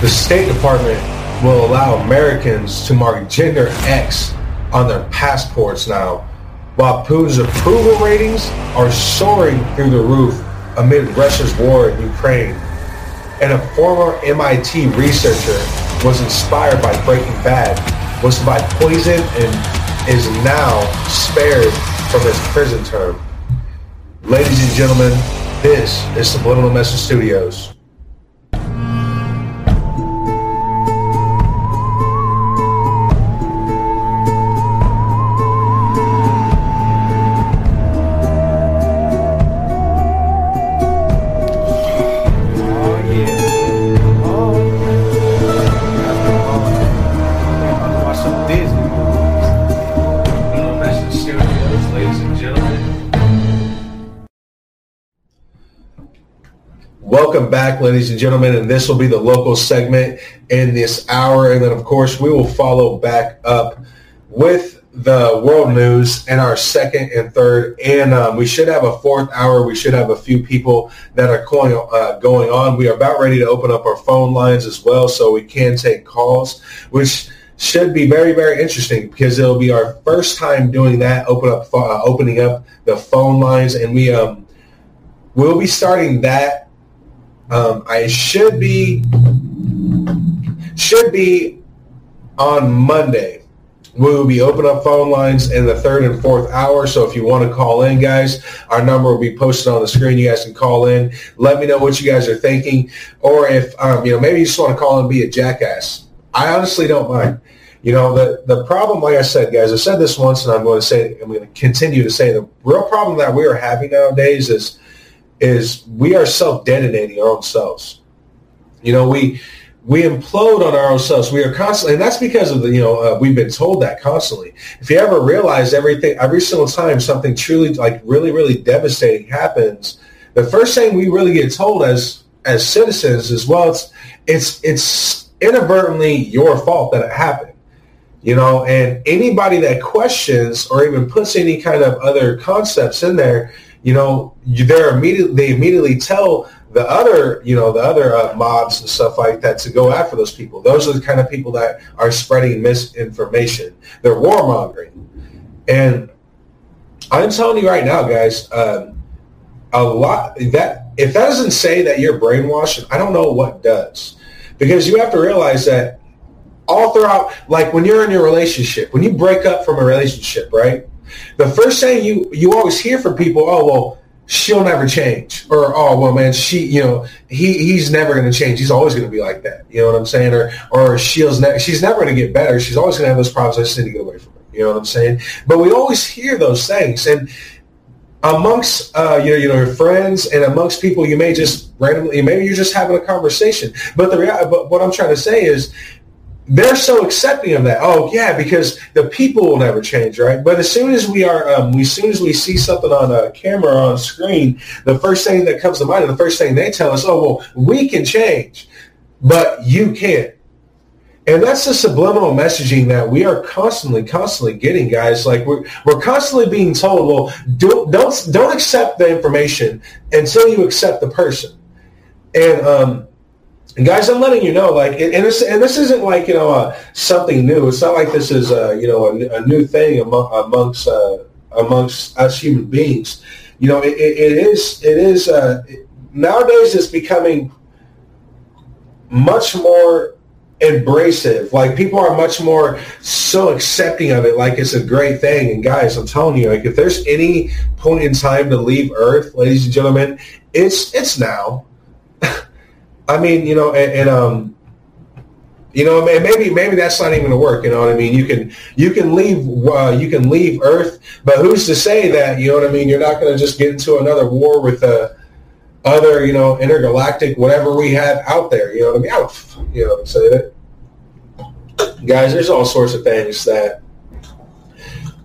the State Department will allow Americans to mark gender X on their passports now, while Putin's approval ratings are soaring through the roof amid Russia's war in Ukraine. And a former MIT researcher was inspired by Breaking Bad, was by poison and is now spared from his prison term. Ladies and gentlemen, this is Subliminal Message Studios. Ladies and gentlemen, and this will be the local segment in this hour. And then, of course, we will follow back up with the world news in our second and third. And um, we should have a fourth hour. We should have a few people that are going, uh, going on. We are about ready to open up our phone lines as well so we can take calls, which should be very, very interesting because it'll be our first time doing that, open up, uh, opening up the phone lines. And we um, we'll be starting that um, I should be should be on Monday. We will be open up phone lines in the third and fourth hour. So if you want to call in, guys, our number will be posted on the screen. You guys can call in. Let me know what you guys are thinking, or if um, you know maybe you just want to call and be a jackass. I honestly don't mind. You know the the problem, like I said, guys, I said this once, and I'm going to say I'm going to continue to say the real problem that we are having nowadays is is we are self-detonating our own selves. You know, we we implode on our own selves. We are constantly, and that's because of the, you know, uh, we've been told that constantly. If you ever realize everything, every single time something truly, like really, really devastating happens, the first thing we really get told as as citizens is, well, it's it's it's inadvertently your fault that it happened. You know, and anybody that questions or even puts any kind of other concepts in there, you know, they're immediately they immediately tell the other, you know, the other uh, mobs and stuff like that to go after those people. Those are the kind of people that are spreading misinformation. They're warmongering, and I'm telling you right now, guys, um, a lot that if that doesn't say that you're brainwashed, I don't know what does, because you have to realize that all throughout, like when you're in your relationship, when you break up from a relationship, right? The first thing you you always hear from people, oh well, she'll never change, or oh well, man, she, you know, he he's never going to change. He's always going to be like that. You know what I'm saying? Or or she's ne- she's never going to get better. She's always going to have those problems. I just need to get away from her. You know what I'm saying? But we always hear those things, and amongst uh, you know, you know your friends and amongst people, you may just randomly, maybe you're just having a conversation. But the but what I'm trying to say is, they're so accepting of that. Oh yeah, because the people will never change, right? But as soon as we are, um, as soon as we see something on a camera on screen, the first thing that comes to mind, and the first thing they tell us, oh well, we can change, but you can't. And that's the subliminal messaging that we are constantly, constantly getting, guys. Like we're we're constantly being told, well, don't don't don't accept the information until you accept the person. And um, and guys, I'm letting you know, like, and this, and this isn't like you know uh, something new. It's not like this is uh, you know a, a new thing among, amongst uh, amongst us human beings. You know, it, it is it is uh, nowadays it's becoming much more embracive. Like people are much more so accepting of it, like it's a great thing. And guys, I'm telling you, like if there's any point in time to leave Earth, ladies and gentlemen, it's it's now. I mean, you know, and, and um, you know, maybe maybe that's not even gonna work. You know what I mean? You can you can leave uh, you can leave Earth, but who's to say that you know what I mean? You're not gonna just get into another war with uh, other you know intergalactic whatever we have out there. You know what I mean? You know, say that, guys. There's all sorts of things that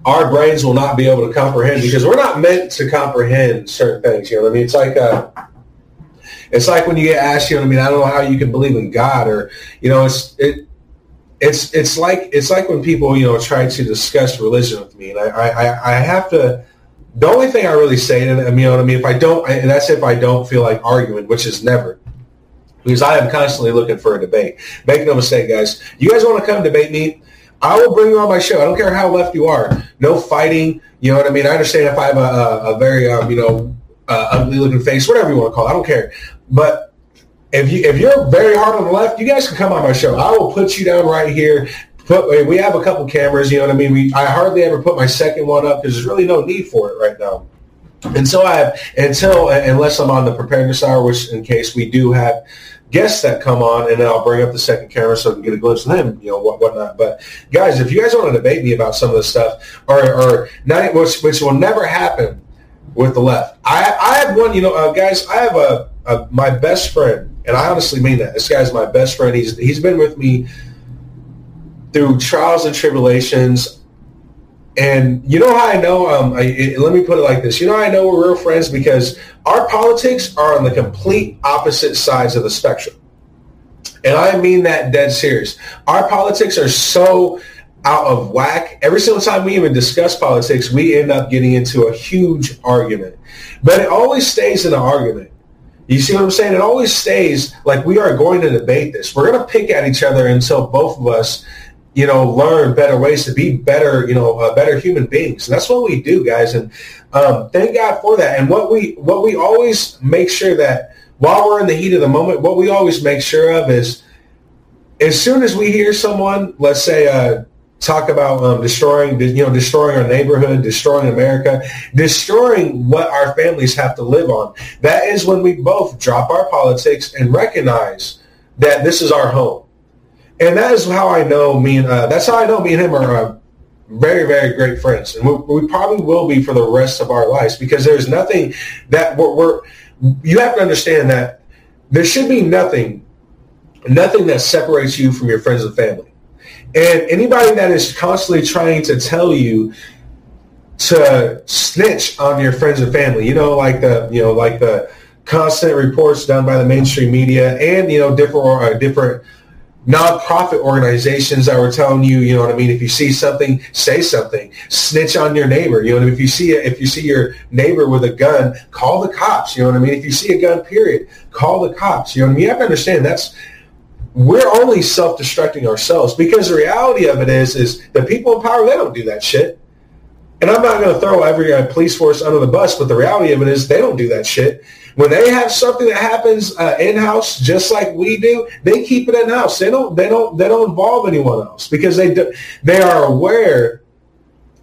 our brains will not be able to comprehend because we're not meant to comprehend certain things. You know what I mean? It's like. Uh, it's like when you get asked, you know, I mean, I don't know how you can believe in God, or you know, it's it, it's it's like it's like when people you know try to discuss religion with me, and I I, I have to. The only thing I really say to them, you know what I mean, if I don't, and that's if I don't feel like arguing, which is never, because I am constantly looking for a debate. Make no mistake, guys. You guys want to come debate me? I will bring you on my show. I don't care how left you are. No fighting. You know what I mean? I understand if I have a, a, very, um, you know, uh, ugly looking face, whatever you want to call it. I don't care. But if you if you're very hard on the left, you guys can come on my show. I will put you down right here. Put we have a couple cameras. You know what I mean? We I hardly ever put my second one up because there's really no need for it right now. Until I have until unless I'm on the preparedness hour, which in case we do have guests that come on, and then I'll bring up the second camera so I can get a glimpse of them, you know, what whatnot. But guys, if you guys want to debate me about some of this stuff, or or not, which which will never happen with the left, I I have one, you know, uh, guys, I have a, a my best friend, and I honestly mean that. This guy's my best friend. He's he's been with me through trials and tribulations. And you know how I know? Um, I, it, let me put it like this. You know how I know we're real friends because our politics are on the complete opposite sides of the spectrum. And I mean that dead serious. Our politics are so out of whack. Every single time we even discuss politics, we end up getting into a huge argument. But it always stays in an argument. You see what I'm saying? It always stays like we are going to debate this. We're going to pick at each other until both of us you know, learn better ways to be better, you know, uh, better human beings. And that's what we do, guys. And um, thank God for that. And what we what we always make sure that while we're in the heat of the moment, what we always make sure of is as soon as we hear someone, let's say, uh, talk about um, destroying, you know, destroying our neighborhood, destroying America, destroying what our families have to live on. That is when we both drop our politics and recognize that this is our home. And that is how I know me and uh, that's how I know me and him are uh, very very great friends, and we, we, probably will be for the rest of our lives because there's nothing that we're, we're you have to understand that there should be nothing nothing that separates you from your friends and family, and anybody that is constantly trying to tell you to snitch on your friends and family, you know, like the you know like the constant reports done by the mainstream media and you know different uh, different nonprofit organizations that were telling you, you know what I mean? If you see something, say something. Snitch on your neighbor. You know, if you see if you see your neighbor with a gun, call the cops. You know what I mean? If you see a gun, period, call the cops. You know what I mean? You have to understand that's we're only self-destructing ourselves because the reality of it is, is the people in power they don't do that shit. And I'm not going to throw every uh, police force under the bus, but the reality of it is they don't do that shit. When they have something that happens uh, in house, just like we do, they keep it in house. They don't. They don't. They don't involve anyone else because they do, they are aware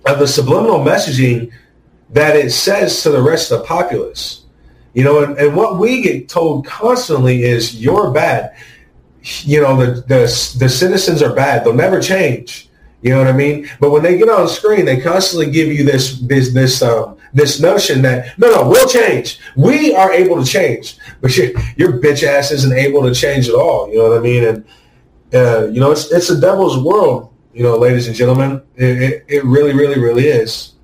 of the subliminal messaging that it says to the rest of the populace. You know, and, and what we get told constantly is you're bad. You know, the, the the citizens are bad. They'll never change. You know what I mean? But when they get on screen, they constantly give you this this this um, this notion that no, no, we'll change. We are able to change, but your, your bitch ass isn't able to change at all. You know what I mean? And uh, you know, it's it's a devil's world. You know, ladies and gentlemen, it, it, it really, really, really is.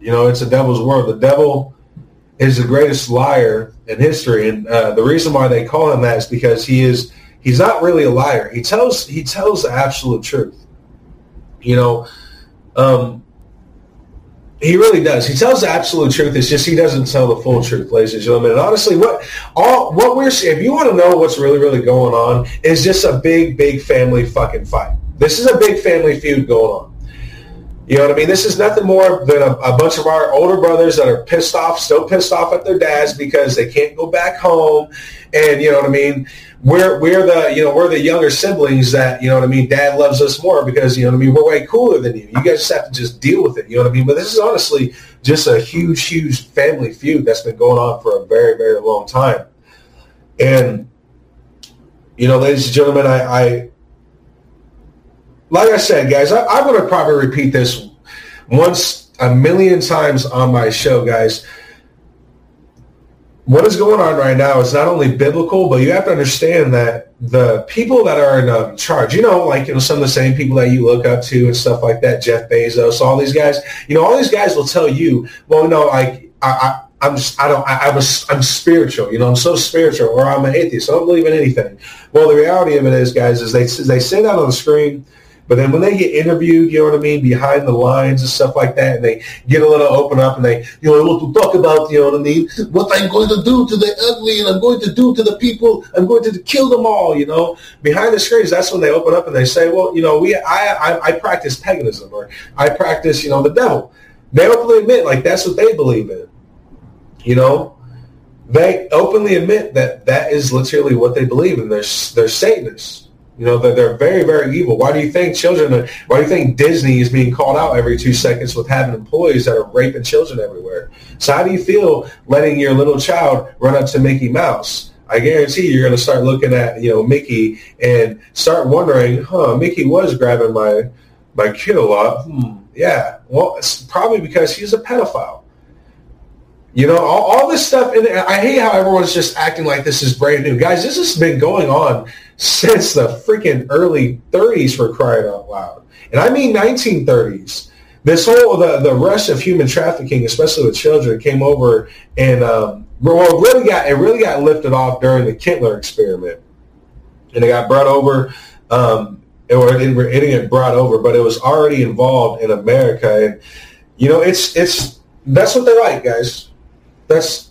You know, it's a devil's world. The devil is the greatest liar in history, and uh, the reason why they call him that is because he is he's not really a liar. He tells he tells the absolute truth. You know, um, he really does. He tells the absolute truth. It's just he doesn't tell the full truth, ladies and gentlemen. And honestly, what all what we're if you want to know what's really really going on is just a big big family fucking fight. This is a big family feud going on. You know what I mean? This is nothing more than a, a, bunch of our older brothers that are pissed off, still pissed off at their dads because they can't go back home, and you know what I mean we're we're the you know we're the younger siblings that you know what I mean. Dad loves us more because you know what I mean. We're way cooler than you. You guys just have to just deal with it. You know what I mean. But this is honestly just a huge, huge family feud that's been going on for a very, very long time. And you know, ladies and gentlemen, I, I like I said, guys, I, I'm going to probably repeat this once a million times on my show, guys what is going on right now is not only biblical, but you have to understand that the people that are in um, charge, you know, like you know some of the same people that you look up to and stuff like that, Jeff Bezos, all these guys, you know, all these guys will tell you, well, no, like I, I I'm just, I don't, I, I'm, a, I'm spiritual, you know, I'm so spiritual, or I'm an atheist, I don't believe in anything. Well, the reality of it is, guys, is they they say that on the screen, But then when they get interviewed, you know what I mean, behind the lines and stuff like that, and they get a little open up and they, you know, want to talk about, you know what I mean, what I'm going to do to the ugly and I'm going to do to the people, I'm going to kill them all, you know. Behind the screens, that's when they open up and they say, well, you know, we, I, I, I practice paganism or I practice, you know, the devil. They openly admit, like, that's what they believe in, you know. They openly admit that that is literally what they believe in. They're, they're Satanists you know, they're, they're very, very evil. Why do you think children, why do you think Disney is being called out every two seconds with having employees that are raping children everywhere? So how do you feel letting your little child run up to Mickey Mouse? I guarantee you're going to start looking at, you know, Mickey and start wondering, huh, Mickey was grabbing my, my kid a lot. Hmm. Yeah. Well, it's probably because he's a pedophile. You know, all, all this stuff. And I hate how everyone's just acting like this is brand new. Guys, this has been going on since the freaking early 30s for crying out loud. And I mean 1930s. This whole the, the rush of human trafficking, especially with children, came over and um, well, really got it really got lifted off during the Kittler experiment, and it got brought over, um, or it it didn't brought over, but it was already involved in America, and you know it's it's that's what they like, guys. That's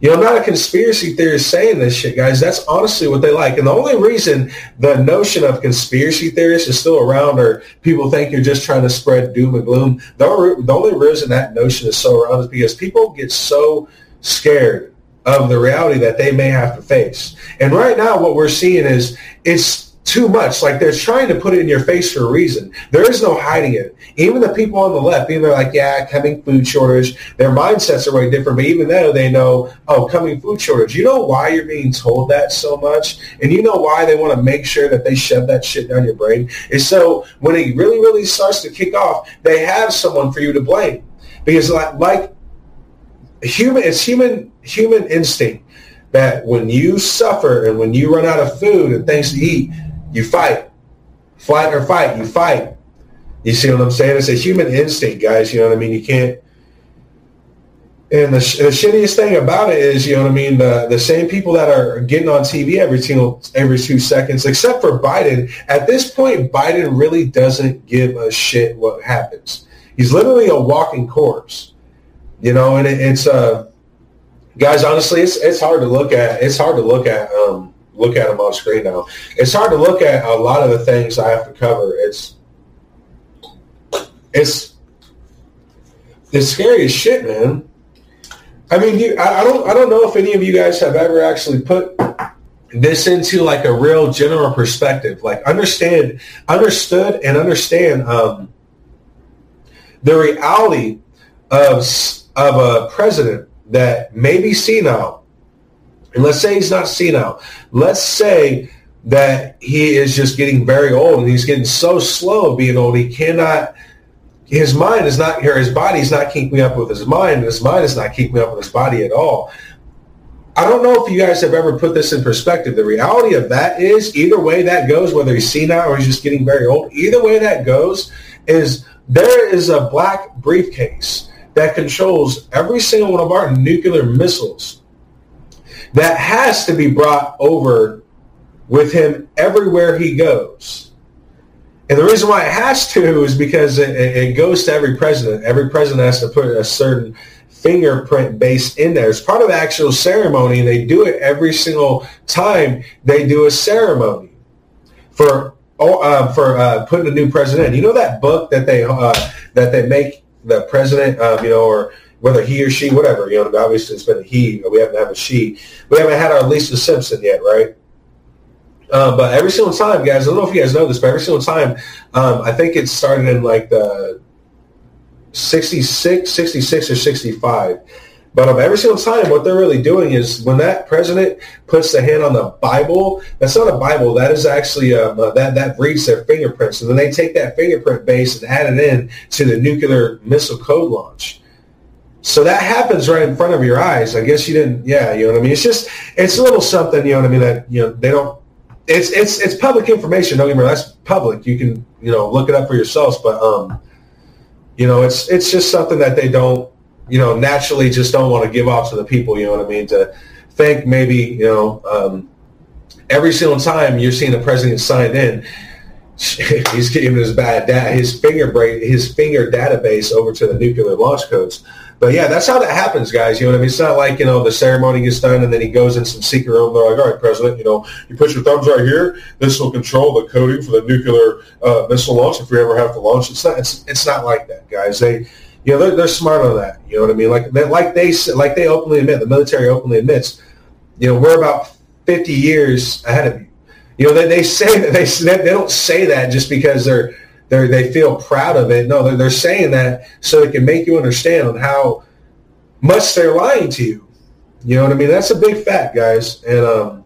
you know, I'm not a conspiracy theorist saying this shit, guys. That's honestly what they like. And the only reason the notion of conspiracy theorists is still around or people think you're just trying to spread doom and gloom, the only, the only reason that notion is so around is because people get so scared of the reality that they may have to face. And right now what we're seeing is it's too much. Like they're trying to put it in your face for a reason. There is no hiding it. Even the people on the left, even they're like, yeah, coming food shortage. Their mindsets are way different. But even though they know, oh, coming food shortage. You know why you're being told that so much, and you know why they want to make sure that they shove that shit down your brain. And so when it really, really starts to kick off, they have someone for you to blame because like like human, it's human human instinct that when you suffer and when you run out of food and things to eat you fight. Flight or fight, you fight. You see what I'm saying? It's a human instinct, guys. You know what I mean? You can't. And the, the shittiest thing about it is, you know what I mean, the, the same people that are getting on TV every single every two seconds, except for Biden. At this point, Biden really doesn't give a shit what happens. He's literally a walking corpse, you know. And it, it's uh, guys, honestly, it's it's hard to look at. It's hard to look at um, look at them on screen now. It's hard to look at a lot of the things I have to cover. It's it's it's scary as shit, man. I mean, you, I, I don't I don't know if any of you guys have ever actually put this into like a real general perspective, like understand, understood, and understand um, the reality of of a president that may be senile and let's say he's not senile. Let's say that he is just getting very old and he's getting so slow being old he cannot his mind is not here his body is not keeping up with his mind and his mind is not keeping up with his body at all. I don't know if you guys have ever put this in perspective. The reality of that is either way that goes whether he's senile or he's just getting very old either way that goes is there is a black briefcase that controls every single one of our nuclear missiles that has to be brought over with him everywhere he goes. And the reason why it has to is because it, it, goes to every president. Every president has to put a certain fingerprint base in there. It's part of the actual ceremony, and they do it every single time they do a ceremony for uh, for uh, putting a new president. You know that book that they uh, that they make the president, you know, or whether he or she, whatever, you know, obviously it's been a he, we haven't had a she. We haven't had our Lisa Simpson yet, right? Um, but every single time, guys, I don't know if you guys know this, but every single time, um, I think it started in like the 66, 66 or 65. But every single time, what they're really doing is when that president puts the hand on the Bible, that's not a Bible. That is actually um, uh, that that reads their fingerprints, and then they take that fingerprint base and add it in to the nuclear missile code launch. So that happens right in front of your eyes. I guess you didn't. Yeah, you know what I mean. It's just it's a little something. You know what I mean. That you know they don't. It's it's it's public information. Don't get me wrong. That's public. You can you know look it up for yourselves. But um, you know it's it's just something that they don't you know naturally just don't want to give off to the people. You know what I mean. To think maybe you know um, every single time you're seeing the president signed in he's giving his bad da- his finger break his finger database over to the nuclear launch codes. But yeah, that's how that happens, guys. You know what I mean? It's not like, you know, the ceremony gets done and then he goes in some secret room. They're like, all right, President, you know, you put your thumbs right here. This will control the coding for the nuclear uh, missile launch if we ever have to launch. It's not, it's, it's not like that, guys. They, you know, they're, they're smart on that. You know what I mean? Like, they, like they, like they openly admit, the military openly admits, you know, we're about 50 years ahead of you. You know, they, they say that they, they don't say that just because they're, they they feel proud of it. No, they're, they're saying that so it can make you understand how much they're lying to you. You know what I mean? That's a big fact, guys. And um,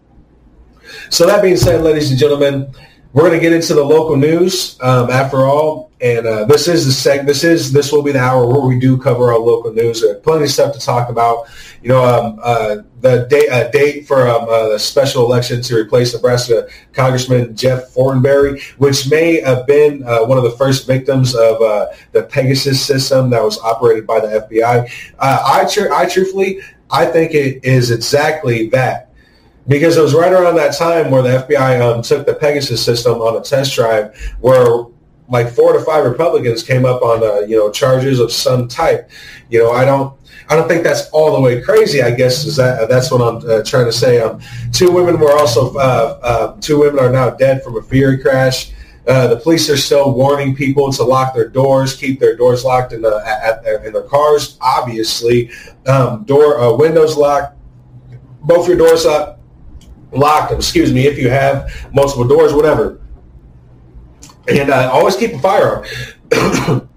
so that being said, ladies and gentlemen, we're going to get into the local news um, after all. And uh, this is the sec. This is this will be the hour where we do cover our local news. Plenty of stuff to talk about. You know, um, uh, the date uh, date for um, uh, the special election to replace Nebraska Congressman Jeff Fortenberry, which may have been uh, one of the first victims of uh, the Pegasus system that was operated by the FBI. I tr- I truthfully, I think it is exactly that because it was right around that time where the FBI um, took the Pegasus system on a test drive where like four to five Republicans came up on uh, you know charges of some type. You know, I don't I don't think that's all the way crazy. I guess is that that's what I'm uh, trying to say. Um, two women were also uh, uh two women are now dead from a ferry crash. Uh, the police are still warning people to lock their doors, keep their doors locked in, the, at, at, in their cars. Obviously, um, door uh, windows locked, both your doors locked. Locked. Excuse me. If you have multiple doors, whatever and uh, always keep a firearm. but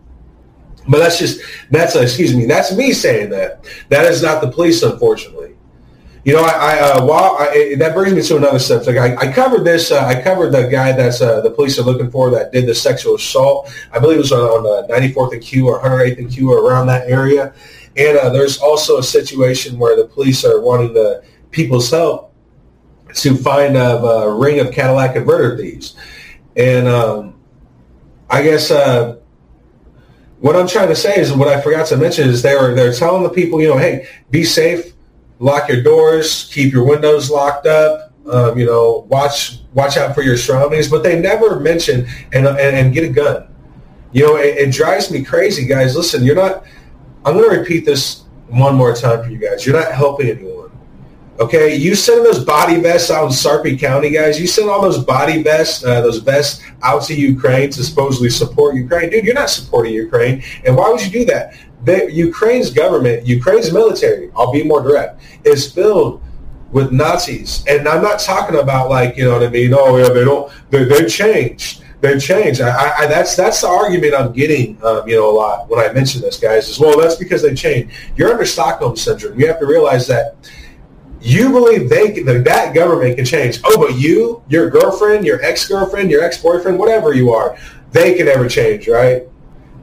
that's just that's uh, excuse me that's me saying that. That is not the police, unfortunately. You know, I, I uh, while I, that brings me to another subject. I, I covered this. Uh, I covered the guy that's uh, the police are looking for that did the sexual assault. I believe it was on, on the 94th and Q or 108th and Q or around that area. And uh, there's also a situation where the police are wanting the people's help to find a, a ring of Cadillac converter thieves. And um, I guess uh, what I'm trying to say is what I forgot to mention is they were they're telling the people, you know, hey, be safe, lock your doors, keep your windows locked up, um, you know, watch watch out for your surroundings. But they never mention and and, and get a gun. You know, it, it drives me crazy, guys. Listen, you're not. I'm going to repeat this one more time for you guys. You're not helping anyone. Okay, you send those body vests out in Sarpy County, guys. You send all those body vests, uh, those vests out to Ukraine to supposedly support Ukraine. Dude, you're not supporting Ukraine. And why would you do that? The, Ukraine's government, Ukraine's military, I'll be more direct, is filled with Nazis. And I'm not talking about like, you know what I mean? Oh, yeah, they don't, they, they've changed. They've changed. I, I, that's that's the argument I'm getting, um, you know, a lot when I mention this, guys. Is well, that's because they've changed. You're under Stockholm syndrome. You have to realize that you believe they that, government can change. Oh, but you, your girlfriend, your ex-girlfriend, your ex-boyfriend, whatever you are, they can never change, right?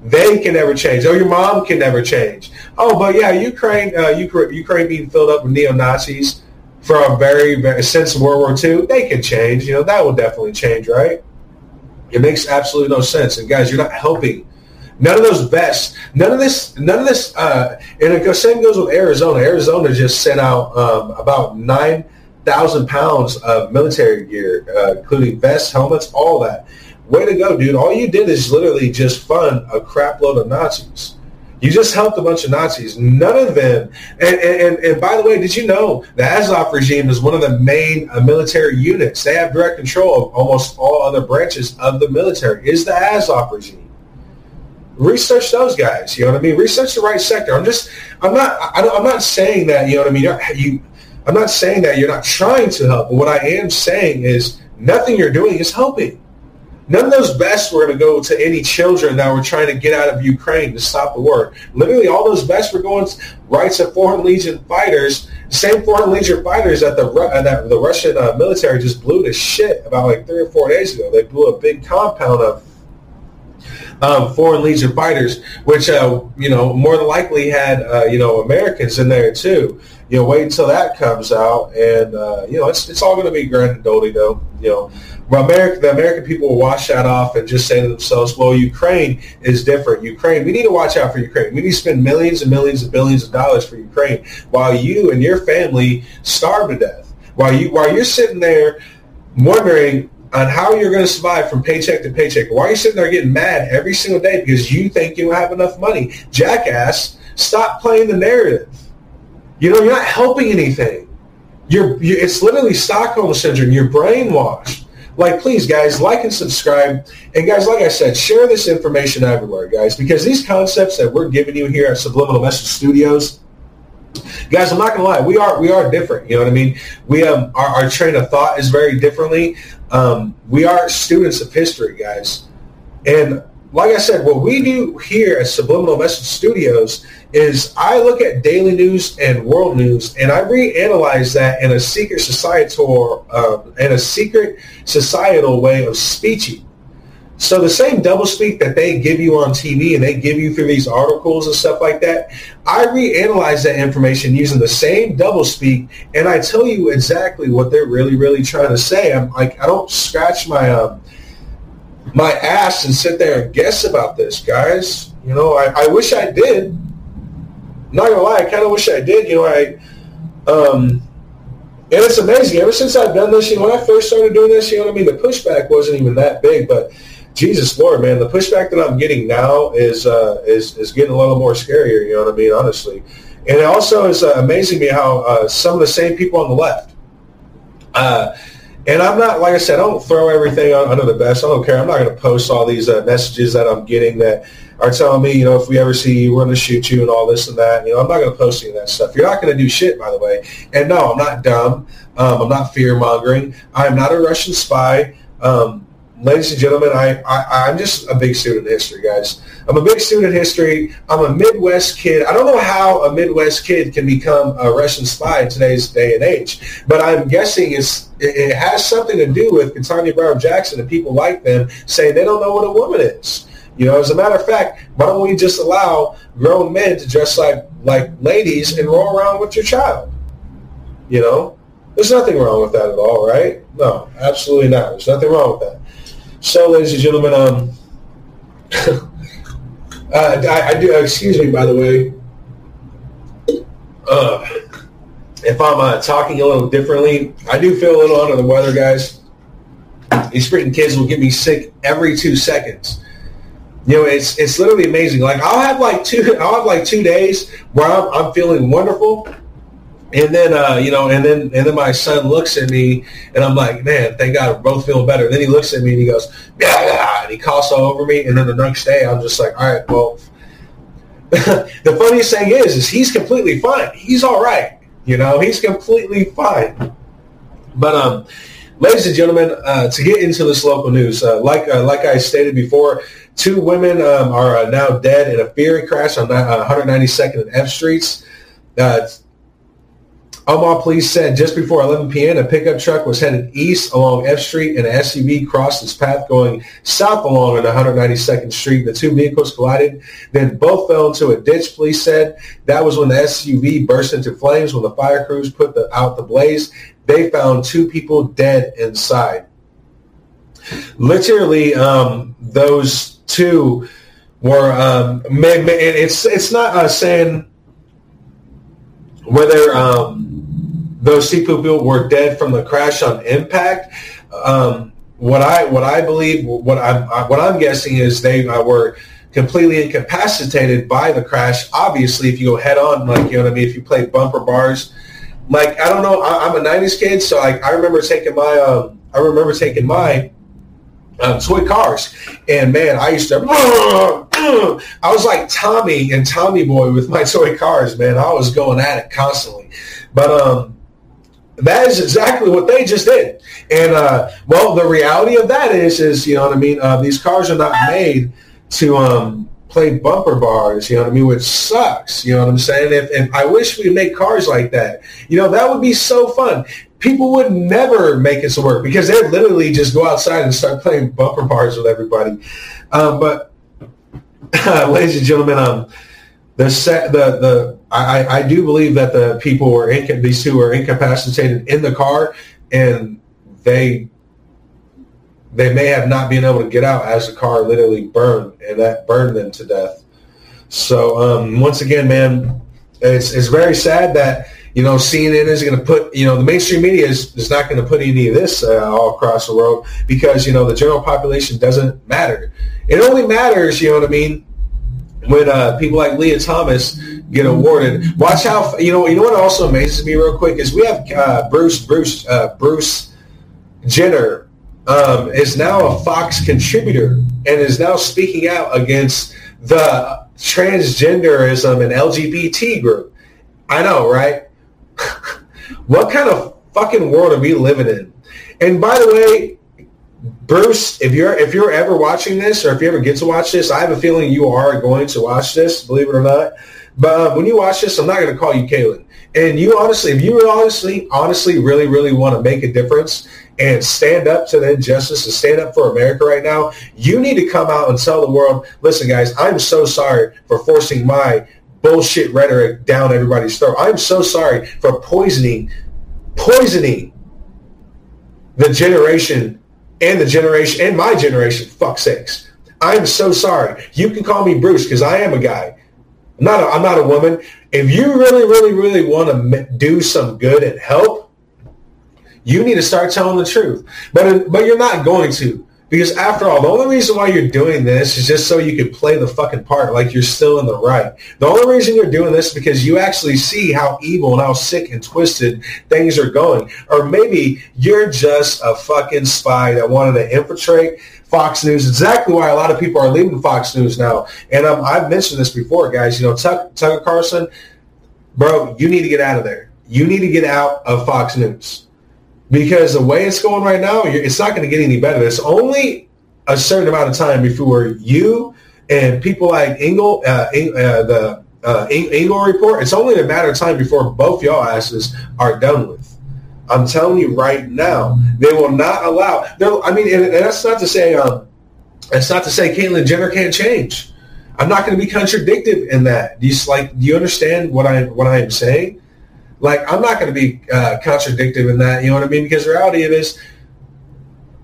They can never change. Oh, your mom can never change. Oh, but yeah, Ukraine, uh, Ukraine, Ukraine being filled up with neo Nazis from very, very since World War II, they can change. You know that will definitely change, right? It makes absolutely no sense. And guys, you're not helping None of those vests, none of this, none of this, uh, and the same goes with Arizona. Arizona just sent out um, about nine thousand pounds of military gear, uh, including vests, helmets, all that. Way to go, dude! All you did is literally just fund a crap load of Nazis. You just helped a bunch of Nazis. None of them. And, and, and, by the way, did you know the Azov regime is one of the main uh, military units? They have direct control of almost all other branches of the military. Is the Azov regime? Research those guys. You know what I mean? Research the right sector. I'm just, I'm not, I, am not saying that. You know what I mean? You, I'm not saying that you're not trying to help. But what I am saying is nothing you're doing is helping. None of those vests were going to go to any children that were trying to get out of Ukraine to stop the war. Literally, all those vests were going right to Foreign Legion fighters. Same Foreign Legion fighters that the that the Russian uh, military just blew to shit about like three or four days ago. They blew a big compound of um, Foreign Legion fighters, which uh, you know more than likely had uh, you know Americans in there too. You know, wait until that comes out, and uh, you know it's it's all going to be grand and dolly though. You know, America, the American people will wash that off and just say to themselves, "Well, Ukraine is different. Ukraine, we need to watch out for Ukraine. We need to spend millions and millions and billions of dollars for Ukraine, while you and your family starve to death. While you while you're sitting there wondering on how you're going to survive from paycheck to paycheck. Why are you sitting there getting mad every single day because you think you have enough money? Jackass, stop playing the narrative. You know, you're not helping anything. You're, you, it's literally Stockholm syndrome. You're brainwashed. Like, please, guys, like and subscribe. And guys, like I said, share this information everywhere, guys, because these concepts that we're giving you here at Subliminal Message Studios, guys, I'm not gonna lie, we are we are different. You know what I mean? We um our, our train of thought is very differently. Um, we are students of history, guys, and like I said, what we do here at Subliminal Message Studios is I look at daily news and world news, and I reanalyze that in a secret societal um, in a secret societal way of speeching. So the same doublespeak that they give you on TV and they give you through these articles and stuff like that, I reanalyze that information using the same doublespeak, and I tell you exactly what they're really, really trying to say. I'm like, I don't scratch my um, my ass and sit there and guess about this, guys. You know, I, I wish I did. Not gonna lie, I kind of wish I did. You know, I um, and it's amazing. Ever since I've done this, you know, when I first started doing this, you know what I mean. The pushback wasn't even that big, but Jesus Lord, man, the pushback that I'm getting now is uh, is is getting a little more scarier. You know what I mean? Honestly, and it also is uh, amazing me how uh, some of the same people on the left. Uh, and I'm not, like I said, I don't throw everything under the bus. I don't care. I'm not going to post all these uh, messages that I'm getting that are telling me, you know, if we ever see you, we're going to shoot you and all this and that. You know, I'm not going to post any of that stuff. You're not going to do shit, by the way. And no, I'm not dumb. Um, I'm not fear mongering. I'm not a Russian spy. Um, ladies and gentlemen, I, I, I'm just a big student of history, guys. I'm a big student of history. I'm a Midwest kid. I don't know how a Midwest kid can become a Russian spy in today's day and age, but I'm guessing it's it has something to do with Ketanji Brown Jackson and people like them saying they don't know what a woman is. You know, as a matter of fact, why don't we just allow grown men to dress like like ladies and roll around with your child? You know, there's nothing wrong with that at all, right? No, absolutely not. There's nothing wrong with that. So, ladies and gentlemen, um, uh, I, I, do. Excuse me, by the way. Uh, if I'm uh, talking a little differently, I do feel a little under the weather, guys. These freaking kids will get me sick every two seconds. You know, it's it's literally amazing. Like I'll have like two, I'll have like two days where I'm, I'm feeling wonderful, and then, uh, you know, and then and then my son looks at me, and I'm like, man, thank God, we're both feeling better. And then he looks at me and he goes, yeah, and he coughs all over me. And then the next day, I'm just like, all right, well. the funniest thing is, is he's completely fine. He's all right. You know, he's completely fine. But um, ladies and gentlemen, uh, to get into this local news, uh, like uh, like I stated before, two women um, are uh, now dead in a ferry crash on 192nd uh, and F Streets. Omaha police said just before 11 p.m., a pickup truck was headed east along F Street and an SUV crossed its path going south along on 192nd Street. The two vehicles collided, then both fell into a ditch, police said. That was when the SUV burst into flames. When the fire crews put the, out the blaze, they found two people dead inside. Literally, um, those two were, um, it's, it's not uh, saying whether um, those people were dead from the crash on impact. Um, what I what I believe what I'm what I'm guessing is they uh, were completely incapacitated by the crash. Obviously, if you go head on, like you know what I mean, if you play bumper bars, like I don't know, I, am a '90s kid, so like I remember taking my um, I remember taking my um, toy cars. And man, I used to, I was like Tommy and Tommy Boy with my toy cars, man. I was going at it constantly. But um, that is exactly what they just did. And uh, well, the reality of that is, is you know what I mean. Uh, these cars are not made to um, play bumper bars. You know what I mean, which sucks. You know what I'm saying? If, if I wish we make cars like that, you know, that would be so fun people would never make it to work because they literally just go outside and start playing bumper bars with everybody. Um, but ladies and gentlemen, um, the set, the the I, I do believe that the people were these two were incapacitated in the car and they they may have not been able to get out as the car literally burned and that burned them to death. So um, once again, man, it's it's very sad that You know, CNN isn't going to put, you know, the mainstream media is, is not going to put any of this uh, all across the world because, you know, the general population doesn't matter. It only matters, you know what I mean, when uh, people like Lia Thomas get awarded. Watch how, you know, you know what also amazes me real quick is we have uh, Bruce, Bruce, uh, Bruce Jenner um, is now a Fox contributor and is now speaking out against the transgenderism and LGBT group. I know, right? what kind of fucking world are we living in? And by the way, Bruce, if you're if you're ever watching this or if you ever get to watch this, I have a feeling you are going to watch this, believe it or not. But uh, when you watch this, I'm not going to call you Caitlyn. And you honestly, if you honestly, honestly, really, really want to make a difference and stand up to the injustice and stand up for America right now, you need to come out and tell the world, listen, guys, I'm so sorry for forcing my bullshit rhetoric down everybody's throat. I'm so sorry for poisoning, poisoning the generation and the generation and my generation. Fuck sakes. I'm so sorry. You can call me Bruce because I am a guy. I'm not a, I'm not a woman. If you really, really, really want to do some good and help, you need to start telling the truth. But but you're not going to. Because after all, the only reason why you're doing this is just so you can play the fucking part like you're still in the right. The only reason you're doing this is because you actually see how evil and how sick and twisted things are going. Or maybe you're just a fucking spy that wanted to infiltrate Fox News. Exactly why a lot of people are leaving Fox News now. And um, I've mentioned this before, guys. You know, Tuck, Tucker Carlson, bro, you need to get out of there. You need to get out of Fox News because the way it's going right now, it's not going to get any better. It's only a certain amount of time before you and people like Engel, uh, uh, the uh, Engel report, it's only a matter of time before both y'all asses are done with. I'm telling you right now, they will not allow. I mean, and, and that's not to say um, that's not to say Caitlyn Jenner can't change. I'm not going to be contradictive in that. Do you like? Do you understand what I what I am saying? Like, I'm not going to be uh, contradictive in that. You know what I mean? Because the reality of it is,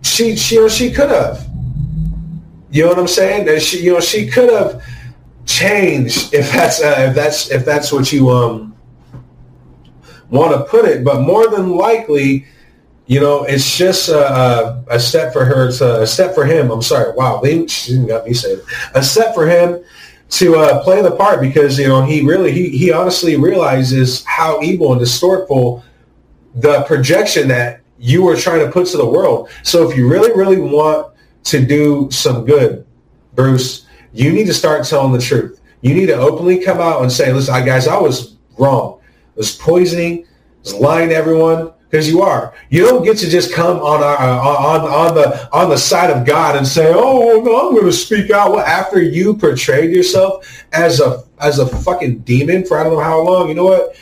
she she or she could have. You know what I'm saying? That she you know she could have changed if that's uh, if that's if that's what you um want to put it. But more than likely, you know, it's just a, a, step for her to a step for him. I'm sorry. Wow, she didn't got me saying a step for him to uh, play the part because you know he really he, he honestly realizes how evil and distortful the projection that you were trying to put to the world. So if you really really want to do some good, Bruce, you need to start telling the truth. You need to openly come out and say, "Listen, guys, I was wrong. I was poisoning. I was lying to everyone because you are. You don't get to just come on our, uh, on on the on the side of God and say, "Oh, no, I'm going to speak out." Well, after you portrayed yourself as a as a fucking demon for I don't know how long, you know what?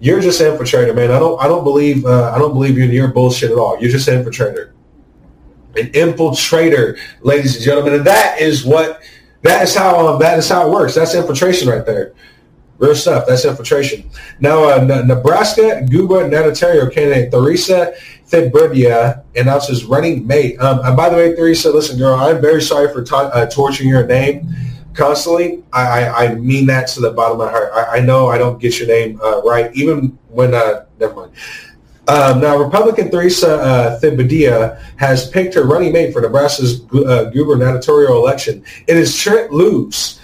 You're just an infiltrator, man. I don't I don't believe uh, I don't believe you're your bullshit at all. You're just an infiltrator, an infiltrator, ladies and gentlemen, and that is what that is how um, that is how it works. That's infiltration right there. Real stuff. That's infiltration. Now, uh, Nebraska gubernatorial candidate Theresa Thibodeau announces running mate. Um, and by the way, Theresa, listen, girl, I'm very sorry for ta- uh, torturing your name constantly. I, I, I, mean that to the bottom of my heart. I, I know I don't get your name uh, right, even when, uh, never mind. Um, now, Republican Theresa uh, Thibodeau has picked her running mate for Nebraska's uh, gubernatorial election. It is Trent Loos.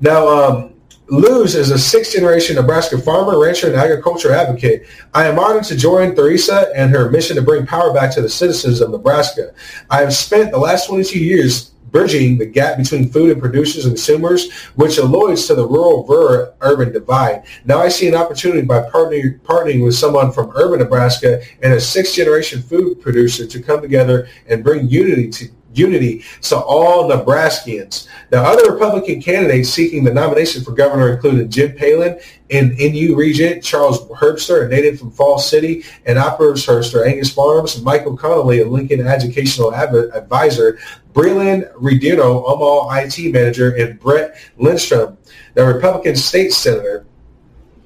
Now, um, Loos is a sixth-generation Nebraska farmer, rancher, and agriculture advocate. I am honored to join Theresa and her mission to bring power back to the citizens of Nebraska. I have spent the last 22 years bridging the gap between food and producers and consumers, which alludes to the rural-urban divide. Now I see an opportunity by partnering, partnering with someone from urban Nebraska and a sixth-generation food producer to come together and bring unity to unity to all Nebraskans. Now, other Republican candidates seeking the nomination for governor included Jim Pillen, an NU regent, Charles Herbster, a native from Falls City, and Operators Herbster, Angus Farms, Michael Connolly, a Lincoln educational advisor, Breland Ridenour, Omaha IT manager, and Brett Lindstrom, the Republican state senator,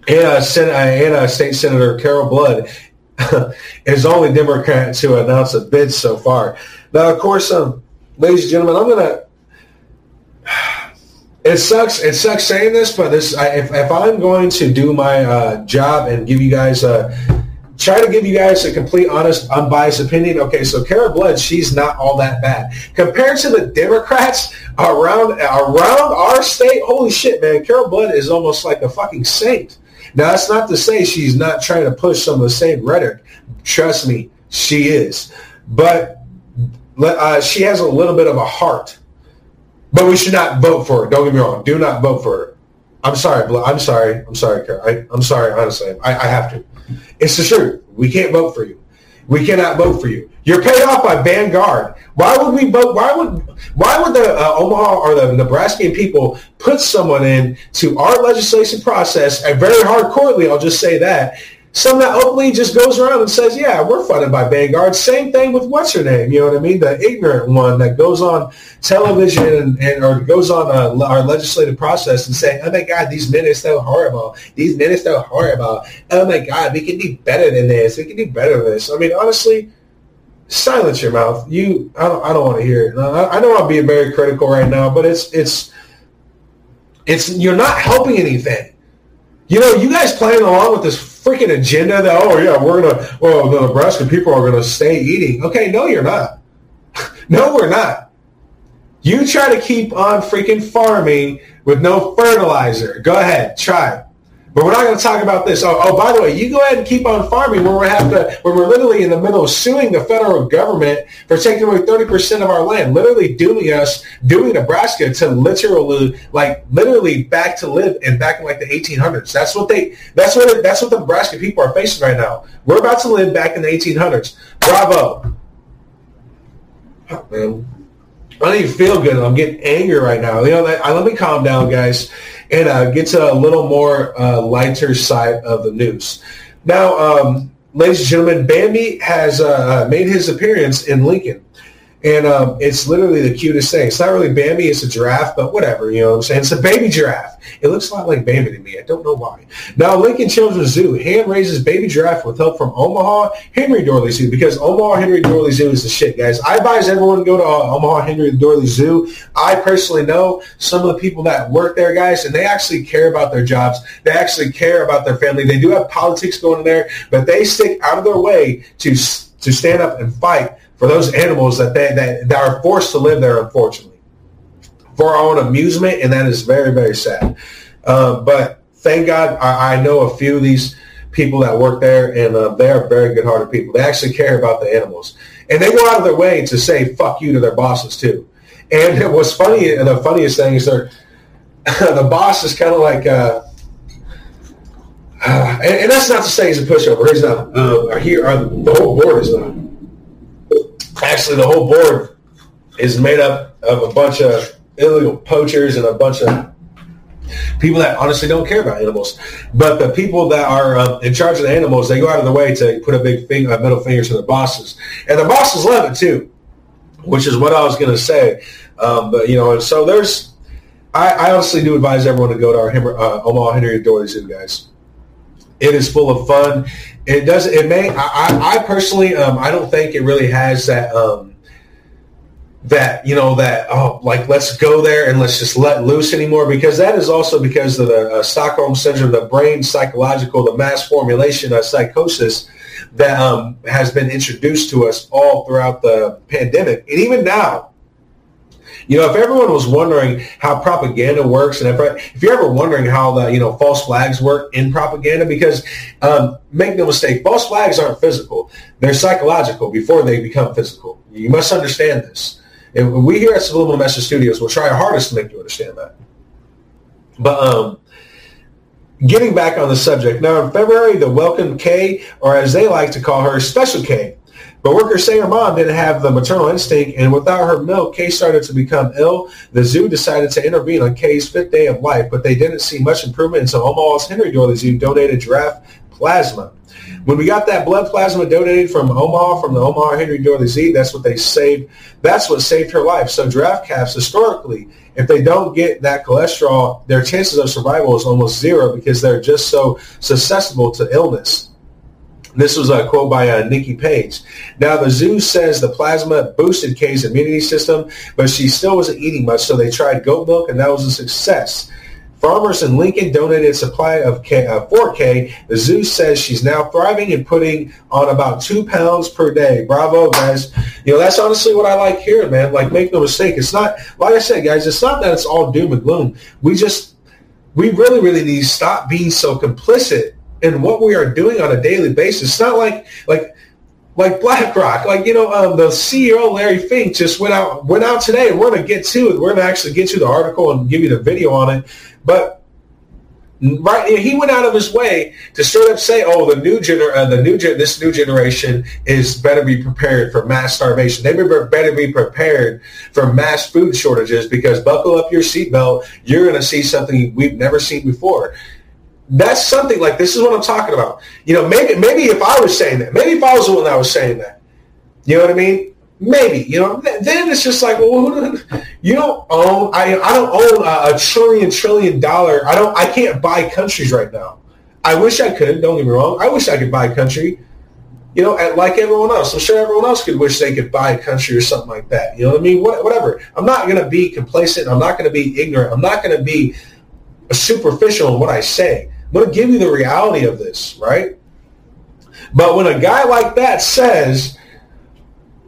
and, uh, Sen- and uh, State Senator Carol Blood is only Democrat to announce a bid so far. Now, of course, um, ladies and gentlemen, I'm gonna it sucks. It sucks saying this, but this I, if if I'm going to do my uh, job and give you guys a try to give you guys a complete, honest, unbiased opinion. Okay, so Kara Blood, she's not all that bad compared to the Democrats around around our state. Holy shit, man! Kara Blood is almost like a fucking saint. Now, that's not to say she's not trying to push some of the same rhetoric. Trust me, she is, but uh, she has a little bit of a heart but we should not vote for her. Don't get me wrong. Do not vote for her. I'm sorry. I'm sorry. I'm sorry, I, am sorry. Honestly, I, I have to. It's the truth. We can't vote for you. We cannot vote for you. You're paid off by Vanguard. Why would we vote? Why would why would the uh, Omaha or the Nebraskan people put someone in to our legislation process, and very hardcorely, I'll just say that, some that openly just goes around and says, yeah, we're funded by Vanguard. Same thing with what's her name, you know what I mean? The ignorant one that goes on television and, and or goes on uh, our legislative process and say, oh my God, these men are so horrible. These men are so horrible. Oh my God, we can do better than this. We can do better than this. I mean, honestly, silence your mouth. You, I don't, I don't want to hear it. I, I know I'm being very critical right now, but it's, it's, it's, you're not helping anything. You know, you guys playing along with this freaking agenda that oh yeah we're gonna well the Nebraska people are gonna stay eating. Okay, no you're not. no we're not. You try to keep on freaking farming with no fertilizer. Go ahead, try. But we're not going to talk about this. Oh, oh, by the way, you go ahead and keep on farming when we have to, when we're literally in the middle of suing the federal government for taking away 30% of our land, literally dooming us, doing Nebraska to literally, like, literally back to live and back in like the 1800s. That's what they, that's what, that's what the Nebraska people are facing right now. We're about to live back in the 1800s. Bravo. Oh, man. I don't even feel good. I'm getting angry right now. You know, let me calm down, guys and uh, get to a little more uh, lighter side of the news. Now, um, ladies and gentlemen, Bambi has uh, uh made his appearance in Lincoln. And um, it's literally the cutest thing. It's not really Bambi, it's a giraffe, but whatever, you know what I'm saying? It's a baby giraffe. It looks a lot like Bambi to me. I don't know why. Now, Lincoln Children's Zoo hand raises baby giraffe with help from Omaha Henry Doorly Zoo because Omaha Henry Doorly Zoo is the shit, guys. I advise everyone to go to uh, Omaha Henry Doorly Zoo. I personally know some of the people that work there, guys, and they actually care about their jobs. They actually care about their family. They do have politics going in there, but they stick out of their way to to stand up and fight for those animals that they that, that are forced to live there, unfortunately, for our own amusement, and that is very very sad. Uh, but thank God, I, I, know a few of these people that work there, and uh, they are very good-hearted people. They actually care about the animals, and they go out of their way to say "fuck you" to their bosses too. And what's funny, and the funniest thing is the boss is kind of like. Uh, uh, and, and, that's not to say he's a pushover. He's not. Uh, here, uh, the whole board is not actually the whole board is made up of a bunch of illegal poachers and a bunch of people that honestly don't care about animals. But the people that are uh, in charge of the animals, they go out of their way to put a big finger, a middle finger to their bosses, and the bosses love it too, which is what I was going to say. Um, but you know, and so there's, I, I, honestly do advise everyone to go to our uh, Omaha Henry Doorly Zoo, guys. It is full of fun. It does. It may. I, I personally, um, I don't think it really has that. Um, that you know that oh like let's go there and let's just let loose anymore because that is also because of the uh, Stockholm syndrome, the brain psychological, the mass formulation of psychosis that um, has been introduced to us all throughout the pandemic and even now you know, if everyone was wondering how propaganda works, and if, if you're ever wondering how the you know false flags work in propaganda, because um, make no mistake, false flags aren't physical; they're psychological before they become physical. You must understand this. And we here at Subliminal Message Studios will try our hardest to make you understand that. But um, getting back on the subject, now in February, the Welcome K, or as they like to call her, Special K, but workers say her mom didn't have the maternal instinct, and without her milk, Kay started to become ill. The zoo decided to intervene on Kay's fifth day of life, but they didn't see much improvement until Omaha's Henry Doorly Zoo donated giraffe plasma. When we got that blood plasma donated from Omaha, from the Omaha Henry Doorly Zoo, that's what they saved. That's what saved her life. So giraffe calves, historically, if they don't get that colostrum, their chances of survival is almost zero because they're just so susceptible to illness. This was a quote by uh, Nikki Page. Now, the zoo says the plasma boosted Kay's immunity system, but she still wasn't eating much, so they tried goat milk, and that was a success. Farmers in Lincoln donated a supply of K, uh, 4K. The zoo says she's now thriving and putting on about two pounds per day. Bravo, guys. You know, that's honestly what I like hearing, man. Like, make no mistake. It's not, like I said, guys, it's not that it's all doom and gloom. We just, we really, really need to stop being so complicit in what we are doing on a daily basis. It's not like, like, like BlackRock, like you know, um, the CEO Larry Fink just went out went out today. We're to get to it. We're to actually get to the article and give you the video on it. But right, he went out of his way to straight up say, "Oh, the new gener- uh, the new gen- this new generation is better be prepared for mass starvation. They better be prepared for mass food shortages because buckle up your seatbelt. You're to see something we've never seen before." That's something like this is what I'm talking about. You know, maybe maybe if I was saying that, maybe if I was the one that was saying that, you know what I mean? Maybe you know. Then it's just like, well, you don't own. I I don't own a, a trillion trillion dollar. I don't. I can't buy countries right now. I wish I could. Don't get me wrong. I wish I could buy a country. You know, like everyone else. I'm sure everyone else could wish they could buy a country or something like that. You know what I mean? What, whatever. I'm not going to be complacent. I'm not going to be ignorant. I'm not going to be superficial in what I say. To give you the reality of this, right? But when a guy like that says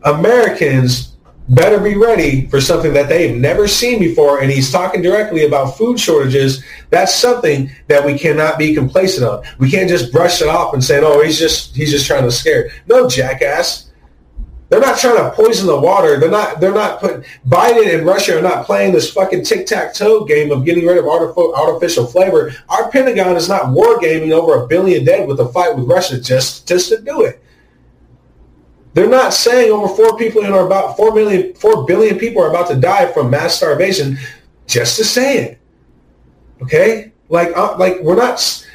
Americans better be ready for something that they've never seen before, and he's talking directly about food shortages, that's something that we cannot be complacent on. We can't just brush it off and say, "Oh, he's just he's just trying to scare." No, jackass. They're not trying to poison the water. They're not. They're not putting Biden and Russia are not playing this fucking tic tac toe game of getting rid of artificial flavor. Our Pentagon is not wargaming over a billion dead with a fight with Russia just just to do it. They're not saying over four people are about four million, four billion people are about to die from mass starvation just to say it. Okay, like uh, like we're not.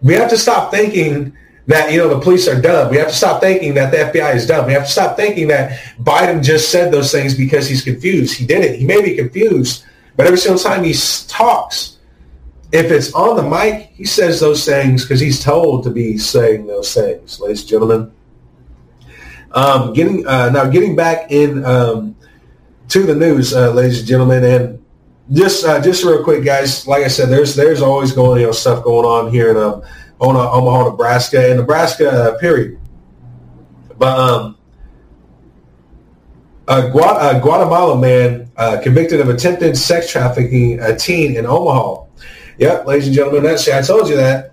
We have to stop thinking that you know the police are dumb. We have to stop thinking that the FBI is dumb. We have to stop thinking that Biden just said those things because he's confused. He didn't. He may be confused, but every single time he talks, if it's on the mic, he says those things because he's told to be saying those things, ladies and gentlemen. Um, getting uh, now, getting back in um, to the news, uh, ladies and gentlemen, and just uh, just real quick, guys. Like I said, there's there's always going you know stuff going on here um, Omaha, Nebraska, and Nebraska, uh, period. But um, a, Gua- a Guatemala man uh, convicted of attempted sex trafficking a teen in Omaha. Yep, ladies and gentlemen, that's I told you that.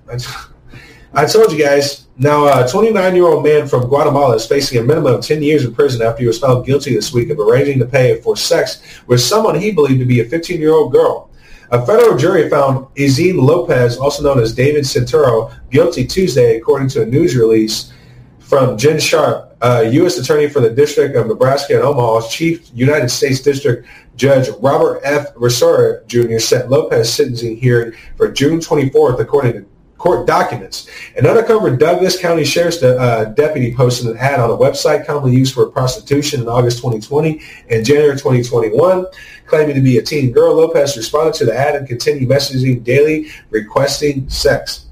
I told you guys. Now, a 29-year-old man from Guatemala is facing a minimum of 10 years in prison after he was found guilty this week of arranging to pay for sex with someone he believed to be a 15-year-old girl. A federal jury found Izine Lopez, also known as David Centuro, guilty Tuesday, according to a news release from Jan Sharp, U.S. Attorney for the District of Nebraska and Omaha's Chief United States District Judge Robert F. Rossiter Jr. set Lopez sentencing hearing for June 24th, according to court documents. An undercover Douglas County Sheriff's uh, deputy posted an ad on a website commonly used for prostitution in August 2020 and January 2021 claiming to be a teen girl. Lopez responded to the ad and continued messaging daily, requesting sex.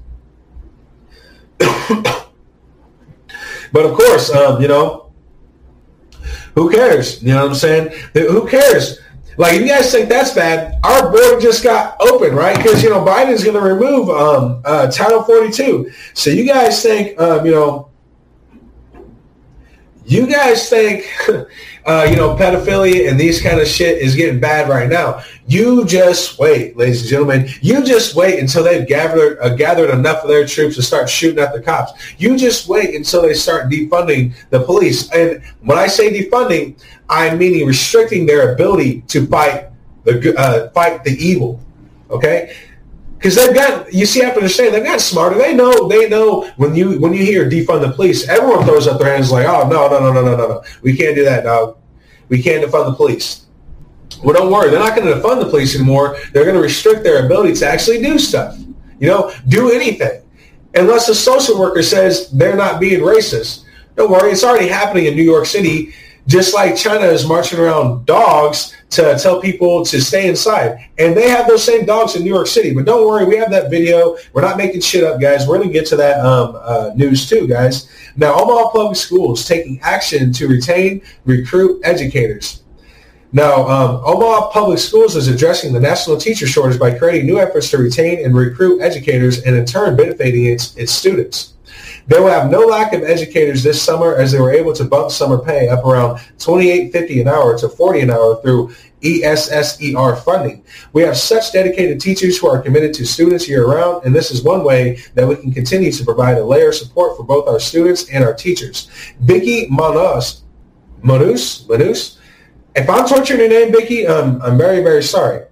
but of course, um, you know, who cares? You know what I'm saying? Who cares? Like, if you guys think that's bad, our border just got open, right? Because, you know, Biden's going to remove um, uh, Title 42. So you guys think, um, you know, you guys think uh, you know, pedophilia and these kind of shit is getting bad right now. You just wait, ladies and gentlemen. You just wait until they've gathered uh, gathered enough of their troops to start shooting at the cops. You just wait until they start defunding the police. And when I say defunding, I'm meaning restricting their ability to fight the uh, fight the evil. Okay because they've got you see have to understand they've got smarter. They know they know when you when you hear defund the police, everyone throws up their hands like, oh no no no no no no no, we can't do that, dog. We can't defund the police. Well, don't worry, they're not going to defund the police anymore. They're going to restrict their ability to actually do stuff. You know, do anything, unless a social worker says they're not being racist. Don't worry, it's already happening in New York City. Just like China is marching around dogs to tell people to stay inside. And they have those same dogs in New York City. But don't worry, we have that video. We're not making shit up, guys. We're going to get to that um, uh, news too, guys. Now, Omaha Public Schools taking action to retain, recruit educators. Now, um, Omaha Public Schools is addressing the national teacher shortage by creating new efforts to retain and recruit educators and in turn benefiting its, its students. They will have no lack of educators this summer as they were able to bump summer pay up around $28.50 an hour to 40 an hour through ESSER funding. We have such dedicated teachers who are committed to students year round, and this is one way that we can continue to provide a layer of support for both our students and our teachers. Vicky Manos, Manus, Manus, if I'm torturing your name, Vicky, um, I'm very, very sorry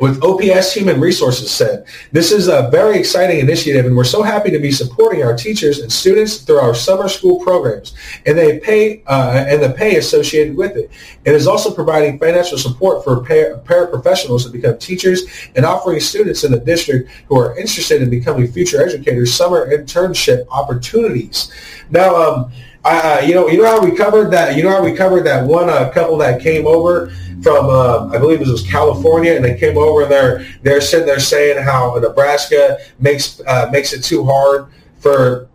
with OPS Human Resources said. This is a very exciting initiative and we're so happy to be supporting our teachers and students through our summer school programs and they pay uh, and the pay associated with it. It is also providing financial support for para- paraprofessionals to become teachers and offering students in the district who are interested in becoming future educators summer internship opportunities. Now, um, uh, you know, you know how we covered that. You know how we covered that one uh, couple that came over from, uh, I believe it was California, and they came over and they're they're sitting there saying how Nebraska makes uh, makes it too hard for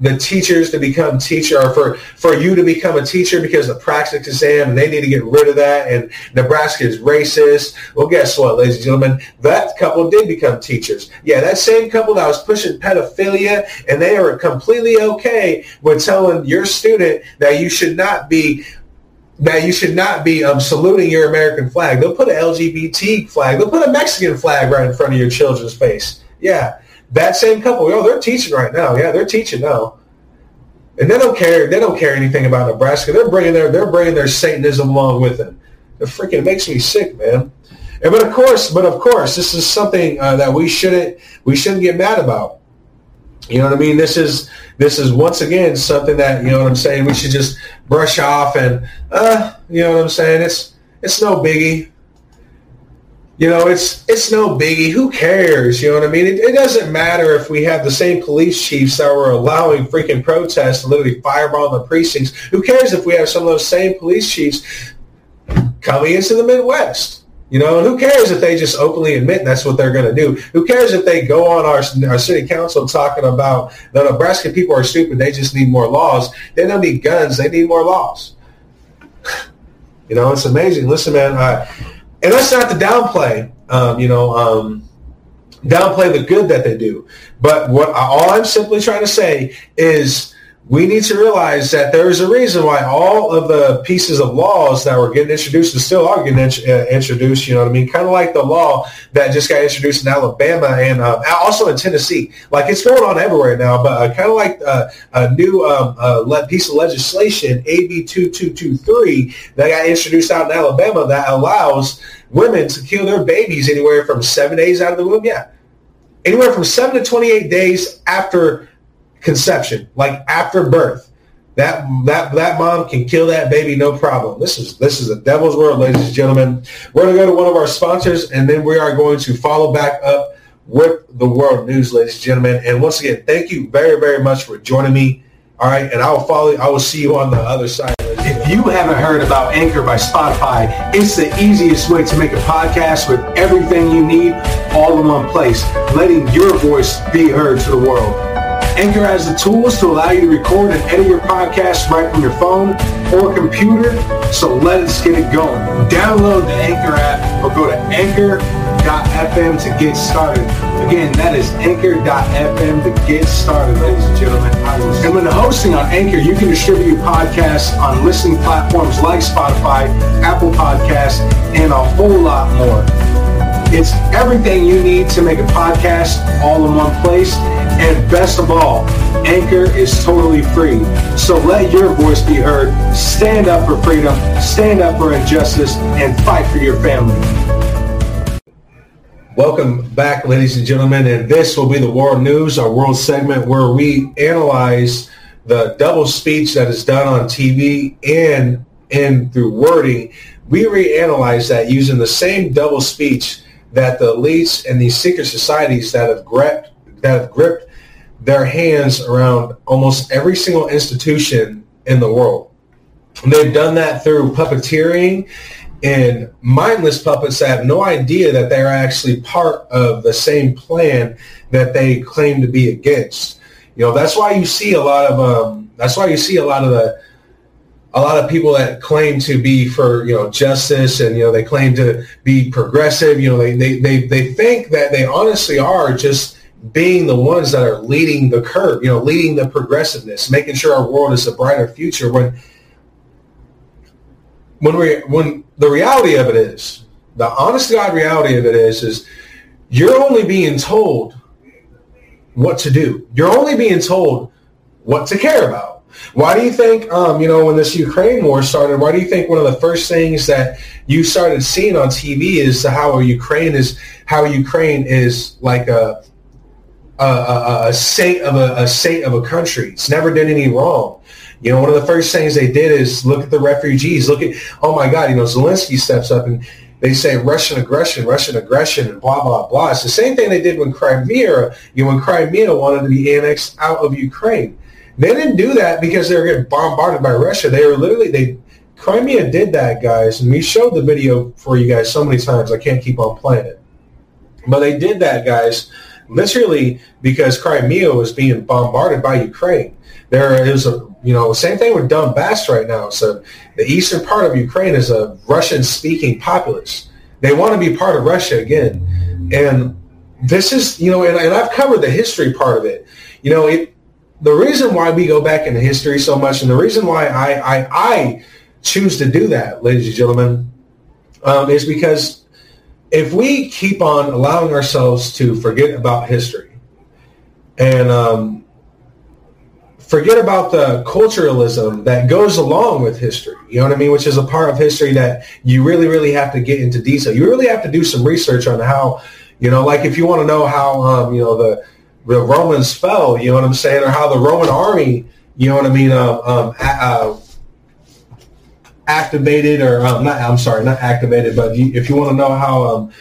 the teachers to become teacher or for, for you to become a teacher because the practice exam and they need to get rid of that and Nebraska is racist. Well, guess what, ladies and gentlemen? That couple did become teachers. Yeah, that same couple that was pushing pedophilia and they are completely okay with telling your student that you should not be that you should not be um, saluting your American flag. They'll put an LGBT flag. They'll put a Mexican flag right in front of your children's face. Yeah. That same couple, oh, they're teaching right now. Yeah, they're teaching now. And they don't care. They don't care anything about Nebraska. They're bringing their they're bringing their Satanism along with them. It freaking makes me sick, man. And but of course, but of course, this is something uh, that we shouldn't we shouldn't get mad about. You know what I mean? This is this is once again something that you know what I'm saying. We should just brush off and uh, you know what I'm saying. It's it's no biggie. You know, it's it's no biggie. Who cares? You know what I mean? It, it, doesn't matter if we have the same police chiefs that were allowing freaking protests to literally fireball the precincts. Who cares if we have some of those same police chiefs coming into the Midwest? You know, and who cares if they just openly admit that's what they're going to do? Who cares if they go on our, our city council talking about the Nebraska people are stupid, they just need more laws. They don't need guns, they need more laws. You know, it's amazing. Listen, man, and that's not to downplay, um, you know, um, downplay the good that they do. But what all I'm simply trying to say is we need to realize that there is a reason why all of the pieces of laws that were getting introduced and still are getting uh, introduced, you know what I mean? Kind of like the law that just got introduced in Alabama and uh, also in Tennessee. Like it's going on everywhere now, but uh, kind of like uh, a new um, uh, piece of legislation, AB 2223, that got introduced out in Alabama that allows women to kill their babies anywhere from seven days out of the womb. Yeah. Anywhere from seven to 28 days after conception, like after birth. That that that mom can kill that baby no problem. This is this is a devil's world, ladies and gentlemen. We're gonna go to one of our sponsors, and then we are going to follow back up with the world news, ladies and gentlemen. And once again, thank you very very much for joining me. All right, and I will follow. I will see you on the other side. If you haven't heard about Anchor by Spotify, it's the easiest way to make a podcast with everything you need all in one place, letting your voice be heard to the world. Anchor has the tools to allow you to record and edit your podcast right from your phone or computer. So let's get it going. Download the Anchor app or go to anchor.fm to get started. Again, that is anchor.fm to get started, ladies and gentlemen. And when hosting on Anchor, you can distribute your podcasts on listening platforms like Spotify, Apple Podcasts, and a whole lot more. It's everything you need to make a podcast all in one place. And best of all, Anchor is totally free. So let your voice be heard. Stand up for freedom, stand up for injustice, and fight for your family. Welcome back, ladies and gentlemen, and this will be the World News, our world segment where we analyze the double speech that is done on TV and and through wording. We reanalyze that using the same double speech that the elites and these secret societies that have gripped that have gripped their hands around almost every single institution in the world. they've done that through puppeteering and mindless puppets that have no idea that they're actually part of the same plan that they claim to be against. You know, that's why you see a lot of um, that's why you see a lot of the a lot of people that claim to be for you know justice and you know they claim to be progressive. You know, they they they, they think that they honestly are just being the ones that are leading the curve. You know, leading the progressiveness, making sure our world is a brighter future. When when we when the reality of it is, the honest to God reality of it is, is you're only being told what to do. You're only being told what to care about. Why do you think, um, you know, when this Ukraine war started, why do you think one of the first things that you started seeing on TV is how Ukraine is, how Ukraine is like a, a, a, a saint of a, a saint of a country. It's never done any wrong. You know, one of the first things they did is look at the refugees. Look at, oh my God, you know, Zelensky steps up and they say Russian aggression, Russian aggression, and blah, blah, blah. It's the same thing they did when Crimea, you know, when Crimea wanted to be annexed out of Ukraine. They didn't do that because they were getting bombarded by Russia. They were literally, they, Crimea did that, guys, and we showed the video for you guys so many times, I can't keep on playing it. But they did that, guys, literally because Crimea was being bombarded by Ukraine. There is a you know, same thing with Donbass right now. So the eastern part of Ukraine is a Russian-speaking populace. They want to be part of Russia again. And this is, you know, and, and I've covered the history part of it. You know, it, the reason why we go back into history so much and the reason why I, I, I choose to do that, ladies and gentlemen, um, is because if we keep on allowing ourselves to forget about history and um, forget about the culturalism that goes along with history. You know what I mean? Which is a part of history that you really, really have to get into detail. You really have to do some research on how, you know, like if you want to know how, um, you know, the the Romans fell. You know what I'm saying? Or how the Roman army, you know what I mean? Uh, um, uh, activated or um, not? I'm sorry, not activated, but you, if you want to know how, um,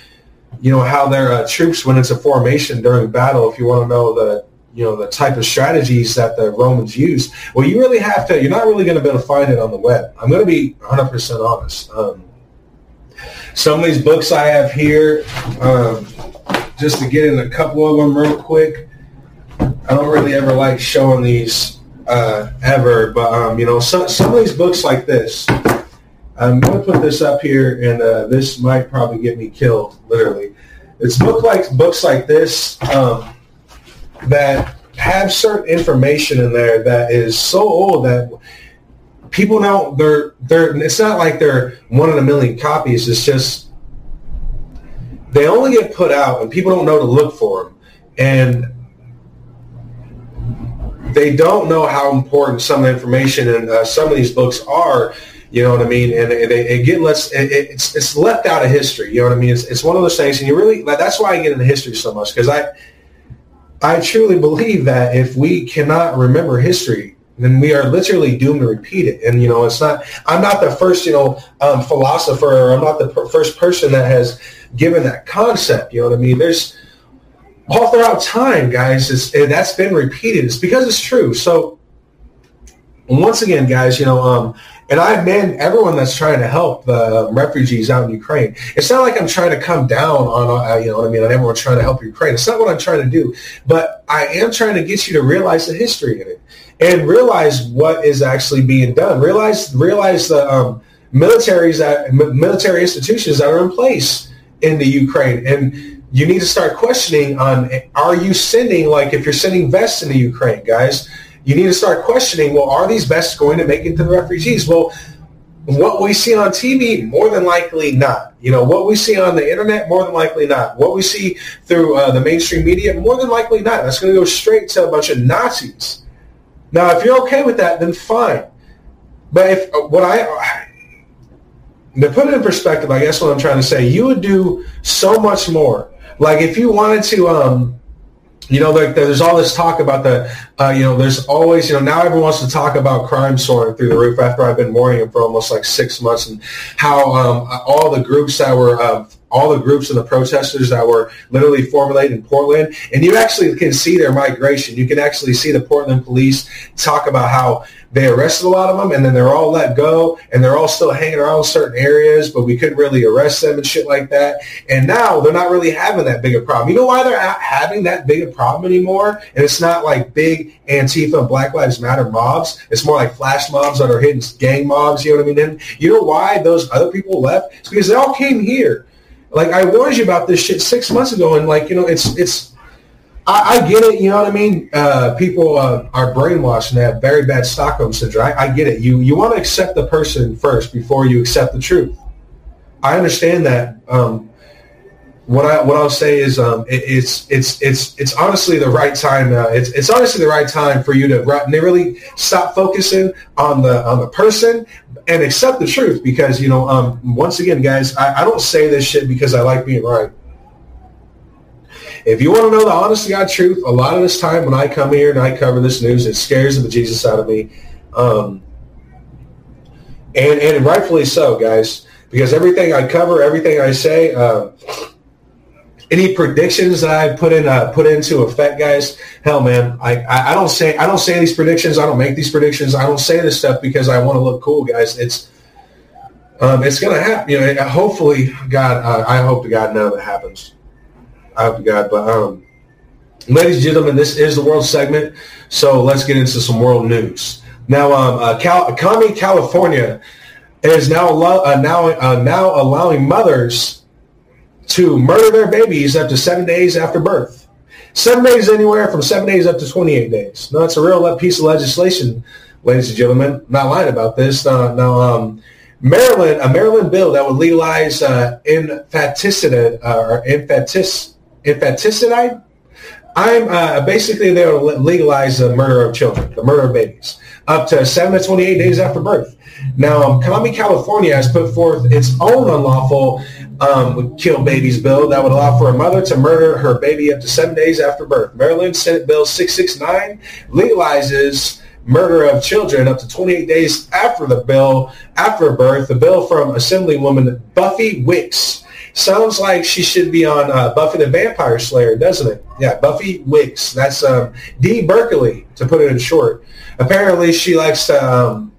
you know, how their uh, troops went into formation during battle, if you want to know the you know the type of strategies that the Romans used. Well, you really have to. You're not really going to be able to find it on the web. I'm going to be 100 percent honest. Um, some of these books I have here, um, just to get in a couple of them real quick. I don't really ever like showing these uh, ever, but um, you know, some some of these books like this. I'm to put this up here, and uh, this might probably get me killed, literally. It's book like books like this. Um, that have certain information in there that is so old that people now they're they're it's not like they're one in a million copies it's just they only get put out and people don't know to look for them and they don't know how important some of the information and uh, some of these books are you know what I mean? And it, it, get less. It, it's it's left out of history. You know what I mean? It's, it's one of those things, and you really that's why I get into history so much because I I truly believe that if we cannot remember history, then we are literally doomed to repeat it. And you know, it's not. I'm not the first, you know, um, philosopher. Or I'm not the per- first person that has given that concept. You know what I mean? There's all throughout time, guys. It's, that's been repeated. It's because it's true. So once again, guys, you know, um, and I commend everyone that's trying to help the refugees out in Ukraine. It's not like I'm trying to come down on, uh, you know what I mean, on everyone trying to help Ukraine. It's not what I'm trying to do. But I am trying to get you to realize the history in it and realize what is actually being done. Realize, realize the um, militaries that, military institutions that are in place in the Ukraine. And you need to start questioning on, are you sending, like if you're sending vests into Ukraine, guys, you need to start questioning, well, are these vests going to make it to the refugees? Well, what we see on TV, more than likely not. You know, what we see on the internet, more than likely not. What we see through uh, the mainstream media, more than likely not. That's going to go straight to a bunch of Nazis. Now, if you're okay with that, then fine. But if uh, what I to put it in perspective, I guess what I'm trying to say, you would do so much more. Like if you wanted to, um, you know, like there's all this talk about the, uh, you know, there's always, you know, now everyone wants to talk about crime soaring through the roof after I've been warning them for almost like six months and how um, all the groups that were uh, all the groups and the protesters that were literally formulated in Portland. And you actually can see their migration. You can actually see the Portland police talk about how they arrested a lot of them and then they're all let go and they're all still hanging around certain areas, but we couldn't really arrest them and shit like that. And now they're not really having that big a problem. You know why they're not having that big a problem anymore? And it's not like big Antifa and Black Lives Matter mobs. It's more like flash mobs that are hitting gang mobs. You know what I mean? And you know why those other people left? It's because they all came here. Like I warned you about this shit six months ago, and like you know, it's it's I, I, get it. You know what I mean? Uh, people uh, are brainwashed and they have very bad Stockholm syndrome. I, I get it. You you want to accept the person first before you accept the truth. I understand that. Um, what I what I'll say is um, it, it's it's it's it's honestly the right time. Uh, it's it's honestly the right time for you to really stop focusing on the on the person and accept the truth. Because you know, um, once again, guys, I, I don't say this shit because I like being right. If you want to know the honest to God truth, a lot of this time when I come here and I cover this news, it scares the Jesus out of me. Um, and, and rightfully so, guys, because everything I cover, everything I say, uh, any predictions that I put in uh, put into effect, guys. Hell, man, I, I, don't say I don't say these predictions. I don't make these predictions. I don't say this stuff because I want to look cool, guys. It's um, it's gonna happen. You know, hopefully, God, uh, I hope to God none of it happens. I hope to God. But um, ladies and gentlemen, this is the world segment. So let's get into some world news. Now, um, uh, Cal- California is now uh, now uh, now allowing mothers to murder their babies up to seven days after birth. Seven days anywhere from seven days up to 28 days. Now, it's a real piece of legislation, ladies and gentlemen. I'm not lying about this. Uh, now, um, Maryland, a Maryland bill that would legalize uh, infanticide uh, or infantis, infanticide. I'm uh, basically they to legalize the murder of children, the murder of babies, up to 7 to 28 days after birth. Now, um, Kami, California has put forth its own unlawful um, kill babies bill that would allow for a mother to murder her baby up to seven days after birth. Maryland Senate Bill 669 legalizes murder of children up to 28 days after the bill, after birth. The bill from Assemblywoman Buffy Wicks Sounds like she should be on uh, Buffy the Vampire Slayer, doesn't it? Yeah, Buffy Wicks. That's um, Dee Berkeley, to put it in short. Apparently, she likes to um,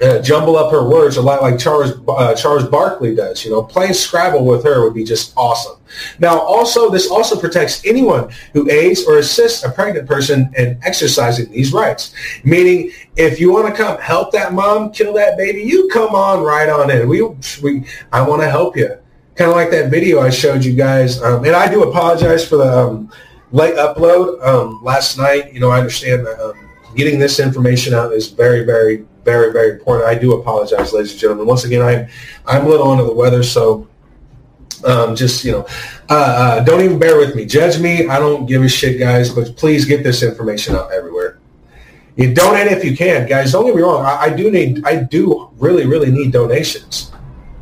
uh, jumble up her words a lot like Charles uh, Charles Barkley does. You know, playing Scrabble with her would be just awesome. Now, also, this also protects anyone who aids or assists a pregnant person in exercising these rights. Meaning, if you want to come help that mom kill that baby, you come on right on in. We, we, I want to help you kind of like that video I showed you guys. Um, and I do apologize for the um, late upload um, last night. You know, I understand that um, getting this information out is very, very, very, very important. I do apologize, ladies and gentlemen. Once again, I'm I'm a little under the weather, so um, just you know, uh, uh, don't even bear with me. Judge me. I don't give a shit, guys. But please get this information out everywhere. You donate if you can, guys. Don't get me wrong. I, I do need. I do really, really need donations.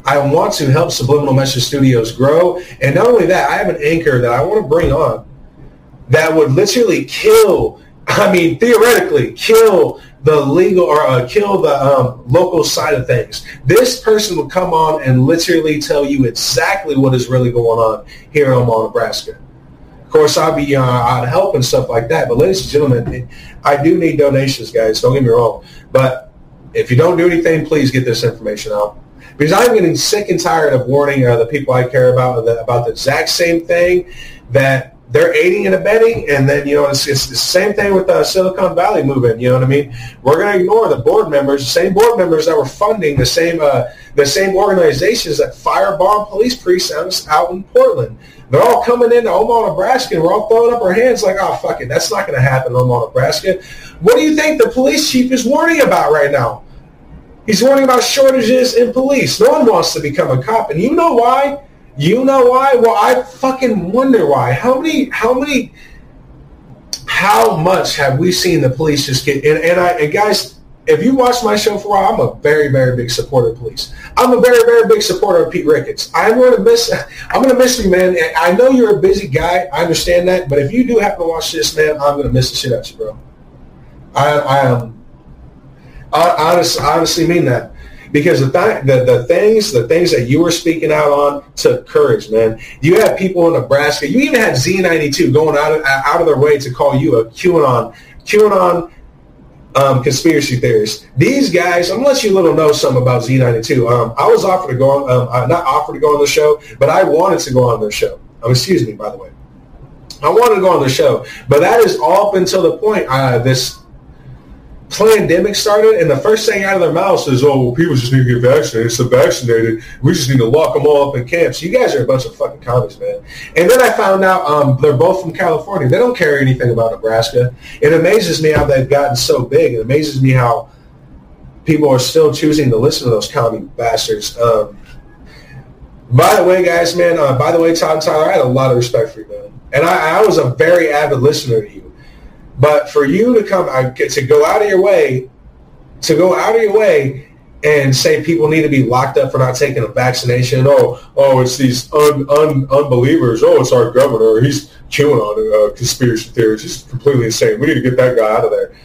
I want to help Subliminal Message Studios grow. And not only that, I have an anchor that I want to bring on that would literally kill, I mean, theoretically, kill the legal or uh, kill the um, local side of things. This person would come on and literally tell you exactly what is really going on here in Omaha, Nebraska. Of course, I'll be uh, I'd help and stuff like that. But ladies and gentlemen, I do need donations, guys. Don't get me wrong. But if you don't do anything, please get this information out because I'm getting sick and tired of warning uh, the people I care about the, about the exact same thing that they're aiding and abetting, and then you know it's, it's the same thing with the Silicon Valley movement. You know what I mean? We're going to ignore the board members, the same board members that were funding the same uh, the same organizations that firebomb police precincts out in Portland. They're all coming into Omaha, Nebraska, and we're all throwing up our hands like, oh, fuck it, that's not going to happen in Omaha, Nebraska. What do you think the police chief is warning about right now? He's warning about shortages in police. No one wants to become a cop. And you know why? You know why? Well, I fucking wonder why. How many, how many, how much have we seen the police just get, and, and I, and guys, if you watch my show for a while, I'm a very, very big supporter of police. I'm a very, very big supporter of Pete Ricketts. I'm going to miss, I'm going to miss you, man. I know you're a busy guy. I understand that. But if you do happen to watch this, man, I'm going to miss the shit out you, bro. I, I am, I honestly, honestly mean that. because the, th- the the things the things that you were speaking out on took courage, man. You had people in Nebraska. You even had Z92 going out of, out of their way to call you a QAnon QAnon um, conspiracy theorists. These guys, I'm gonna let you little know something about Z92. Um, I was offered to go on, um, uh, not offered to go on the show, but I wanted to go on their show. Um, excuse me, by the way. I wanted to go on the show, but that is up until the point uh, this pandemic started, and the first thing out of their mouths is, "Oh, well, people just need to get vaccinated. It's vaccinated. We just need to lock them all up in camps." You guys are a bunch of fucking comics, man. And then I found out um, they're both from California. They don't care anything about Nebraska. It amazes me how they've gotten so big. It amazes me how people are still choosing to listen to those commie bastards. Um, by the way, guys, man. Uh, by the way, Todd Tyler, I had a lot of respect for you, man, and I, I was a very avid listener to you. But for you to come uh, to go out of your way, to go out of your way and say people need to be locked up for not taking a vaccination. Oh, oh, it's these un, un, unbelievers. Oh, it's our governor. He's chewing on uh, conspiracy theories. He's completely insane. We need to get that guy out of there.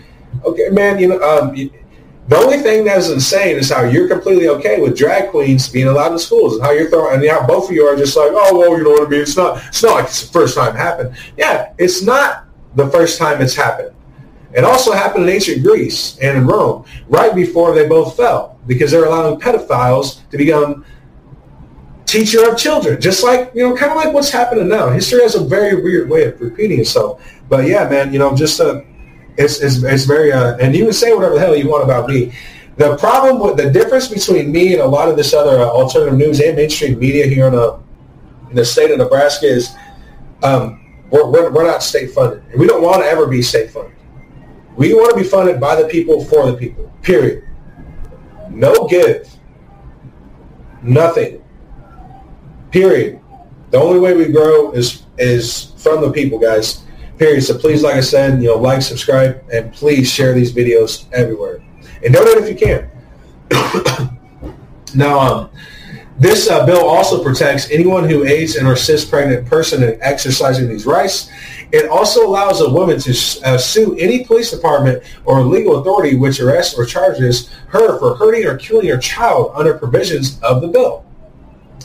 Okay, man. You know, um, the only thing that is insane is how you're completely okay with drag queens being allowed in schools and how you're throwing and how both of you are just like, oh, well, you know what I mean. It's not. It's not like it's the first time it happened. Yeah, it's not the first time it's happened. It also happened in ancient Greece and in Rome, right before they both fell, because they're allowing pedophiles to become teacher of children, just like, you know, kind of like what's happening now. History has a very weird way of repeating itself. But yeah, man, you know, just uh, it's, it's, it's very, uh, and you can say whatever the hell you want about me. The problem with the difference between me and a lot of this other uh, alternative news and mainstream media here in, uh, in the state of Nebraska is um, we're, we're, we're not state funded. And we don't want to ever be state funded. We want to be funded by the people for the people, period. No give. Nothing. Period. The only way we grow is is from the people, guys. Period. So please, like I said, you know, like, subscribe, and please share these videos everywhere. And donate if you can. now, um, this uh, bill also protects anyone who aids an or assists pregnant person in exercising these rights. It also allows a woman to uh, sue any police department or legal authority which arrests or charges her for hurting or killing her child under provisions of the bill.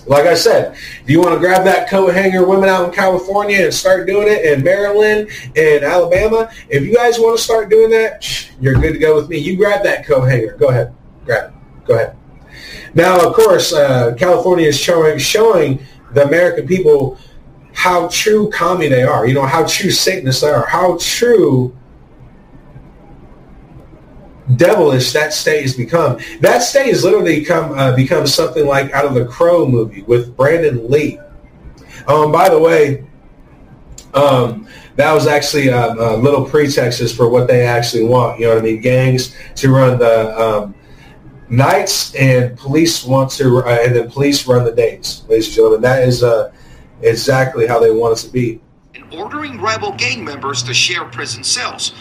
Like I said, if you want to grab that coat hanger women out in California and start doing it in Maryland and Alabama, if you guys want to start doing that, you're good to go with me. You grab that coat hanger. Go ahead. Grab it. Go ahead. Now, of course, uh, California is showing showing the American people how true commie they are. You know how true Satanists they are. How true devilish that state has become. That state has literally become uh, become something like out of the Crow movie with Brandon Lee. Um, by the way, um, that was actually a, a little pretext for what they actually want. You know what I mean? Gangs to run the um, nights and police want to, uh, and then police run the days, ladies and gentlemen. That is uh, exactly how they want it to be. And ordering rival gang members to share prison cells.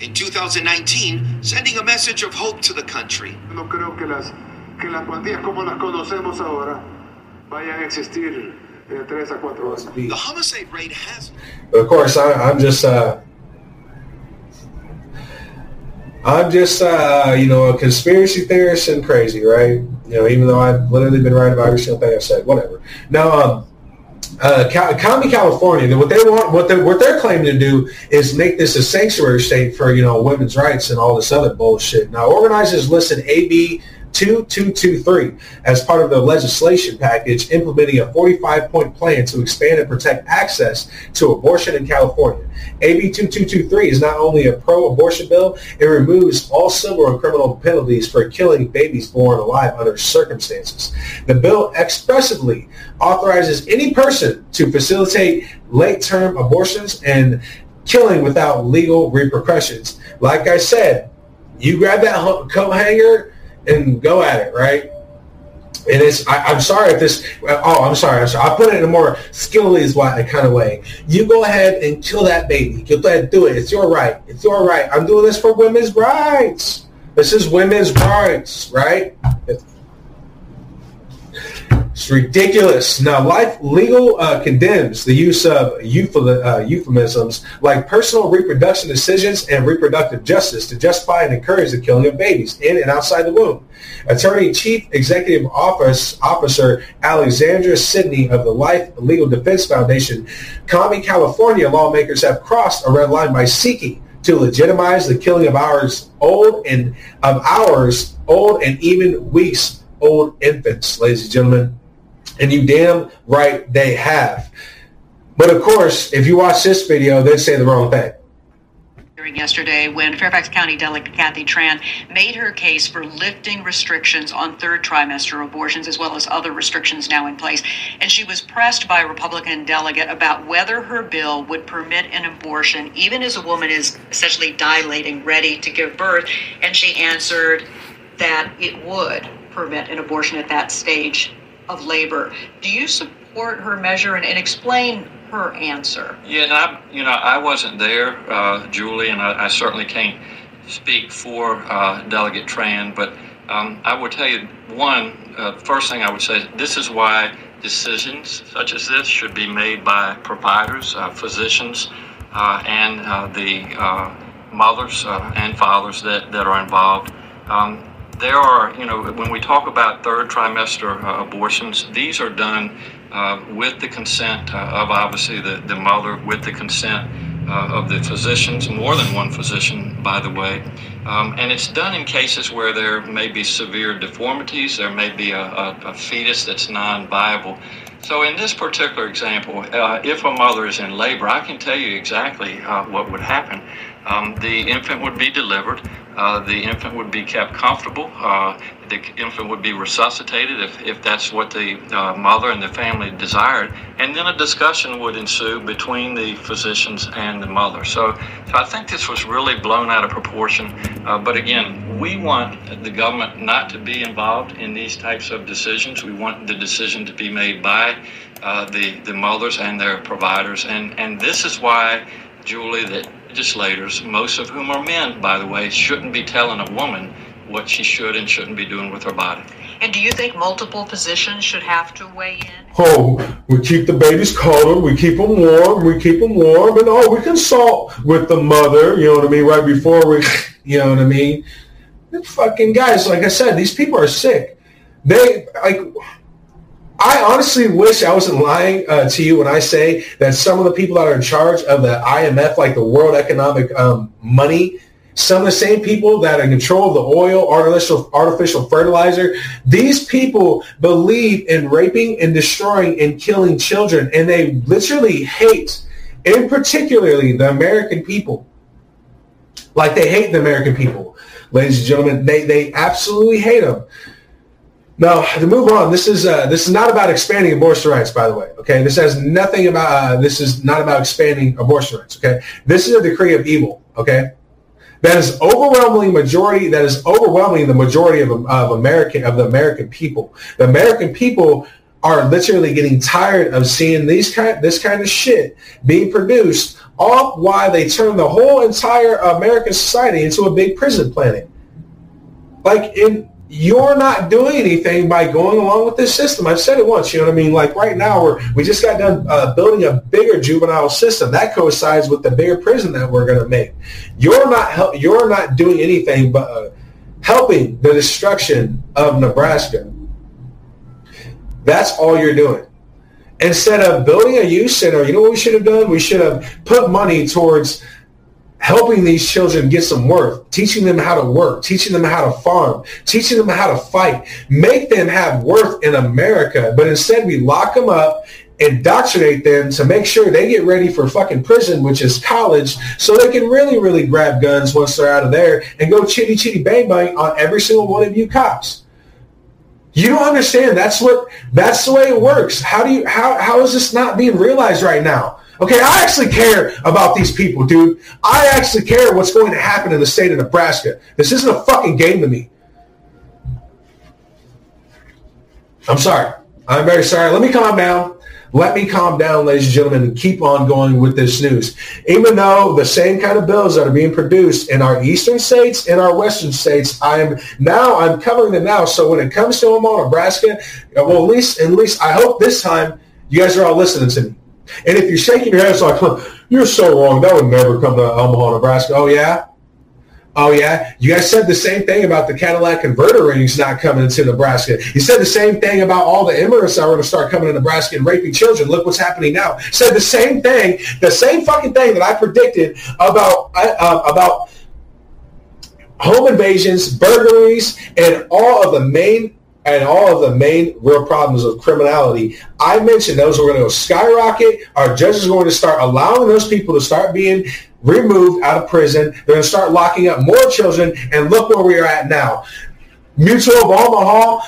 In 2019, sending a message of hope to the country. No creo que las, que las pandillas como las conocemos ahora vayan a existir tres a cuatro horas. The homicide rate has. Of course, I, I'm just. Uh, I'm just, uh, you know, a conspiracy theorist and crazy, right? You know, even though I've literally been right about every single thing I've said, whatever. Now, um, uh, County California, what they want, what they what they're claiming to do is make this a sanctuary state for you know women's rights and all this other bullshit. Now, organizers listed AB 2223 as part of the legislation package implementing a 45-point plan to expand and protect access to abortion in California. AB 2223 is not only a pro-abortion bill, it removes all civil and criminal penalties for killing babies born alive under circumstances. The bill expressively authorizes any person to facilitate late-term abortions and killing without legal repercussions. Like I said, you grab that coat hanger and go at it, right? And it's, I, am sorry if this, oh, I'm sorry, I'm sorry. I put it in a more skillly kind of way. You go ahead and kill that baby. Go ahead and do it. It's your right. It's your right. I'm doing this for women's rights. This is women's rights, right? It's ridiculous. Now, life legal uh, condemns the use of uh, euphemisms like personal reproduction decisions and reproductive justice to justify and encourage the killing of babies in and outside the womb. Attorney Chief Executive Office Officer Alexandra Snyder of the Life Legal Defense Foundation, Kami, California lawmakers have crossed a red line by seeking to legitimize the killing of ours old and of ours old and even weeks old infants, ladies and gentlemen. And you damn right they have. But of course, if you watch this video, they say the wrong thing During yesterday when Fairfax County Delegate Kathy Tran made her case for lifting restrictions on third trimester abortions as well as other restrictions now in place. And she was pressed by a Republican delegate about whether her bill would permit an abortion even as a woman is essentially dilating, ready to give birth. And she answered that it would permit an abortion at that stage of labor. Do you support her measure and, and explain her answer? Yeah, and I, you know, I wasn't there, uh, Julie, and I, I, certainly can't speak for uh, Delegate Tran, but um, I would tell you one, uh, first thing I would say, this is why decisions such as this should be made by providers, uh, physicians, uh, and uh, the mothers and fathers that, that are involved. Um, there are, you know, when we talk about third trimester uh, abortions, these are done uh, with the consent uh, of obviously the, the mother, with the consent uh, of the physicians, more than one physician, by the way. Um, and it's done in cases where there may be severe deformities, there may be a, a, a fetus that's non viable. So, in this particular example, uh, if a mother is in labor, I can tell you exactly uh, what would happen. Um, the infant would be delivered. Uh, the infant would be kept comfortable. Uh, the infant would be resuscitated if, if that's what the uh, mother and the family desired. And then a discussion would ensue between the physicians and the mother. So, so I think this was really blown out of proportion. Uh, but again, we want the government not to be involved in these types of decisions. We want the decision to be made by uh, the, the mothers and their providers. And, and this is why, Julie, that legislators, most of whom are men, by the way, shouldn't be telling a woman what she should and shouldn't be doing with her body. And do you think multiple physicians should have to weigh in? Oh, we keep the babies cold, we keep them warm, we keep them warm, and oh, we consult with the mother, you know what I mean, right before we, you know what I mean? fucking guys, like I said, these people are sick. They, like, I honestly wish I wasn't lying uh, to you when I say that some of the people that are in charge of the IMF, like the World Economic um, Money, some of the same people that are in control of the oil, artificial, artificial fertilizer, these people believe in raping and destroying and killing children, and they literally hate, in particularly the American people. Like they hate the American people, ladies and gentlemen. They they absolutely hate them. Now, to move on, this is uh, this is not about expanding abortion rights, by the way. Okay, this has nothing about. Uh, this is not about expanding abortion rights. Okay, this is a decree of evil. Okay, that is overwhelmingly majority. That is overwhelmingly the majority of of American of the American people. The American people are literally getting tired of seeing these kind this kind of shit being produced. All why they turn the whole entire American society into a big prison planet. Like in you're not doing anything by going along with this system. I've said it once, you know what I mean? Like right now, we're, we just got done uh, building a bigger juvenile system. That coincides with the bigger prison that we're going to make. You're not, help, you're not doing anything but uh, helping the destruction of Nebraska. That's all you're doing. Instead of building a youth center, you know what we should have done? We should have put money towards helping these children get some work, teaching them how to work, teaching them how to farm, teaching them how to fight, make them have worth in America. But instead we lock them up, indoctrinate them to make sure they get ready for fucking prison, which is college, so they can really, really grab guns once they're out of there and go chitty chitty bang bang on every single one of you cops. You don't understand. That's what that's the way it works. How do you how how is this not being realized right now? Okay, I actually care about these people, dude. I actually care what's going to happen in the state of Nebraska. This isn't a fucking game to me. I'm sorry. I'm very sorry. Let me calm down. let me calm down, ladies and gentlemen, and keep on going with this news. Even though the same kind of bills that are being produced in our eastern states and our western states, I'm now I'm covering them now. So when it comes to Omaha, Nebraska, well, at least at least I hope this time you guys are all listening to me. And if you're shaking your head, it's like, you're so wrong. That would never come to Omaha, Nebraska. Oh yeah, Oh yeah, you guys said the same thing about the Cadillac converter rings not coming to Nebraska. You said the same thing about all the immigrants that are going to start coming to Nebraska and raping children. Look what's happening now. Said the same thing, the same fucking thing that I predicted about uh, about home invasions, burglaries, and all of the main and all of the main real problems of criminality. I mentioned those are going to go skyrocket. Our judges are going to start allowing those people to start being removed out of prison. They're going to start locking up more children, and look where we are at now. Mutual of Omaha,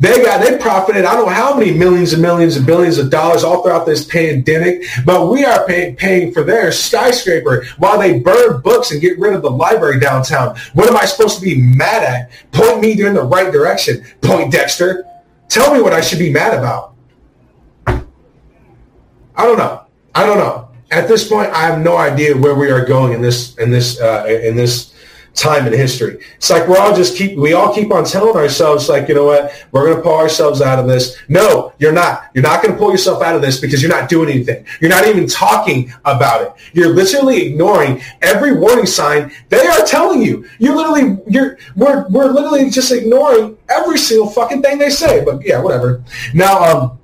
they got they profited I don't know how many millions and millions and billions of dollars all throughout this pandemic, but we are pay, paying for their skyscraper while they burn books and get rid of the library downtown. What am I supposed to be mad at? Point me in the right direction. Poindexter. Tell me what I should be mad about. I don't know. I don't know at this point, I have no idea where we are going in this in this uh, in this time in history. It's like we're all just keep we all keep on telling ourselves like you know what we're to pull ourselves out of this. No, you're not. You're not to pull yourself out of this because you're not doing anything. You're not even talking about it. You're literally ignoring every warning sign they are telling you. You're literally you're we're we're literally just ignoring every single fucking thing they say. But yeah, whatever. Now um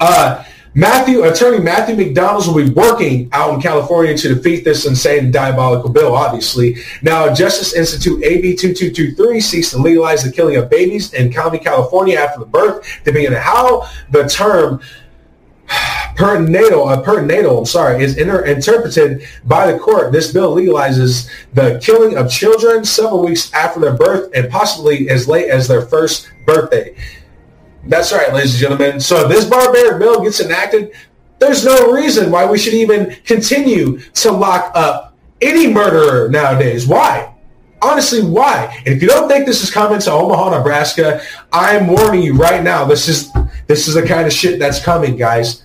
uh Matthew, attorney Matthew McDonald's will be working out in California to defeat this insane diabolical bill, obviously. Now, Justice Institute AB 2223 seeks to legalize the killing of babies in County, California after the birth, depending on how the term perinatal, uh, perinatal, I'm sorry, is inter- interpreted by the court. This bill legalizes the killing of children several weeks after their birth and possibly as late as their first birthday. That's right, ladies and gentlemen. So if this barbaric bill gets enacted, there's no reason why we should even continue to lock up any murderer nowadays. Why? Honestly, why? And if you don't think this is coming to Omaha, Nebraska, I'm warning you right now. This is this is the kind of shit that's coming, guys.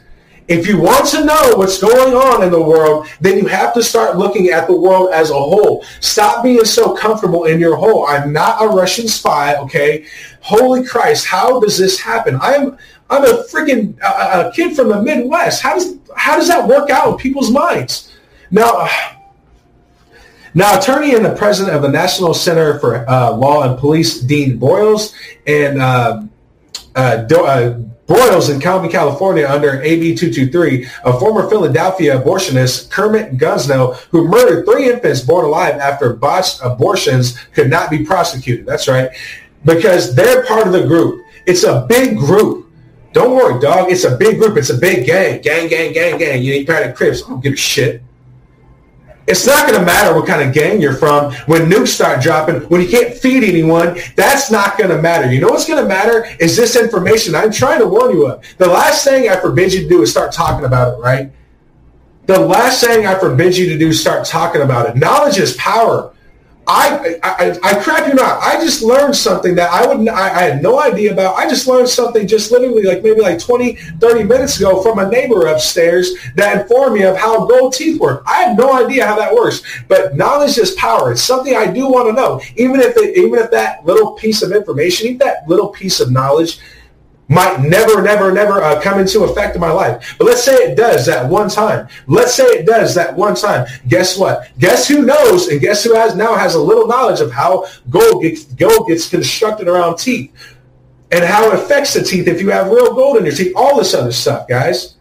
If you want to know what's going on in the world, then you have to start looking at the world as a whole. Stop being so comfortable in your hole. I'm not a Russian spy, okay? Holy Christ, how does this happen? I'm I'm a freaking uh, a kid from the Midwest. How does how does that work out in people's minds? Now, now, attorney and the president of the National Center for uh, Law and Policy, Dean Broyles, and uh, uh, Do- Broyles in County, California under AB 223, a former Philadelphia abortionist, Kermit Gosnell, who murdered three infants born alive after botched abortions, could not be prosecuted. That's right. Because they're part of the group. It's a big group. Don't worry, dog. It's a big group. It's a big gang. Gang, gang, gang, gang. You ain't part of Crips. I don't give a shit. It's not going to matter what kind of gang you're from when nukes start dropping, when you can't feed anyone. That's not going to matter. You know what's going to matter is this information I'm trying to warn you of. The last thing I forbid you to do is start talking about it, right? The last thing I forbid you to do is start talking about it. Knowledge is power. I, I, I crap you not. I just learned something that I would I, I, had no idea about. I just learned something just literally like maybe like 20, 30 minutes ago from a neighbor upstairs that informed me of how gold teeth work. I had no idea how that works. But knowledge is power. It's something I do want to know. Even if it, even if that little piece of information, even that little piece of knowledge might never, never, never uh, come into effect in my life. But let's say it does that one time. Let's say it does that one time. Guess what? Guess who knows and guess who has now has a little knowledge of how gold gets, gold gets constructed around teeth and how it affects the teeth if you have real gold in your teeth. All this other stuff, guys.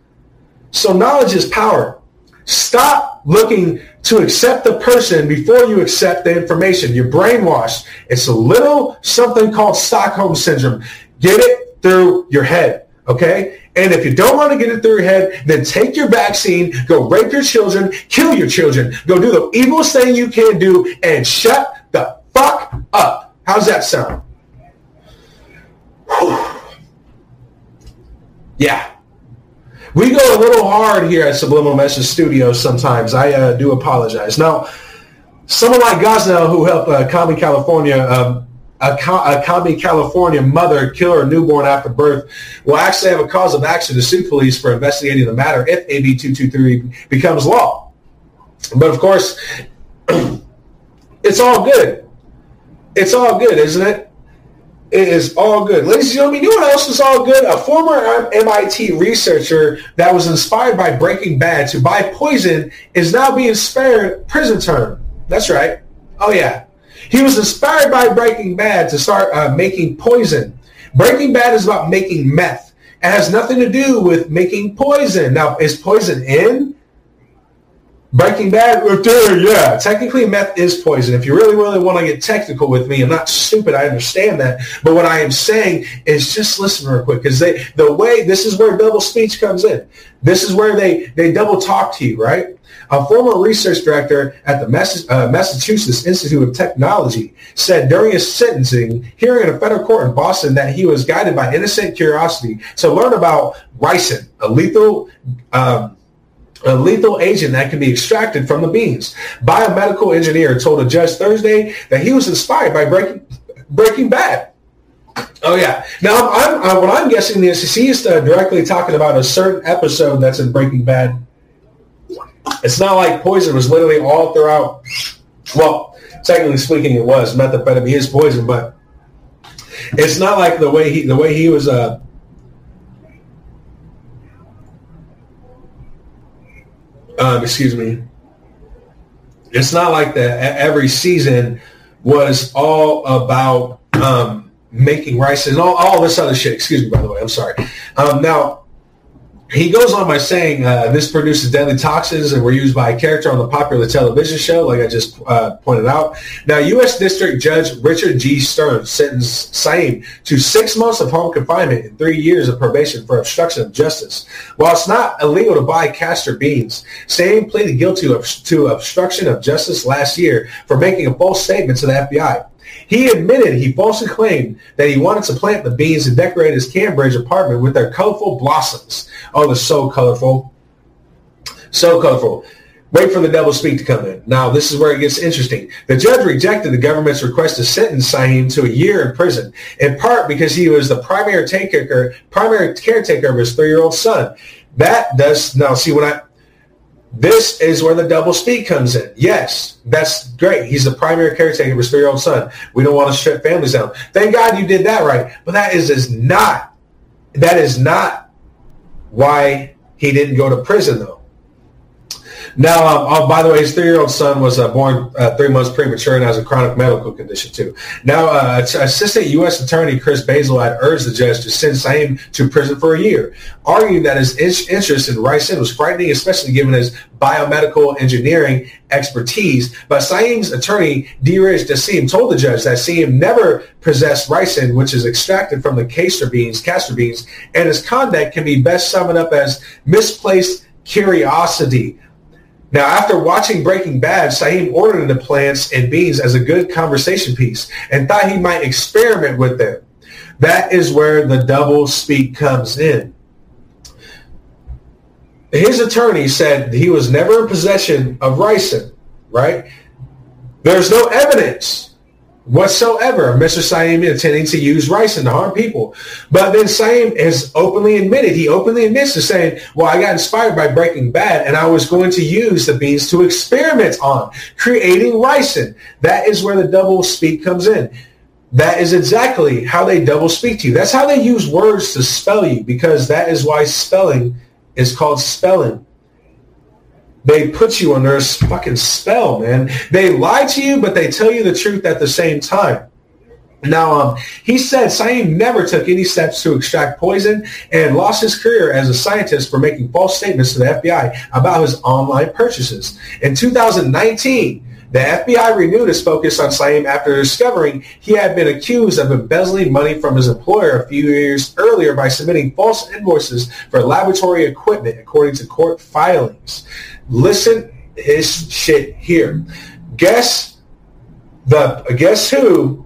So knowledge is power. Stop looking to accept the person before you accept the information. You're brainwashed. It's a little something called Stockholm syndrome. Get it? Through your head. Okay? And if you don't want to get it through your head, then take your vaccine, go rape your children, kill your children, go do the evilest thing you can do, and shut the fuck up. How's that sound? yeah. We go a little hard here at Subliminal Message Studios sometimes. I uh, do apologize. Now, someone like Gosnell, who helped uh, California, um, a, a County, California mother kill her newborn after birth will actually have a cause of action to sue police for investigating the matter if AB 223 becomes law. But of course, it's all good. It's all good, isn't it? It is all good. Ladies and gentlemen, you know what else is all good? A former MIT researcher that was inspired by Breaking Bad to buy poison is now being spared prison term. That's right. Oh, yeah. He was inspired by Breaking Bad to start uh, making poison. Breaking Bad is about making meth. It has nothing to do with making poison. Now, is poison in Breaking Bad, yeah. Technically, meth is poison. If you really, really want to get technical with me, I'm not stupid. I understand that. But what I am saying is just listen real quick, because they, the way this is where double speech comes in. This is where they they double talk to you, right? A former research director at the uh, Massachusetts Institute of Technology said during his sentencing hearing in a federal court in Boston that he was guided by innocent curiosity to learn about ricin, a lethal. Um, a lethal agent that can be extracted from the beans. Biomedical engineer told a judge Thursday that he was inspired by Breaking, breaking Bad. Oh yeah. Now, I'm, I'm, what I'm guessing is he is uh, directly talking about a certain episode that's in Breaking Bad. It's not like poison was literally all throughout. Well, technically speaking, it was methamphetamine is poison, but it's not like the way he the way he was uh, um, excuse me, it's not like that every season was all about um, making rice and all, all this other shit. Excuse me, by the way. I'm sorry. Um, now, he goes on by saying uh, this produces deadly toxins and were used by a character on the popular television show, like I just uh, pointed out. Now, U.S. District Judge Richard G. Stern sentenced Saim to six months of home confinement and three years of probation for obstruction of justice. While it's not illegal to buy castor beans, Saim pleaded guilty to obstruction of justice last year for making a false statement to the FBI. He admitted he falsely claimed that he wanted to plant the beans and decorate his Cambridge apartment with their colorful blossoms. Oh, they're so colorful. So colorful. Wait for the double speak to come in. Now, this is where it gets interesting. The judge rejected the government's request to sentence Saim to a year in prison, in part because he was the primary caretaker, primary caretaker of his three-year-old son. That does now see when I this is where the double speak comes in. Yes, that's great. He's the primary caretaker of his three-year-old son. We don't want to strip families down. Thank God you did that right. But that is, is not, that is not why he didn't go to prison though. Now, um, oh, by the way, his three-year-old son was uh, born uh, three months premature and has a chronic medical condition too. Now, uh, Assistant U.S. Attorney Chris Basil had urged the judge to send Saim to prison for a year, arguing that his in- interest in ricin was frightening, especially given his biomedical engineering expertise. But Saim's attorney, Dheeraj Dasim, told the judge that Saim never possessed ricin, which is extracted from the castor beans, castor beans, and his conduct can be best summed up as misplaced curiosity now, after watching Breaking Bad, Saim ordered the plants and beans as a good conversation piece and thought he might experiment with them. That is where the double speak comes in. His attorney said he was never in possession of ricin, right? There's no evidence whatsoever Mr. Saim intending to use ricin to harm people. But then Saim has openly admitted, he openly admits to saying, well, I got inspired by Breaking Bad and I was going to use the beans to experiment on creating ricin. That is where the double speak comes in. That is exactly how they double speak to you. That's how they use words to spell you because that is why spelling is called spelling. They put you under a fucking spell, man. They lie to you, but they tell you the truth at the same time. Now, um, he said Saim never took any steps to extract poison and lost his career as a scientist for making false statements to the FBI about his online purchases. In 2019, the FBI renewed its focus on Saim after discovering he had been accused of embezzling money from his employer a few years earlier by submitting false invoices for laboratory equipment, according to court filings. Listen his shit here. Guess the guess who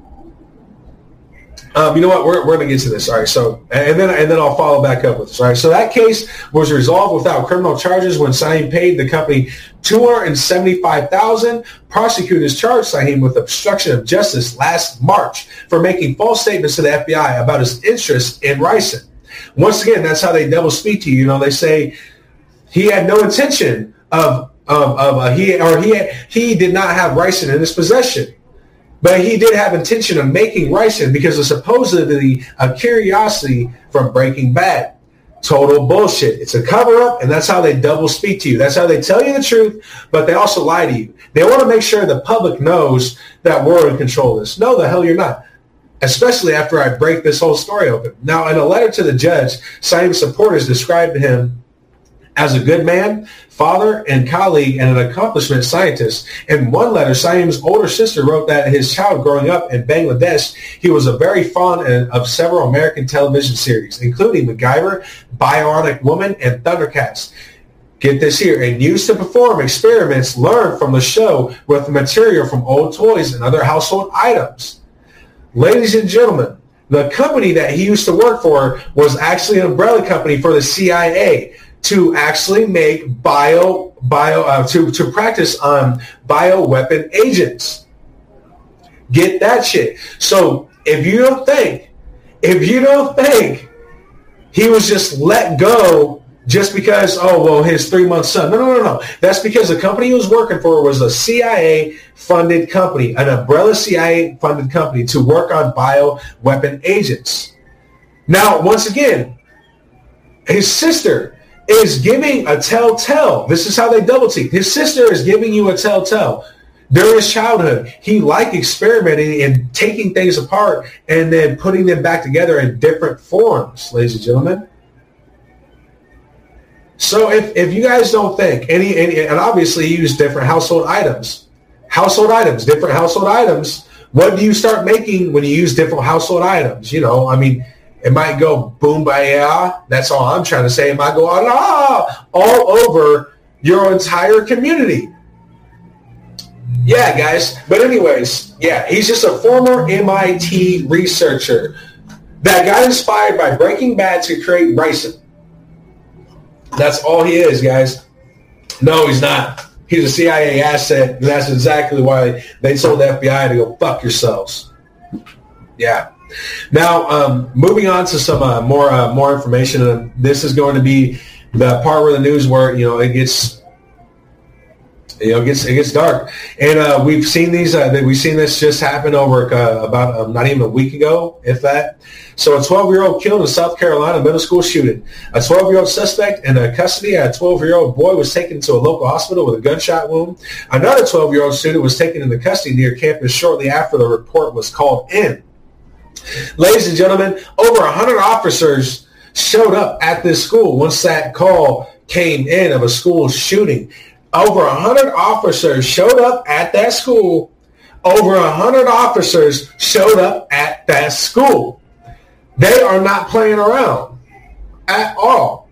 Um, you know what? We're, we're going to get to this. All right. So, and then and then I'll follow back up with this. All right. So that case was resolved without criminal charges when Saeem paid the company two hundred and seventy-five thousand. Prosecutors charged Saeem with obstruction of justice last March for making false statements to the FBI about his interest in ricin. Once again, that's how they double speak to you. You know, they say he had no intention of of, of uh, he or he he did not have ricin in his possession. But he did have intention of making ricin because of supposedly a curiosity from Breaking Bad. Total bullshit. It's a cover up, and that's how they double speak to you. That's how they tell you the truth, but they also lie to you. They want to make sure the public knows that we're in control of this. No, the hell you're not. Especially after I break this whole story open. Now, in a letter to the judge, Saeem's supporters described him as a good man, father, and colleague, and an accomplishment scientist. In one letter, Saeem's older sister wrote that his child growing up in Bangladesh, he was a very fond of several American television series, including MacGyver, Bionic Woman, and Thundercats. Get this here, and used to perform experiments learned from the show with material from old toys and other household items. Ladies and gentlemen, the company that he used to work for was actually an umbrella company for the CIA to actually make bio bio uh, to to practice on bio weapon agents. Get that shit. So if you don't think, if you don't think he was just let go just because oh well his three month son no no no no that's because the company he was working for was a CIA funded company an umbrella CIA funded company to work on bio weapon agents. Now once again, his sister is giving a telltale. This is how they double team. His sister is giving you a telltale. During his childhood, he liked experimenting and taking things apart and then putting them back together in different forms, ladies and gentlemen. So if, if you guys don't think any, any and obviously you use different household items, household items, different household items. What do you start making when you use different household items? You know, I mean, it might go boom by yeah. That's all I'm trying to say. It might go ah all over your entire community. Yeah, guys. But anyways, yeah, he's just a former MIT researcher that got inspired by Breaking Bad to create ricin. That's all he is, guys. No, he's not. He's a CIA asset, and that's exactly why they told the FBI to go fuck yourselves. Yeah. Now, um, moving on to some uh, more uh, more information. Uh, this is going to be the part where the news where you know it gets you know it gets it gets dark, and uh, we've seen these. Uh, we've seen this just happen over uh, about um, not even a week ago, if that. So, a 12 year old killed in South Carolina middle school shooting. A 12 year old suspect in custody. A 12 year old boy was taken to a local hospital with a gunshot wound. Another 12 year old student was taken into custody near campus shortly after the report was called in. Ladies and gentlemen, over 100 officers showed up at this school once that call came in of a school shooting. Over 100 officers showed up at that school. Over 100 officers showed up at that school. They are not playing around at all.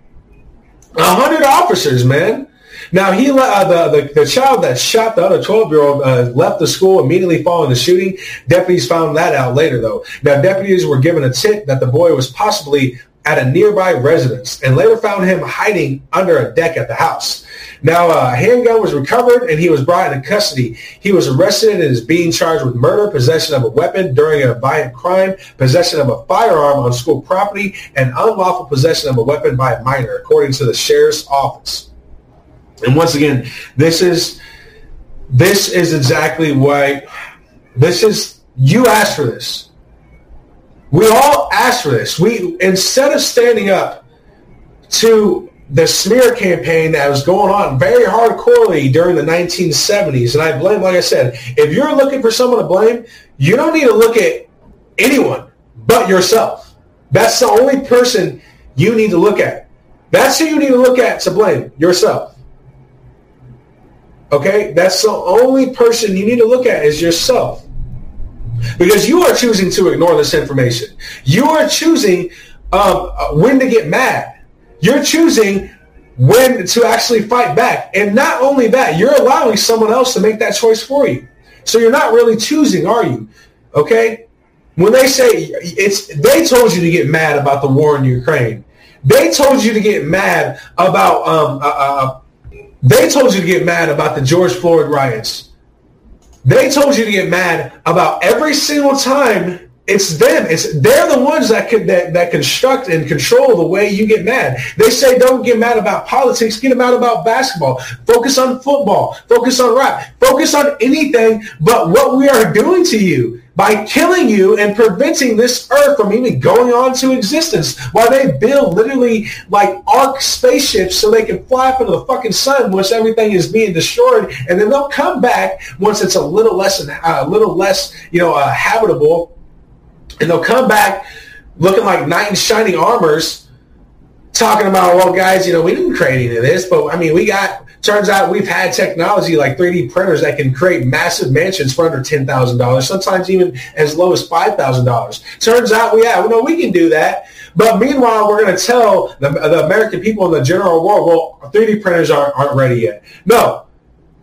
100 officers, man. Now he uh, the, the, the child that shot the other 12 year old uh, left the school immediately following the shooting. Deputies found that out later though. Now deputies were given a tip that the boy was possibly at a nearby residence and later found him hiding under a deck at the house. Now, a handgun was recovered and he was brought into custody. He was arrested and is being charged with murder, possession of a weapon during a violent crime, possession of a firearm on school property, and unlawful possession of a weapon by a minor, according to the sheriff's office. And once again, this is this is exactly why this is you asked for this. We all asked for this. We instead of standing up to the smear campaign that was going on very hardcorely during the 1970s, and I blame, like I said, if you're looking for someone to blame, you don't need to look at anyone but yourself. That's the only person you need to look at. That's who you need to look at to blame yourself. Okay? That's the only person you need to look at is yourself. Because you are choosing to ignore this information. You are choosing um, when to get mad. You're choosing when to actually fight back. And not only that, you're allowing someone else to make that choice for you. So you're not really choosing, are you? Okay? when they say it's, they told you to get mad about the war in Ukraine. They told you to get mad about, um, uh, uh, they told you to get mad about the George Floyd riots. They told you to get mad about every single time it's them. It's they're the ones that can that, that construct and control the way you get mad. They say don't get mad about politics, get mad about basketball. Focus on football. Focus on rap. Focus on anything but what we are doing to you by killing you and preventing this earth from even going on to existence while they build literally like arc spaceships so they can fly into the fucking sun once everything is being destroyed and then they'll come back once it's a little less a uh, little less you know uh, habitable and they'll come back looking like knight in shining armors, talking about, well, guys, you know, we didn't create any of this, but I mean, we got. Turns out we've had technology like 3D printers that can create massive mansions for under ten thousand dollars, sometimes even as low as five thousand dollars. Turns out, yeah, well, no, we can do that. But meanwhile, we're going to tell the, the American people in the general world, well, 3D printers aren't, aren't ready yet. No,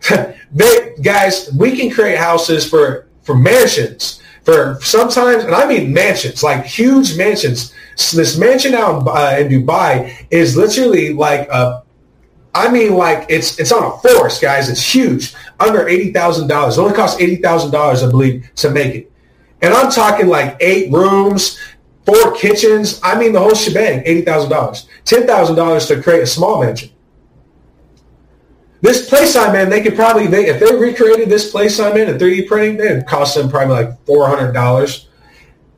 they guys, we can create houses for for mansions for sometimes, and I mean mansions, like huge mansions. So this mansion out in, uh, in Dubai is literally like a, I mean, like it's it's on a forest, guys. It's huge, under eighty thousand dollars. It only costs eighty thousand dollars, I believe, to make it. And I'm talking like eight rooms, four kitchens. I mean, the whole shebang, eighty thousand dollars, ten thousand dollars to create a small mansion. This place I'm in, they could probably, they, if they recreated this place I'm in in 3D printing, it'd cost them probably like $400.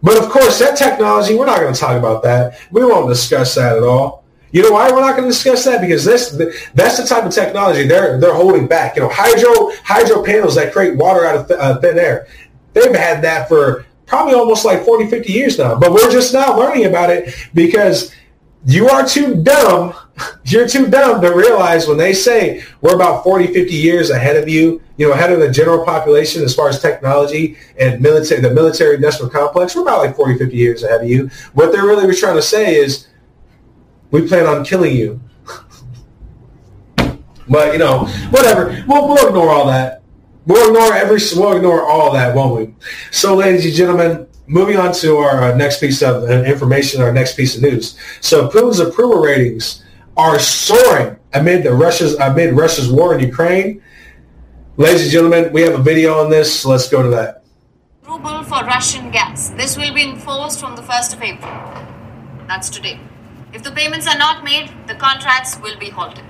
But of course, that technology, we're not going to talk about that. We won't discuss that at all. You know why we're not going to discuss that? Because this that's the type of technology they're they're holding back. You know, hydro hydro panels that create water out of uh, thin air. They've had that for probably almost like 40, 50 years now. But we're just now learning about it because you are too dumb you're too dumb to realize when they say we're about 40, 50 years ahead of you, you know, ahead of the general population as far as technology and military, the military industrial complex, we're about like 40, 50 years ahead of you. What they're really trying to say is we plan on killing you. but, you know, whatever. We'll, we'll ignore all that. We'll ignore every, we'll ignore all that, won't we? So, ladies and gentlemen, moving on to our uh, next piece of uh, information, our next piece of news. So Putin's approval ratings are soaring amid the Russia's amid Russia's war in Ukraine. Ladies and gentlemen, we have a video on this. Let's go to that. Ruble for Russian gas. This will be enforced from the 1st of April. That's today. If the payments are not made, the contracts will be halted.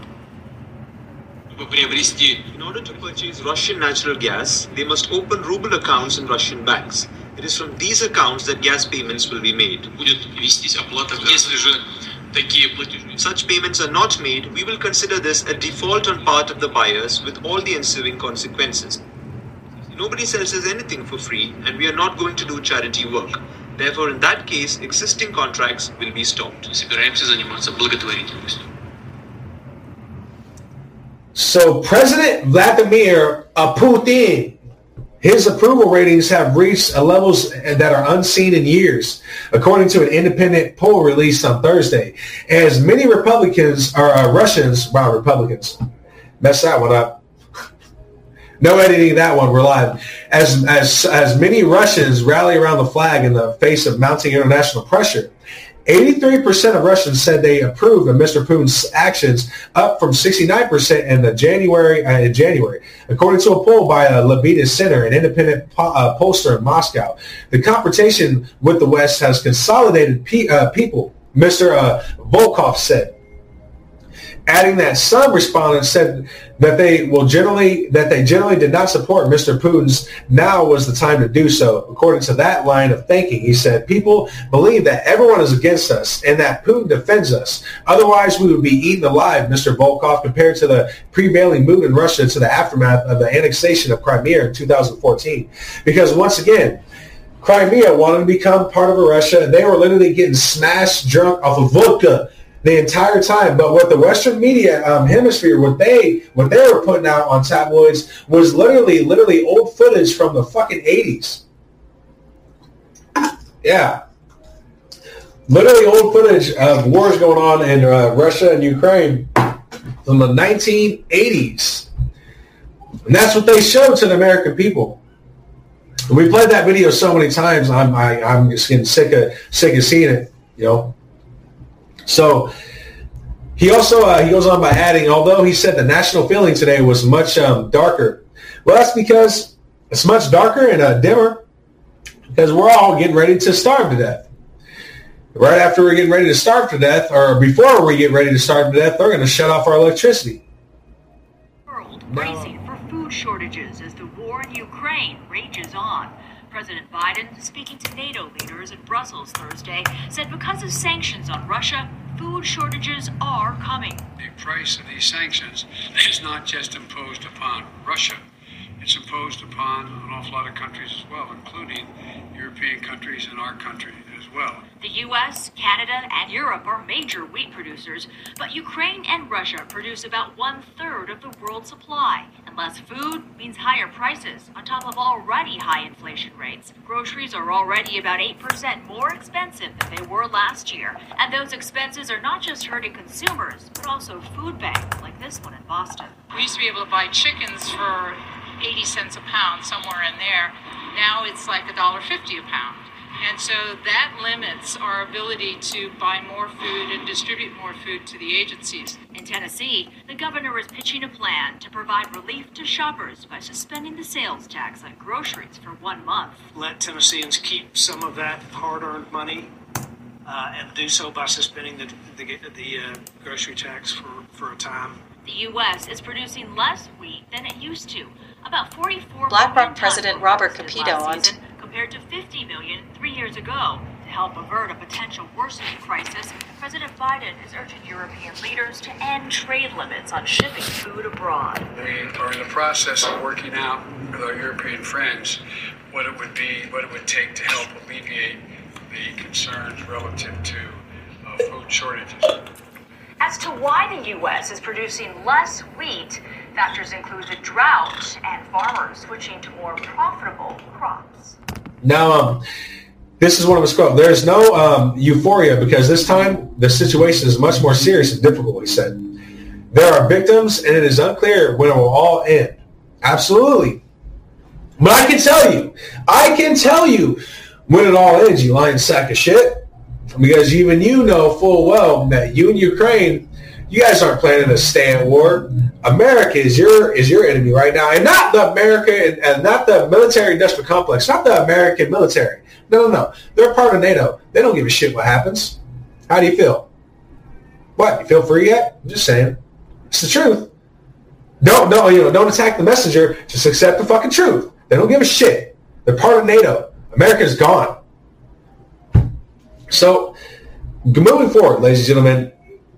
In order to purchase Russian natural gas, they must open ruble accounts in Russian banks. It is from these accounts that gas payments will be made. Such payments are not made, we will consider this a default on part of the buyers with all the ensuing consequences. Nobody sells us anything for free, and we are not going to do charity work. Therefore, in that case, existing contracts will be stopped. So, President Vladimir Putin his approval ratings have reached levels that are unseen in years, according to an independent poll released on Thursday. As many Republicans or uh, Russians, wow, Republicans, mess that one up. No editing that one. We're live. As as as many Russians rally around the flag in the face of mounting international pressure, 83% of Russians said they approve of Mr. Putin's actions, up from 69% in the January uh, in January, according to a poll by a Levada Center, an independent po- uh, pollster in Moscow. The confrontation with the West has consolidated pe- uh, people, Mr. Uh, Volkov said adding that some respondents said that they will generally that they generally did not support Mr. Putin's. Now was the time to do so. According to that line of thinking, he said, people believe that everyone is against us and that Putin defends us. Otherwise, we would be eaten alive, Mr. Volkov compared to the prevailing mood in Russia to the aftermath of the annexation of Crimea in 2014. Because once again, Crimea wanted to become part of Russia, and they were literally getting smashed drunk off of vodka the entire time. But what the Western media um, hemisphere, what they what they were putting out on tabloids was literally literally old footage from the fucking eighties. Yeah, literally old footage of wars going on in uh, Russia and Ukraine from the 1980s, and that's what they showed to the American people. We played that video so many times. I'm I, am i am just getting sick of sick of seeing it. You know. So he also uh, he goes on by adding, although he said the national feeling today was much um, darker. Well, that's because it's much darker and uh, dimmer because we're all getting ready to starve to death. Right after we're getting ready to starve to death, or before we get ready to starve to death, they're going to shut off our electricity. World bracing for food shortages as the war in Ukraine rages on. President Biden, speaking to NATO leaders in Brussels Thursday, said because of sanctions on Russia, food shortages are coming. The price of these sanctions is not just imposed upon Russia, it's imposed upon an awful lot of countries as well, including European countries and our country as well. The U.S., Canada, and Europe are major wheat producers, but Ukraine and Russia produce about one third of the world's supply. And less food means higher prices on top of already high inflation rates. Groceries are already about 8% more expensive than they were last year. And those expenses are not just hurting consumers, but also food banks like this one in Boston. We used to be able to buy chickens for 80 cents a pound, somewhere in there. Now it's like $1.50 a pound. And so that limits our ability to buy more food and distribute more food to the agencies. In Tennessee, the governor is pitching a plan to provide relief to shoppers by suspending the sales tax on groceries for one month. Let Tennesseans keep some of that hard earned money uh, and do so by suspending the, the, the uh, grocery tax for, for a time. The U.S. is producing less wheat than it used to, about 44 BlackRock President Robert Kapito on compared to 50 million three years ago. To help avert a potential worsening crisis, President Biden is urging European leaders to end trade limits on shipping food abroad. We are in the process of working out with our European friends what it would be, what it would take to help alleviate the concerns relative to uh, food shortages. As to why the U.S. is producing less wheat, factors include the drought and farmers switching to more profitable crops. Now, um, this is one of his quotes. There's no um, euphoria because this time the situation is much more serious and difficult, he said. There are victims and it is unclear when it will all end. Absolutely. But I can tell you, I can tell you when it all ends, you lying sack of shit. Because even you know full well that you and Ukraine, you guys aren't planning to stay at war. America is your is your enemy right now, and not the America and, not the military industrial complex, not the American military. No, no, no. They're part of NATO. They don't give a shit what happens. How do you feel? What? You feel free yet? I'm just saying. It's the truth. Don't no, you know, don't attack the messenger. Just accept the fucking truth. They don't give a shit. They're part of NATO. America's gone. So, moving forward, ladies and gentlemen,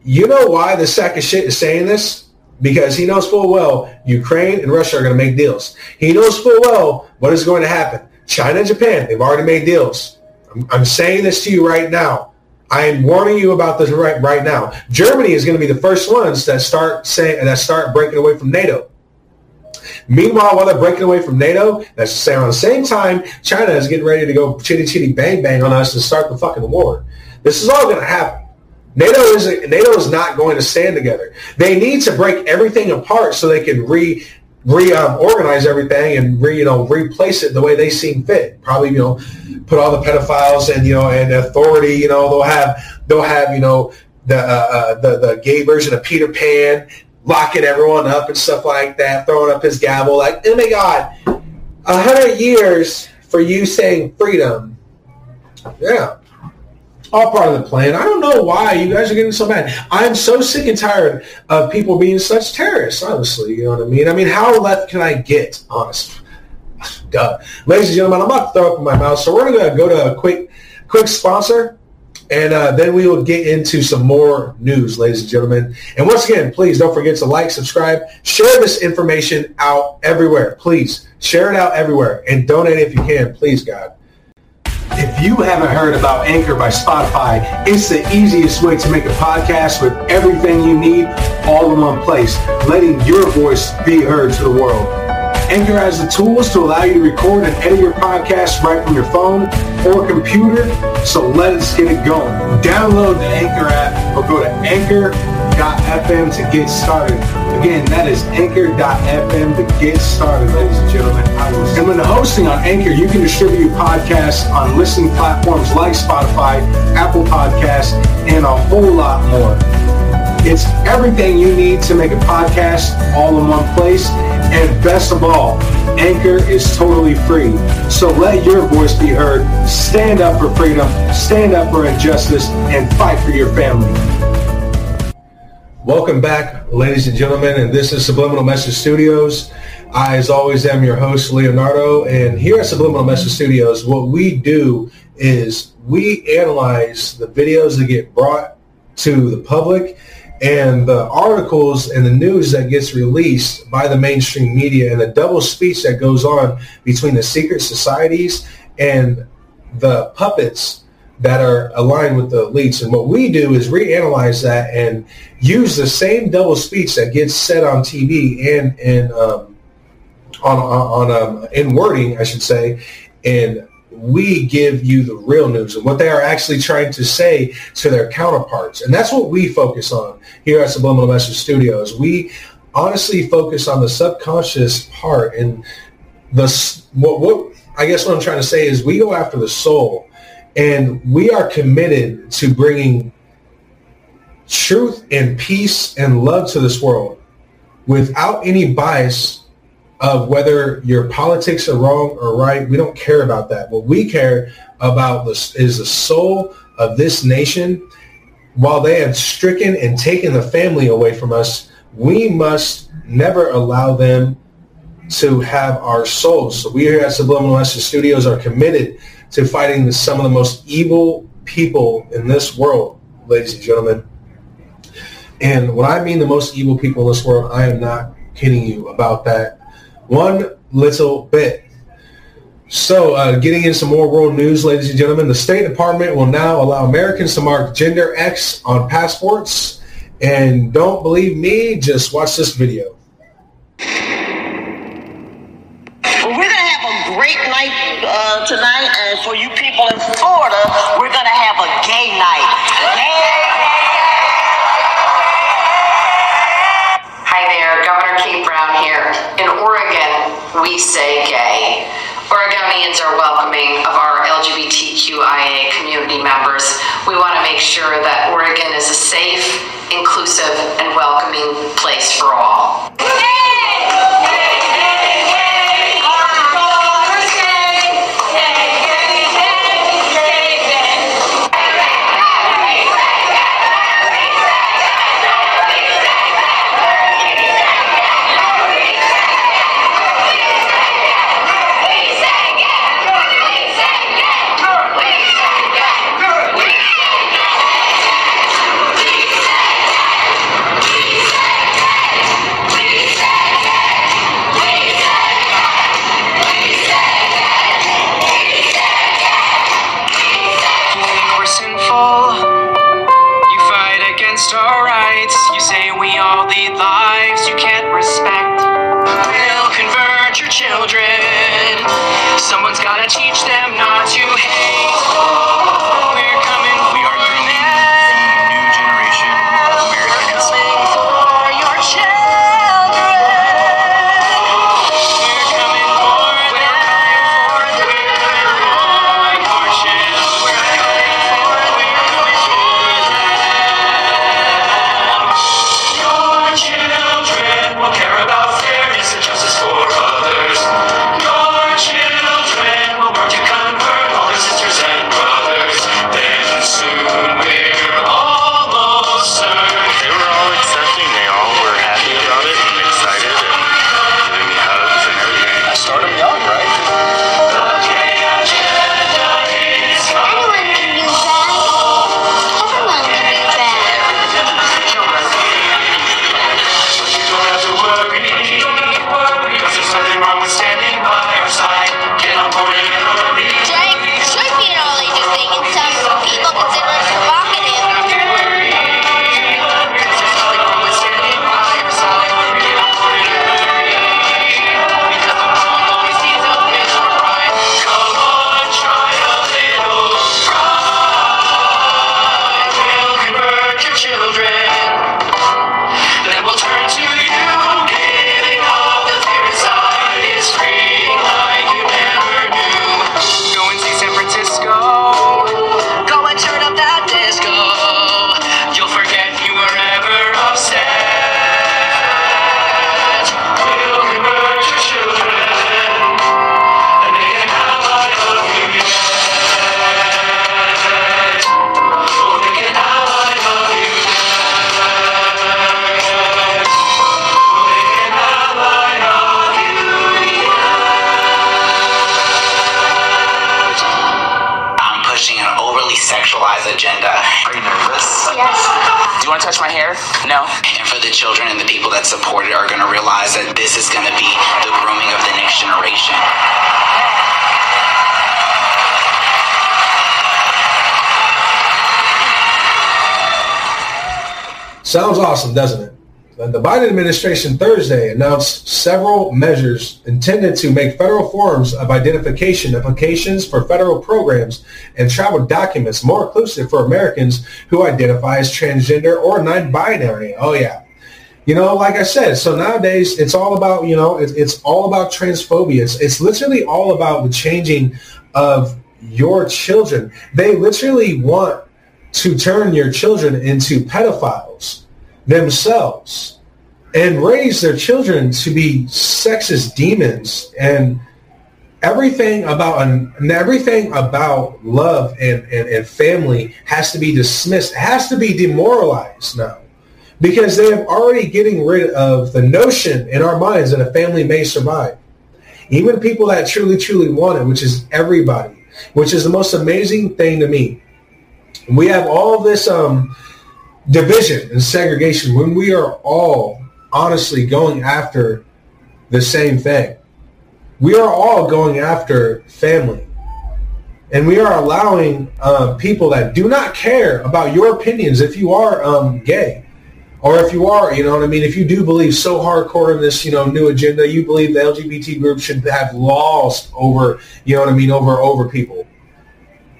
you know why the sack of shit is saying this? because he knows full well Ukraine and Russia are going to make deals. He knows full well what is going to happen. China and Japan, they've already made deals. I'm, I'm saying this to you right now. I am warning you about this right, right now. Germany is going to be the first ones that start saying that start breaking away from NATO. Meanwhile, while they're breaking away from NATO, that's the same, around the same time, China is getting ready to go chitty chitty bang bang on us and start the fucking war. This is all going to happen. NATO is NATO is not going to stand together. They need to break everything apart so they can re re um, everything and re you know replace it the way they seem fit. Probably you know put all the pedophiles and you know and authority. You know they'll have they'll have you know the uh, uh, the the gay version of Peter Pan locking everyone up and stuff like that, throwing up his gavel like oh my god, a hundred years for you saying freedom. Yeah all part of the plan. I don't know why you guys are getting so mad. I'm so sick and tired of people being such terrorists, honestly. You know what I mean? I mean, how left can I get, honest? Duh. Ladies and gentlemen, I'm about to throw up in my mouth, so we're going to go to a quick, quick sponsor, and uh, then we will get into some more news, ladies and gentlemen. And once again, please don't forget to like, subscribe, share this information out everywhere. Please share it out everywhere, and donate if you can, please, God. If you haven't heard about Anchor by Spotify, it's the easiest way to make a podcast with everything you need all in one place, letting your voice be heard to the world. Anchor has the tools to allow you to record and edit your podcast right from your phone or computer, so let's get it going. Download the Anchor app or go to Anchor anchor.fm to get started. Again, that is anchor.fm to get started, ladies and gentlemen. And when hosting on Anchor, you can distribute your podcast on listening platforms like Spotify, Apple Podcasts, and a whole lot more. It's everything you need to make a podcast all in one place. And best of all, Anchor is totally free. So let your voice be heard. Stand up for freedom, stand up for injustice, and fight for your family. Welcome back, ladies and gentlemen, and this is Subliminal Message Studios. I, as always, am your host, Leonardo, and here at Subliminal Message Studios, what we do is we analyze the videos that get brought to the public and the articles and the news that gets released by the mainstream media and the double speech that goes on between the secret societies and the puppets that are aligned with the elites. And what we do is reanalyze that and use the same double speech that gets said on TV and and um, on on, um, in wording, I should say, and we give you the real news and what they are actually trying to say to their counterparts. And that's what we focus on here at Subliminal Message Studios. We honestly focus on the subconscious part and the what, what I guess what I'm trying to say is we go after the soul and we are committed to bringing truth and peace and love to this world without any bias of whether your politics are wrong or right. We don't care about that. What we care about is the soul of this nation. While they have stricken and taken the family away from us, we must never allow them to have our souls. So we here at Subliminal Message Studios are committed to fighting some of the most evil people in this world, ladies and gentlemen. And when I mean the most evil people in this world, I am not kidding you about that one little bit. So, uh, getting into some more world news, ladies and gentlemen, the State Department will now allow Americans to mark gender X on passports. And don't believe me, just watch this video. Well, we're going to have a great night uh, tonight, and for you people in Florida, we're going to have a gay night. Hi there, Governor Kate Brown here. In Oregon, we say gay. Oregonians are welcoming of our LGBTQIA community members. We want to make sure that Oregon is a safe, inclusive, and welcoming place for all. Sounds awesome, doesn't it? The Biden administration Thursday announced several measures intended to make federal forms of identification applications for federal programs and travel documents more inclusive for Americans who identify as transgender or non-binary. Oh yeah. You know, like I said, so nowadays it's all about, you know, it's, it's all about transphobia. It's, it's literally all about the changing of your children. They literally want to turn your children into pedophiles themselves and raise their children to be sexist demons and everything about and everything about love and, and, and family has to be dismissed. Has to be demoralized now because they have already getting rid of the notion in our minds that a family may survive. Even people that truly truly want it which is everybody which is the most amazing thing to me. We have all this um, division and segregation when we are all honestly going after the same thing. We are all going after family. And we are allowing uh, people that do not care about your opinions if you are um, gay. Or if you are, you know what I mean, if you do believe so hardcore in this, you know, new agenda, you believe the LGBT group should have laws over, you know what I mean, over over people.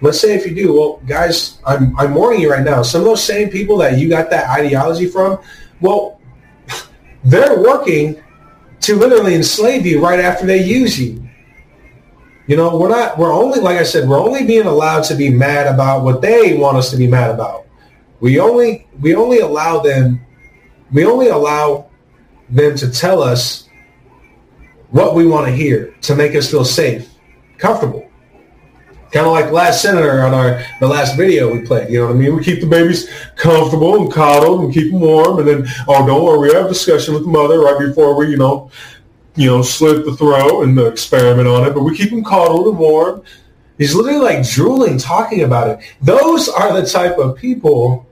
Let's say if you do, well, guys, I'm I'm warning you right now. Some of those same people that you got that ideology from, well, they're working to literally enslave you right after they use you. You know, we're not, we're only, like I said, we're only being allowed to be mad about what they want us to be mad about. We only, we only allow them, we only allow them to tell us what we want to hear to make us feel safe, comfortable. Kind of like last senator on our the last video we played. You know what I mean? We keep the babies comfortable and coddled and keep them warm, and then oh, don't worry, we have a discussion with the mother right before we, you know, you know, slit the throat and the experiment on it. But we keep them coddled and warm. He's literally like drooling talking about it. Those are the type of people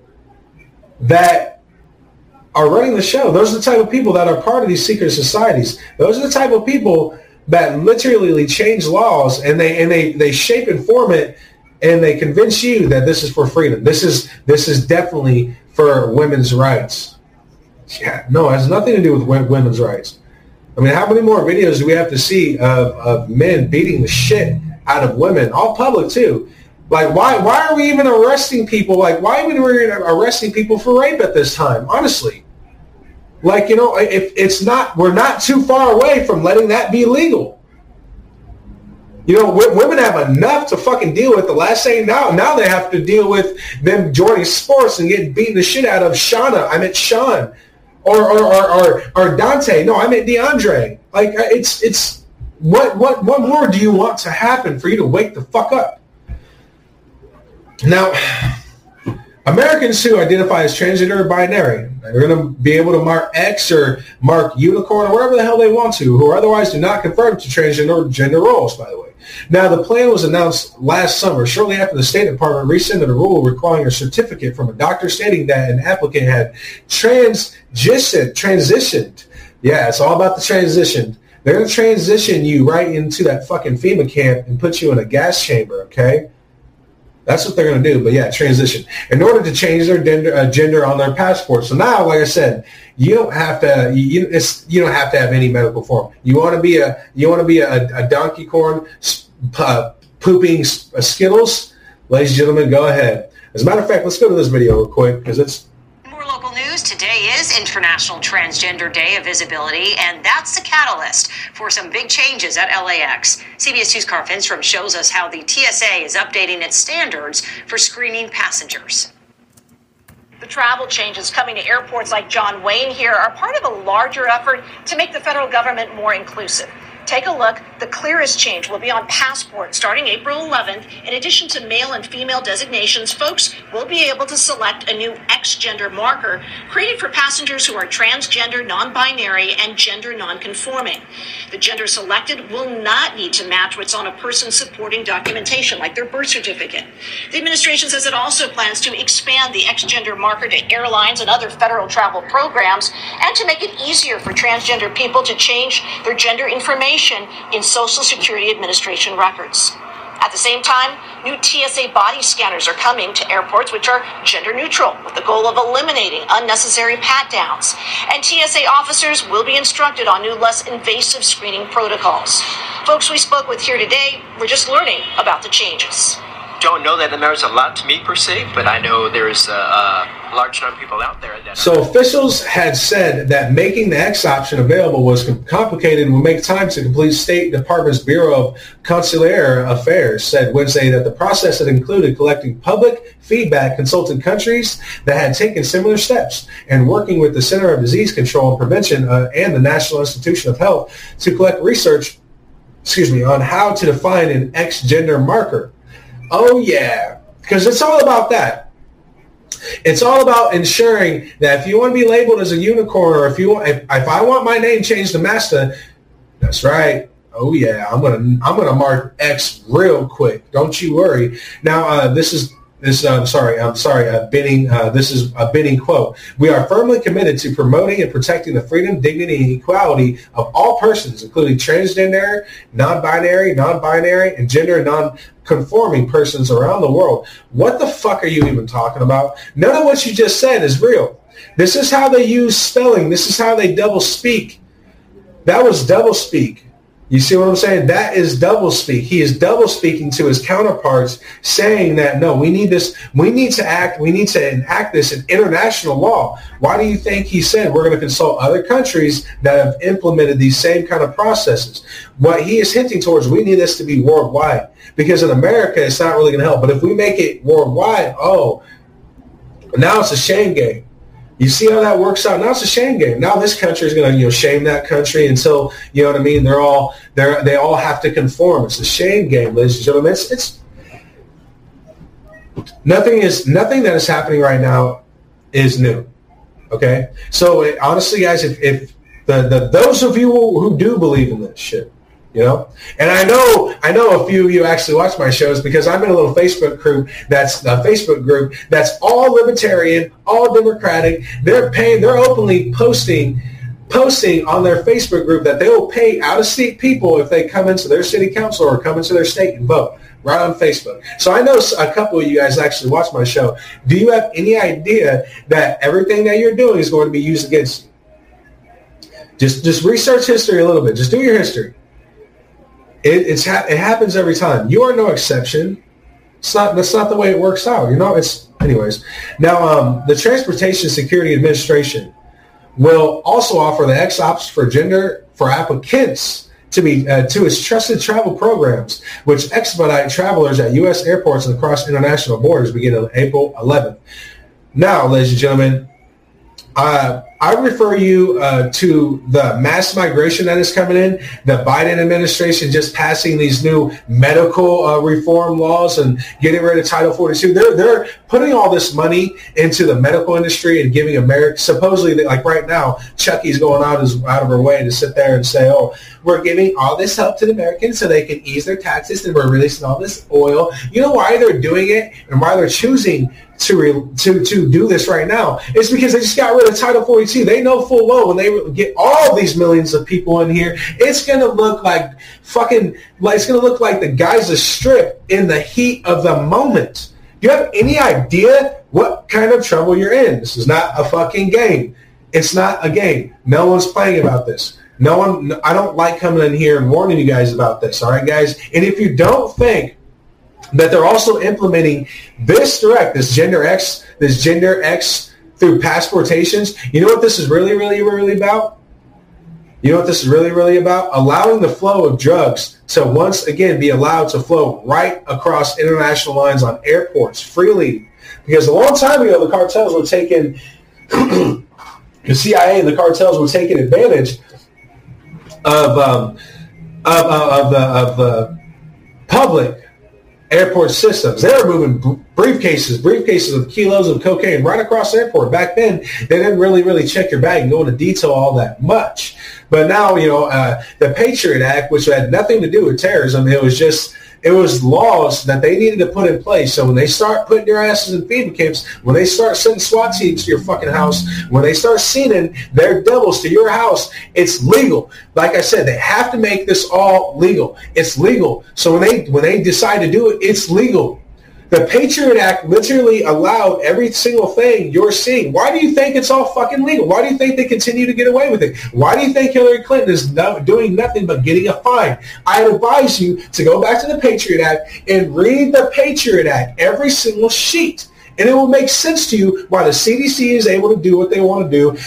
that are running the show. Those are the type of people that are part of these secret societies. Those are the type of people that literally change laws and they and they they shape and form it and they convince you that this is for freedom. This is this is definitely for women's rights. Yeah, no, it has nothing to do with women's rights. I mean, how many more videos do we have to see of, of men beating the shit out of women, all public too? Like, why why are we even arresting people? Like, why are we arresting people for rape at this time? Honestly, like, you know, if it's not, we're not too far away from letting that be legal. You know, women have enough to fucking deal with. The last thing now, now they have to deal with them joining sports and getting beaten the shit out of Shauna. I meant Sean, or or or or, or Dante. No, I meant DeAndre. Like uh, it's it's what what what more do you want to happen for you to wake the fuck up? Now, Americans who identify as transgender or binary are going to be able to mark X or mark unicorn or whatever the hell they want to, who otherwise do not conform to transgender gender roles, by the way. Now, the plan was announced last summer, shortly after the State Department rescinded a rule requiring a certificate from a doctor stating that an applicant had transitioned, transitioned. Yeah, it's all about the transition. They're going to transition you right into that fucking FEMA camp and put you in a gas chamber, okay? That's what they're going to do. But yeah, transition in order to change their gender, uh, gender on their passport. So now, like I said, you don't have to you, you don't have to have any medical form. You want to be a you want to be a, a donkey corn uh, pooping uh, Skittles, ladies and gentlemen. Go ahead. As a matter of fact, let's go to this video real quick because it's more local news, today International Transgender Day of Visibility, and that's the catalyst for some big changes at LAX. CBS 2's Kara Finnstrom shows us how the TSA is updating its standards for screening passengers. The travel changes coming to airports like John Wayne here are part of a larger effort to make the federal government more inclusive. Take a look. The clearest change will be on passports starting April 11th. In addition to male and female designations, folks will be able to select a new X gender marker created for passengers who are transgender, non binary, and gender non conforming. The gender selected will not need to match what's on a person's supporting documentation, like their birth certificate. The administration says it also plans to expand the X gender marker to airlines and other federal travel programs and to make it easier for transgender people to change their gender information in Social Security Administration records. At the same time, new TSA body scanners are coming to airports which are gender neutral with the goal of eliminating unnecessary pat downs. And TSA officers will be instructed on new, less invasive screening protocols. Folks we spoke with here today were just learning about the changes. Don't know that it matters a lot to me per se, but I know there's a, a large number of people out there that. So officials had said that making the X option available was complicated and would make time to complete State Department's Bureau of Consular Affairs said Wednesday that the process had included collecting public feedback, consulting countries that had taken similar steps, and working with the Center of Disease Control and Prevention uh, and the National Institution of Health to collect research, excuse me, on how to define an X gender marker. Oh yeah, because it's all about that. It's all about ensuring that if you want to be labeled as a unicorn, or if you want, if, if I want my name changed to Master, that's right. Oh yeah, I'm gonna I'm gonna mark X real quick. Don't you worry. Now uh, this is this, I'm uh, sorry, I'm sorry, Biden, uh, this is a Biden quote. We are firmly committed to promoting and protecting the freedom, dignity, and equality of all persons, including transgender, non-binary, non-binary, and gender non-conforming persons around the world. What the fuck are you even talking about? None of what you just said is real. This is how they use spelling. This is how they double speak. That was double speak. You see what I'm saying? That is double speak. He is double speaking to his counterparts, saying that no, we need this. We need to act. We need to enact this in international law. Why do you think he said we're going to consult other countries that have implemented these same kind of processes? What he is hinting towards, we need this to be worldwide because in America it's not really going to help. But if we make it worldwide, oh, now it's a shame game. You see how that works out? Now it's a shame game. Now this country is going to you know shame that country until you know what I mean. They're all they they all have to conform. It's a shame game, ladies and gentlemen. It's, it's nothing is nothing that is happening right now is new. Okay, so it, honestly, guys, if, if the, the those of you who do believe in this shit, you know and i know i know a few of you actually watch my shows because i'm in a little facebook group that's a facebook group that's all libertarian all democratic. They're paying they're openly posting posting on their facebook group that they will pay out of state people if they come into their city council or come into their state and vote right on facebook. So i know a couple of you guys actually watch my show. Do you have any idea that everything that you're doing is going to be used against you? Just just research history a little bit. Just do your history it, it's ha- it happens every time. You are no exception. It's not. That's not the way it works out. You know. It's anyways. Now, um, the Transportation Security Administration will also offer the X ops for gender for applicants to be uh, to its trusted travel programs, which expedite travelers at U.S. airports and across international borders beginning on April 11th. Now, ladies and gentlemen, uh, I refer you uh, to the mass migration that is coming in, the Biden administration just passing these new medical uh, reform laws and getting rid of Title 42. They're, they're putting all this money into the medical industry and giving America, supposedly, like right now, Chucky's going out, his, out of her way to sit there and say, oh, we're giving all this help to the Americans so they can ease their taxes and we're releasing all this oil. You know why they're doing it and why they're choosing to re, to to do this right now. It's because they just got rid of Title 42. They know full well when they get all these millions of people in here, it's gonna look like fucking like it's gonna look like the Gaza Strip in the heat of the moment. Do you have any idea what kind of trouble you're in? This is not a fucking game. It's not a game. No one's playing about this. No one. I don't like coming in here and warning you guys about this. All right, guys. And if you don't think that they're also implementing this direct, this gender X, this gender X through passportations. You know what this is really, really, really about? You know what this is really, really about? Allowing the flow of drugs to once again be allowed to flow right across international lines on airports freely. Because a long time ago, the cartels were taking, the CIA and the cartels were taking advantage of um, of, of, of of the public airport systems. They were moving briefcases, briefcases of kilos of cocaine right across the airport. Back then, they didn't really, really check your bag and go into detail all that much. But now, you know, uh, the Patriot Act, which had nothing to do with terrorism, it was just it was laws that they needed to put in place. So when they start putting your asses in FEMA camps, when they start sending SWAT teams to your fucking house, when they start sending their devils to your house, it's legal. Like I said, they have to make this all legal. It's legal. So when they when they decide to do it, it's legal. The Patriot Act literally allowed every single thing you're seeing. Why do you think it's all fucking legal? Why do you think they continue to get away with it? Why do you think Hillary Clinton is no, doing nothing but getting a fine? I advise you to go back to the Patriot Act and read the Patriot Act, every single sheet. And it will make sense to you why the CDC is able to do what they want to do.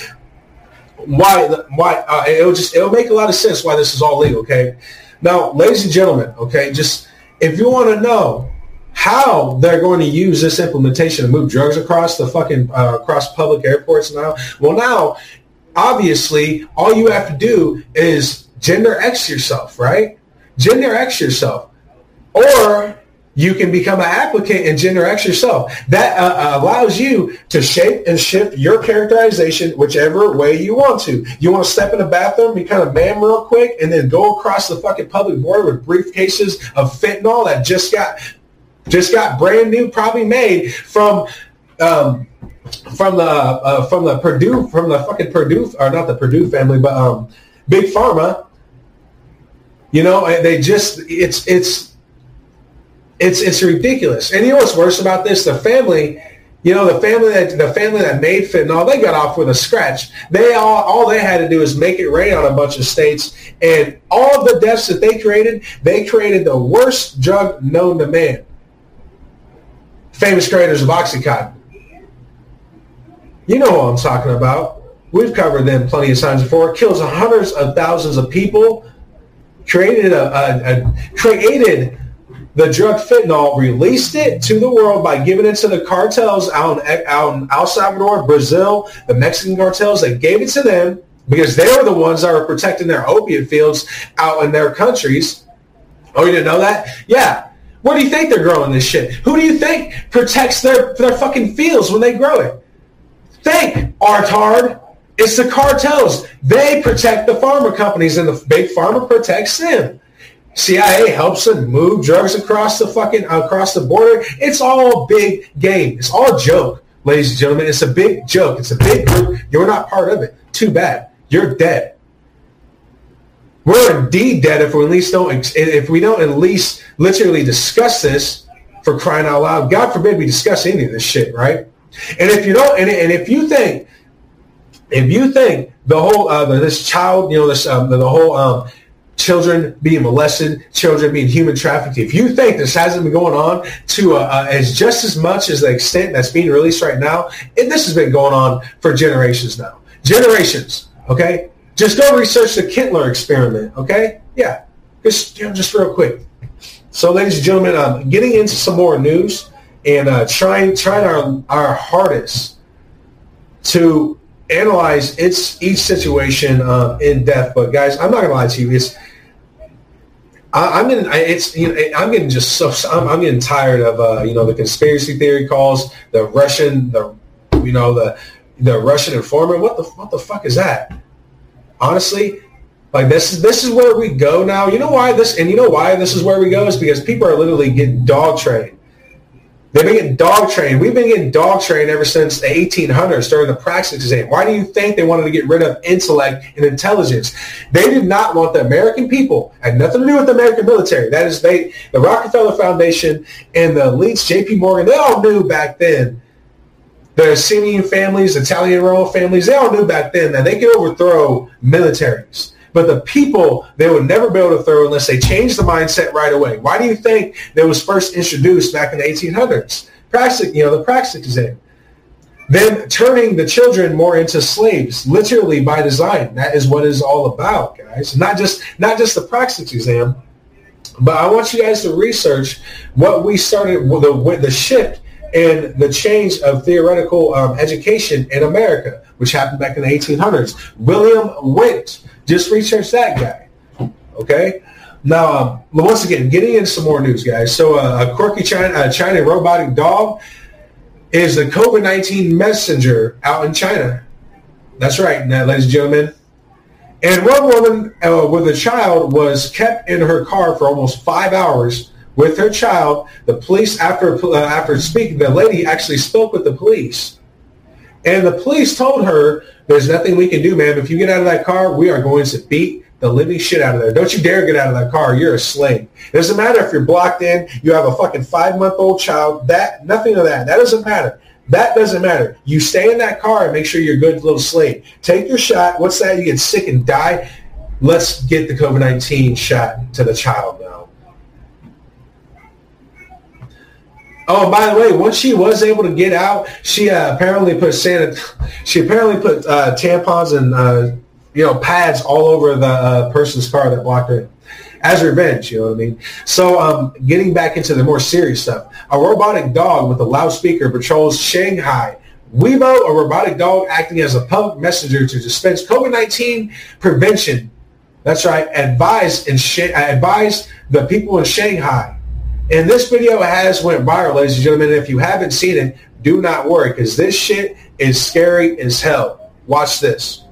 Why? Why? Uh, it'll just it'll make a lot of sense why this is all legal. Okay. Now, ladies and gentlemen, okay, just if you want to know how they're going to use this implementation to move drugs across the fucking uh, across public airports now. Well, now obviously all you have to do is gender X yourself, right? Gender X yourself, or you can become an applicant and gender X yourself. That uh, uh allows you to shape and shift your characterization whichever way you want to. You want to step in the bathroom, become a man real quick, and then go across the fucking public border with briefcases of fentanyl that just got just got brand new, probably made from um, from the uh, from the Purdue from the fucking Purdue or not the Purdue family, but um, Big Pharma. You know, they just it's it's it's it's ridiculous. And you know what's worse about this? The family, you know, the family that the family that made fentanyl, they got off with a scratch. They all all they had to do is make it rain on a bunch of states, and all the deaths that they created, they created the worst drug known to man famous creators of Oxycontin. You know what I'm talking about. We've covered them plenty of times before. It kills hundreds of thousands of people. Created a, a, a created the drug fentanyl, released it to the world by giving it to the cartels out in, out in El Salvador, Brazil, the Mexican cartels. They gave it to them because they were the ones that were protecting their opiate fields out in their countries. Oh, you didn't know that? Yeah, where do you think they're growing this shit? Who do you think protects their, their fucking fields when they grow it? Think, Artard. It's the cartels. They protect the pharma companies and the big pharma protects them. CIA helps them move drugs across the fucking across the border. It's all big game. It's all joke, ladies and gentlemen. It's a big joke. It's a big group. You're not part of it. Too bad. You're dead. We're indeed dead if we at least don't if we don't at least literally discuss this for crying out loud. God forbid we discuss any of this shit, right? And if you don't, and, and if you think, if you think the whole uh, this child, you know, this um, the, the whole um, children being molested, children being human trafficked. If you think this hasn't been going on to uh, uh, as just as much as the extent that's being released right now, and this has been going on for generations now, generations. Okay, just go research the Kentler experiment, okay? Yeah, just, you know, just real quick. So, ladies and gentlemen, uh, getting into some more news and uh, trying trying our our hardest to analyze its each situation uh, in depth. But guys, I'm not gonna lie to you. It's I, am getting it's you know I'm getting just so I'm, I'm getting tired of uh, you know the conspiracy theory calls, the Russian the you know the the Russian informant. What the what the fuck is that? honestly, like this is this is where we go now. You know why this and you know why this is where we go is because people are literally getting dog trained. They've been getting dog trained. We've been getting dog trained ever since the 1800s during the Praxis exam. Why do you think they wanted to get rid of intellect and intelligence? They did not want the American people, had nothing to do with the American military. That is, they, the Rockefeller Foundation and the elites, J.P. Morgan, they all knew back then the Assyrian families, Italian royal families, they all knew back then that they could overthrow militaries. But the people, they would never be able to throw unless they changed the mindset right away. Why do you think that was first introduced back in the 1800s? Praxis, you know, the Praxis exam. Then turning the children more into slaves, literally by design. That is what it's all about, guys. Not just not just the Praxis exam, but I want you guys to research what we started, the, with the shift and the change of theoretical um, education in America, which happened back in the 1800s. William Wundt, just research that guy. Okay. Now, um, once again, getting into some more news, guys. So, uh, a quirky China, China robotic dog is the COVID-19 messenger out in China. That's right, now, ladies and gentlemen. And one woman uh, with a child was kept in her car for almost five hours with her child. The police, after uh, after speaking, the lady actually spoke with the police, and the police told her, "There's nothing we can do, ma'am. If you get out of that car, we are going to beat the living shit out of there. Don't you dare get out of that car. You're a slave. It doesn't matter if you're blocked in. You have a fucking five month old child. That nothing of that. That doesn't matter." That doesn't matter. You stay in that car and make sure you're a good little slave. Take your shot. What's that? You get sick and die. Let's get the COVID-19 shot to the child now. Oh, by the way, once she was able to get out, she uh, apparently put sanit- she apparently put uh, tampons and uh, you know pads all over the uh, person's car that blocked her as revenge. You know what I mean? So, um, getting back into the more serious stuff, a robotic dog with a loudspeaker patrols Shanghai. Weibo, a robotic dog acting as a public messenger to dispense COVID-19 prevention. That's right. Advise and sh- advise the people in Shanghai and this video has went viral, ladies and gentlemen. If you haven't seen it, do not worry because this shit is scary as hell. Watch this.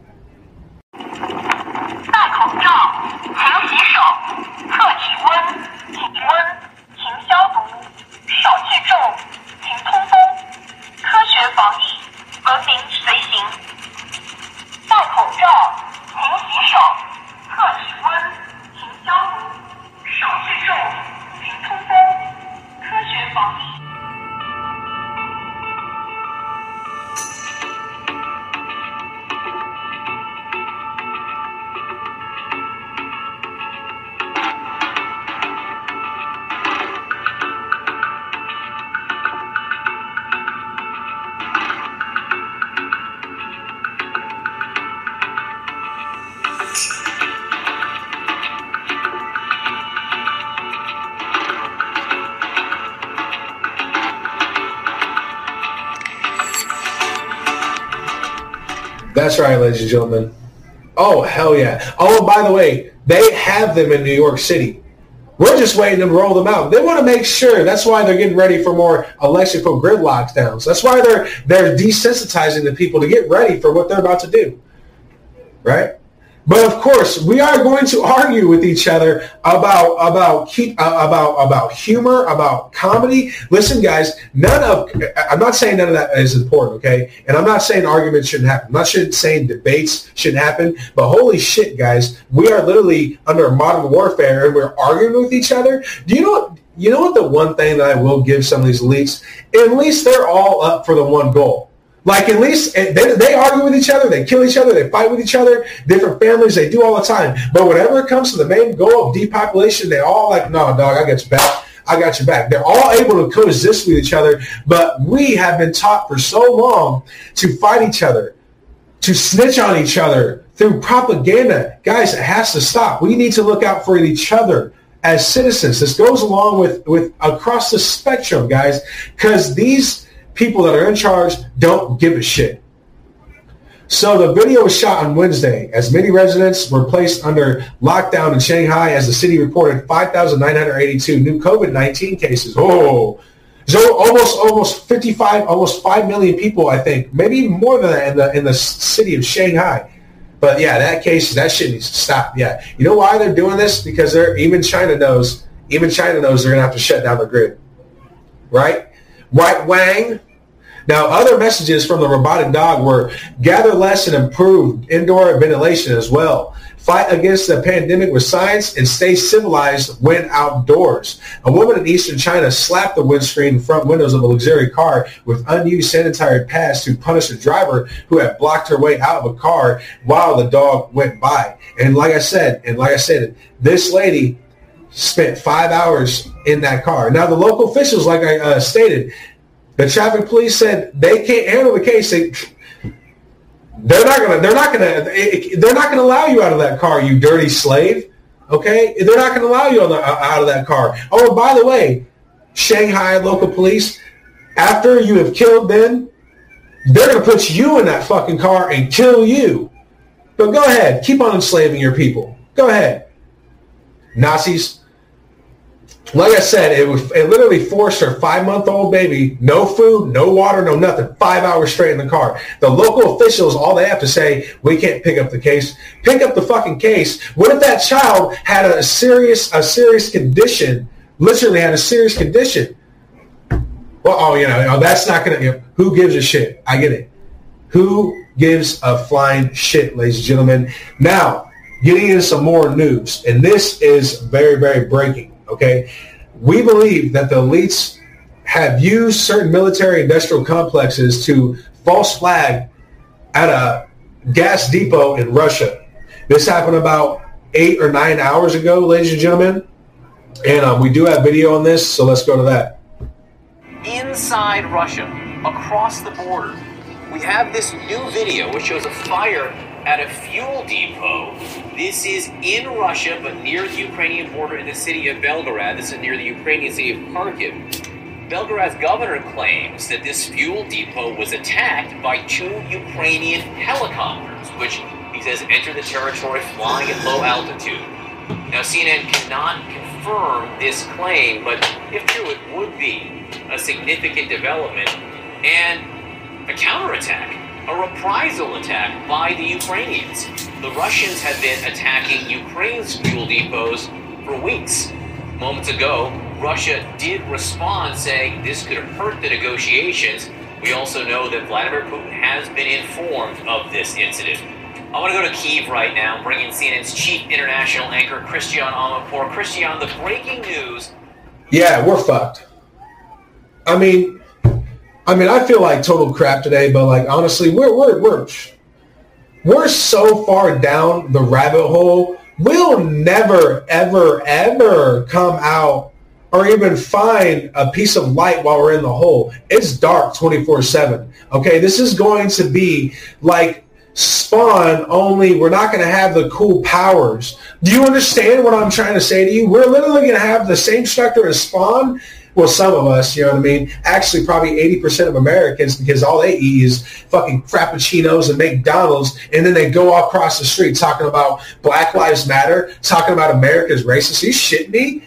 That's right, ladies and gentlemen. Oh, hell yeah. Oh, by the way, they have them in New York City. We're just waiting to roll them out. They want to make sure. That's why they're getting ready for more electrical grid lockdowns. That's why they're they're desensitizing the people to get ready for what they're about to do. Right? But of course, we are going to argue with each other about about keep uh, about about humor, about comedy. Listen, guys, none of I'm not saying none of that is important, okay? And I'm not saying arguments shouldn't happen. I'm not saying debates shouldn't happen. But holy shit, guys, we are literally under modern warfare, and we're arguing with each other. Do you know what? You know what? The one thing that I will give some of these elites, at least they're all up for the one goal. Like at least eh, they, they argue with each other, they kill each other, they fight with each other, different families, they do all the time. But whenever it comes to the main goal of depopulation, they all like, no, dog, I got your back. I got your back. They're all able to coexist with each other, but we have been taught for so long to fight each other, to snitch on each other through propaganda. Guys, it has to stop. We need to look out for each other as citizens. This goes along with, with across the spectrum, guys, because these people that are in charge don't give a shit. So the video was shot on Wednesday as many residents were placed under lockdown in Shanghai as the city reported 5,982 new COVID-19 cases. Oh, so almost almost 55, almost 5 million people, I think, maybe more than that in the in the city of Shanghai. But yeah, that case, that shit needs to stop. Yeah, you know why they're doing this? Because they're even China knows, even China knows they're gonna have to shut down the grid, right? Right, Wang. Now, other messages from the robotic dog were gather less and improve indoor ventilation as well. Fight against the pandemic with science and stay civilized when outdoors. A woman in eastern China slapped the windscreen and front windows of a luxury car with unused sanitary pads to punish a driver who had blocked her way out of a car while the dog went by. And like I said, and like I said, this lady spent five hours in that car. Now, the local officials, like I uh, stated, the traffic police said they can't handle the case. They, they're not gonna. They're not gonna. They're not gonna allow you out of that car, you dirty slave. Okay, they're not gonna allow you the, uh, out of that car. Oh, and by the way, Shanghai local police, after you have killed them, they're gonna put you in that fucking car and kill you. But go ahead, keep on enslaving your people. Go ahead. Nazis. Like I said, it was it literally forced her five month old baby, no food, no water, no nothing, five hours straight in the car. The local officials, all they have to say, we can't pick up the case. Pick up the fucking case. What if that child had a serious a serious condition? Literally had a serious condition. Well, oh, you oh, know, that's not gonna. You know, who gives a shit? I get it. Who gives a flying shit, ladies and gentlemen? Now, getting into some more news, and this is very, very breaking. Okay, we believe that the elites have used certain military industrial complexes to false flag at a gas depot in Russia. This happened about eight or nine hours ago, ladies and gentlemen, and um, we do have video on this, so let's go to that. Inside Russia, across the border, we have this new video which shows a fire at a fuel depot. This is in Russia, but near the Ukrainian border in the city of Belgorod. This is near the Ukrainian city of Kharkiv. Belgorod's governor claims that this fuel depot was attacked by two Ukrainian helicopters, which he says entered the territory flying at low altitude. Now, CNN cannot confirm this claim, but if true, it would be a significant development and a counterattack a reprisal attack by the Ukrainians. The Russians have been attacking Ukraine's fuel depots for weeks. Moments ago, Russia did respond saying this could hurt the negotiations. We also know that Vladimir Putin has been informed of this incident. I want to go to Kiev right now, bring in CNN's chief international anchor, Christiane Amanpour. Christiane, the breaking news. Yeah, we're fucked. I mean, I mean, I feel like total crap today, but like honestly, we're we're we're we're so far down the rabbit hole. We'll never, ever, ever come out or even find a piece of light while we're in the hole. It's dark 24-7. Okay, this is going to be like Spawn, only we're not going to have the cool powers. Do you understand what I'm trying to say to you? We're literally going to have the same structure as Spawn, well, some of us, you know what I mean? Actually, probably 80% of Americans, because all they eat is fucking Frappuccinos and McDonald's, and then they go across the street talking about Black Lives Matter, talking about America's racist. Are you shitting me?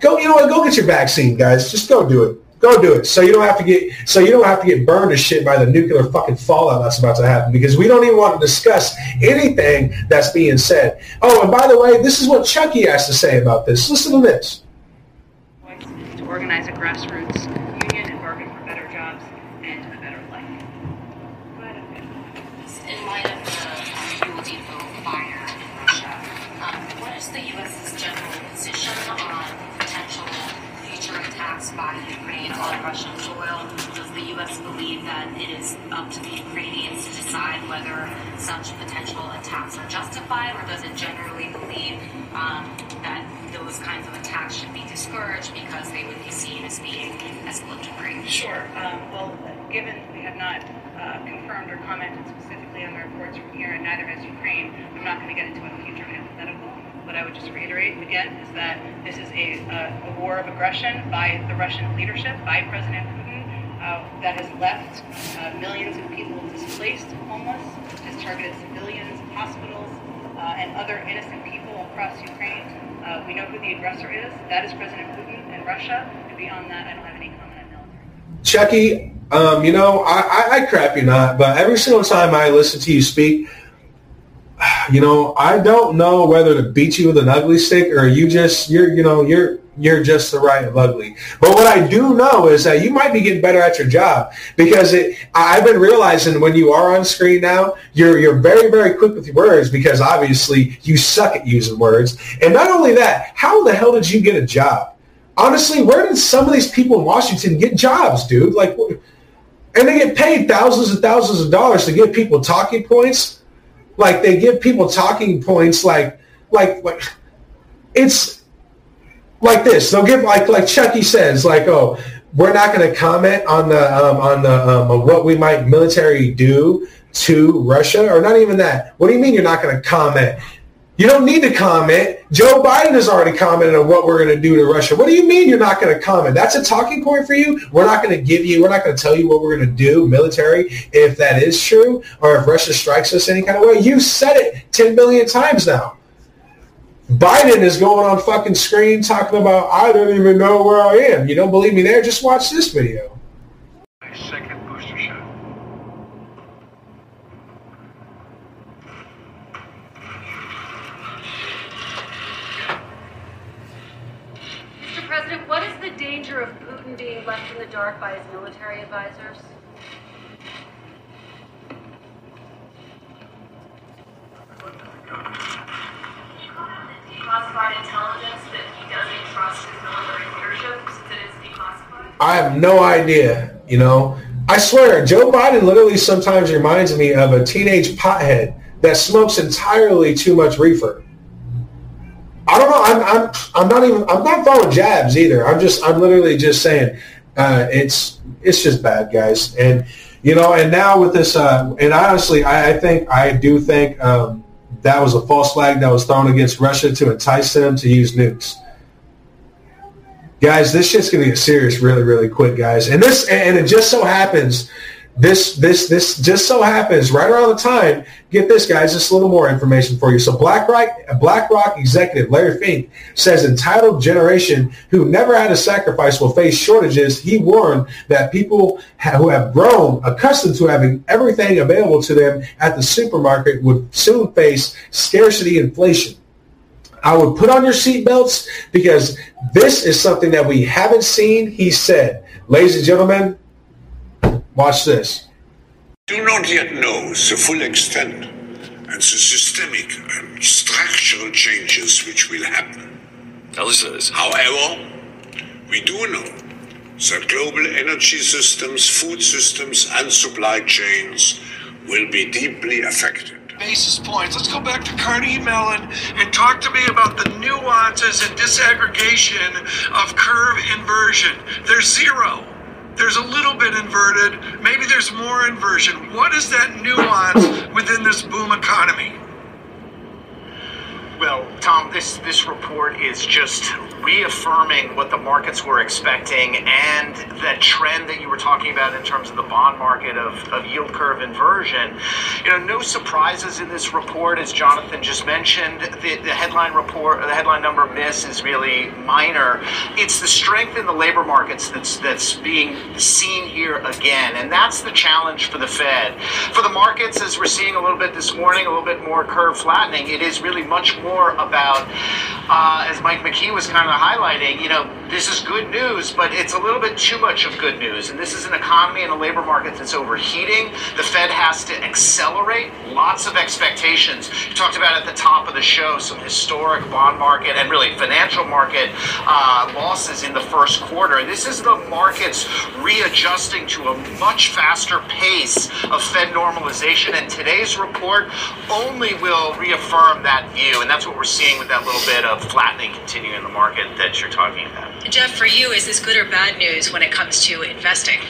Go, you know what? Go get your vaccine, guys. Just go do it. Go do it. So you don't have to get so you don't have to get burned to shit by the nuclear fucking fallout that's about to happen because we don't even want to discuss anything that's being said. Oh, and by the way, this is what Chucky has to say about this. Listen to this organize a grassroots union and bargain for better jobs and a better life. In light of the fuel depot fire in Russia, um, what is the U.S.'s general position on potential future attacks by Ukraine on Russian soil? Does the U.S. believe that it is up to the Ukrainians to decide whether such potential attacks are justified, or does it generally believe um, that those kinds of attacks should be discouraged because they would be seen as being as escalatory? Sure. Um, well, given we have not uh, confirmed or commented specifically on the reports from here, and neither has Ukraine, I'm not going to get into a future hypothetical. What I would just reiterate again is that this is a, a, a war of aggression by the Russian leadership, by President Putin, uh, that has left uh, millions of people displaced, homeless, has targeted civilians, hospitals, uh, and other innocent people across Ukraine. Uh, we know who the aggressor is. That is President Putin and Russia. And beyond that, I don't have any comment on military. Chucky, um, you know, I, I, I crap you not, but every single time I listen to you speak, you know, I don't know whether to beat you with an ugly stick or you just you're you know you're you're just the right of ugly. But what I do know is that you might be getting better at your job because it, I've been realizing when you are on screen now, you're you're very very quick with your words because obviously you suck at using words. And not only that, how the hell did you get a job? Honestly, where did some of these people in Washington get jobs, dude? Like, and they get paid thousands and thousands of dollars to give people talking points. Like they give people talking points, like like like it's like this. They'll give like like Chucky says, like, oh, we're not going to comment on the um, on the um, what we might military do to Russia, or not even that. What do you mean you're not going to comment? You don't need to comment. Joe Biden has already commented on what we're going to do to Russia. What do you mean you're not going to comment? That's a talking point for you. We're not going to give you. We're not going to tell you what we're going to do military if that is true, or if Russia strikes us any kind of way. You said it ten million times now. Biden is going on fucking screen talking about I don't even know where I am. You don't believe me there? Just watch this video. Second booster shot. Mr. President, what is the danger of Putin being left in the dark by his military advisors? Declassified intelligence that he doesn't trust his military leadership it is declassified? I have no idea, you know. I swear, Joe Biden literally sometimes reminds me of a teenage pothead that smokes entirely too much reefer. I don't know. I'm, I'm, I'm not even. I'm not throwing jabs either. I'm just. I'm literally just saying, uh, it's it's just bad, guys. And you know, and now with this, uh, and honestly, I, I think I do think um, that was a false flag that was thrown against Russia to entice them to use nukes. Guys, this shit's gonna get serious really, really quick, guys. And this, and it just so happens, this, this, this just so happens right around the time. Get this, guys. Just a little more information for you. So, BlackRock, BlackRock executive Larry Fink says entitled generation who never had a sacrifice will face shortages. He warned that people who have grown accustomed to having everything available to them at the supermarket would soon face scarcity inflation. I would put on your seatbelts because this is something that we haven't seen. He said, ladies and gentlemen, watch this. do not yet know the full extent and the systemic and structural changes which will happen. However, we do know that global energy systems, food systems, and supply chains will be deeply affected. basis points. Let's go back to Carnegie Mellon and talk to me about the nuances and disaggregation of curve inversion. There's zero. There's a little bit inverted. Maybe there's more inversion. What is that nuance within this boom economy? Well, Tom, this this report is just reaffirming what the markets were expecting and that trend that you were talking about in terms of the bond market of, of yield curve inversion. You know, no surprises in this report, as Jonathan just mentioned. The, the headline report, the headline number miss is really minor. It's the strength in the labor markets that's that's being seen here again, and that's the challenge for the Fed. For the markets, as we're seeing a little bit this morning, a little bit more curve flattening. It is really much more about, uh, as Mike McKee was kind of highlighting, you know, this is good news, but it's a little bit too much of good news. And this is an economy and a labor market that's overheating. The Fed has to accelerate lots of expectations. You talked about at the top of the show some historic bond market and really financial market uh, losses in the first quarter. This is the markets readjusting to a much faster pace of Fed normalization. And today's report only will reaffirm that view. And that's what we're seeing with that little bit of flattening continuing in the market that you're talking about. Jeff, for you, is this good or bad news when it comes to investing?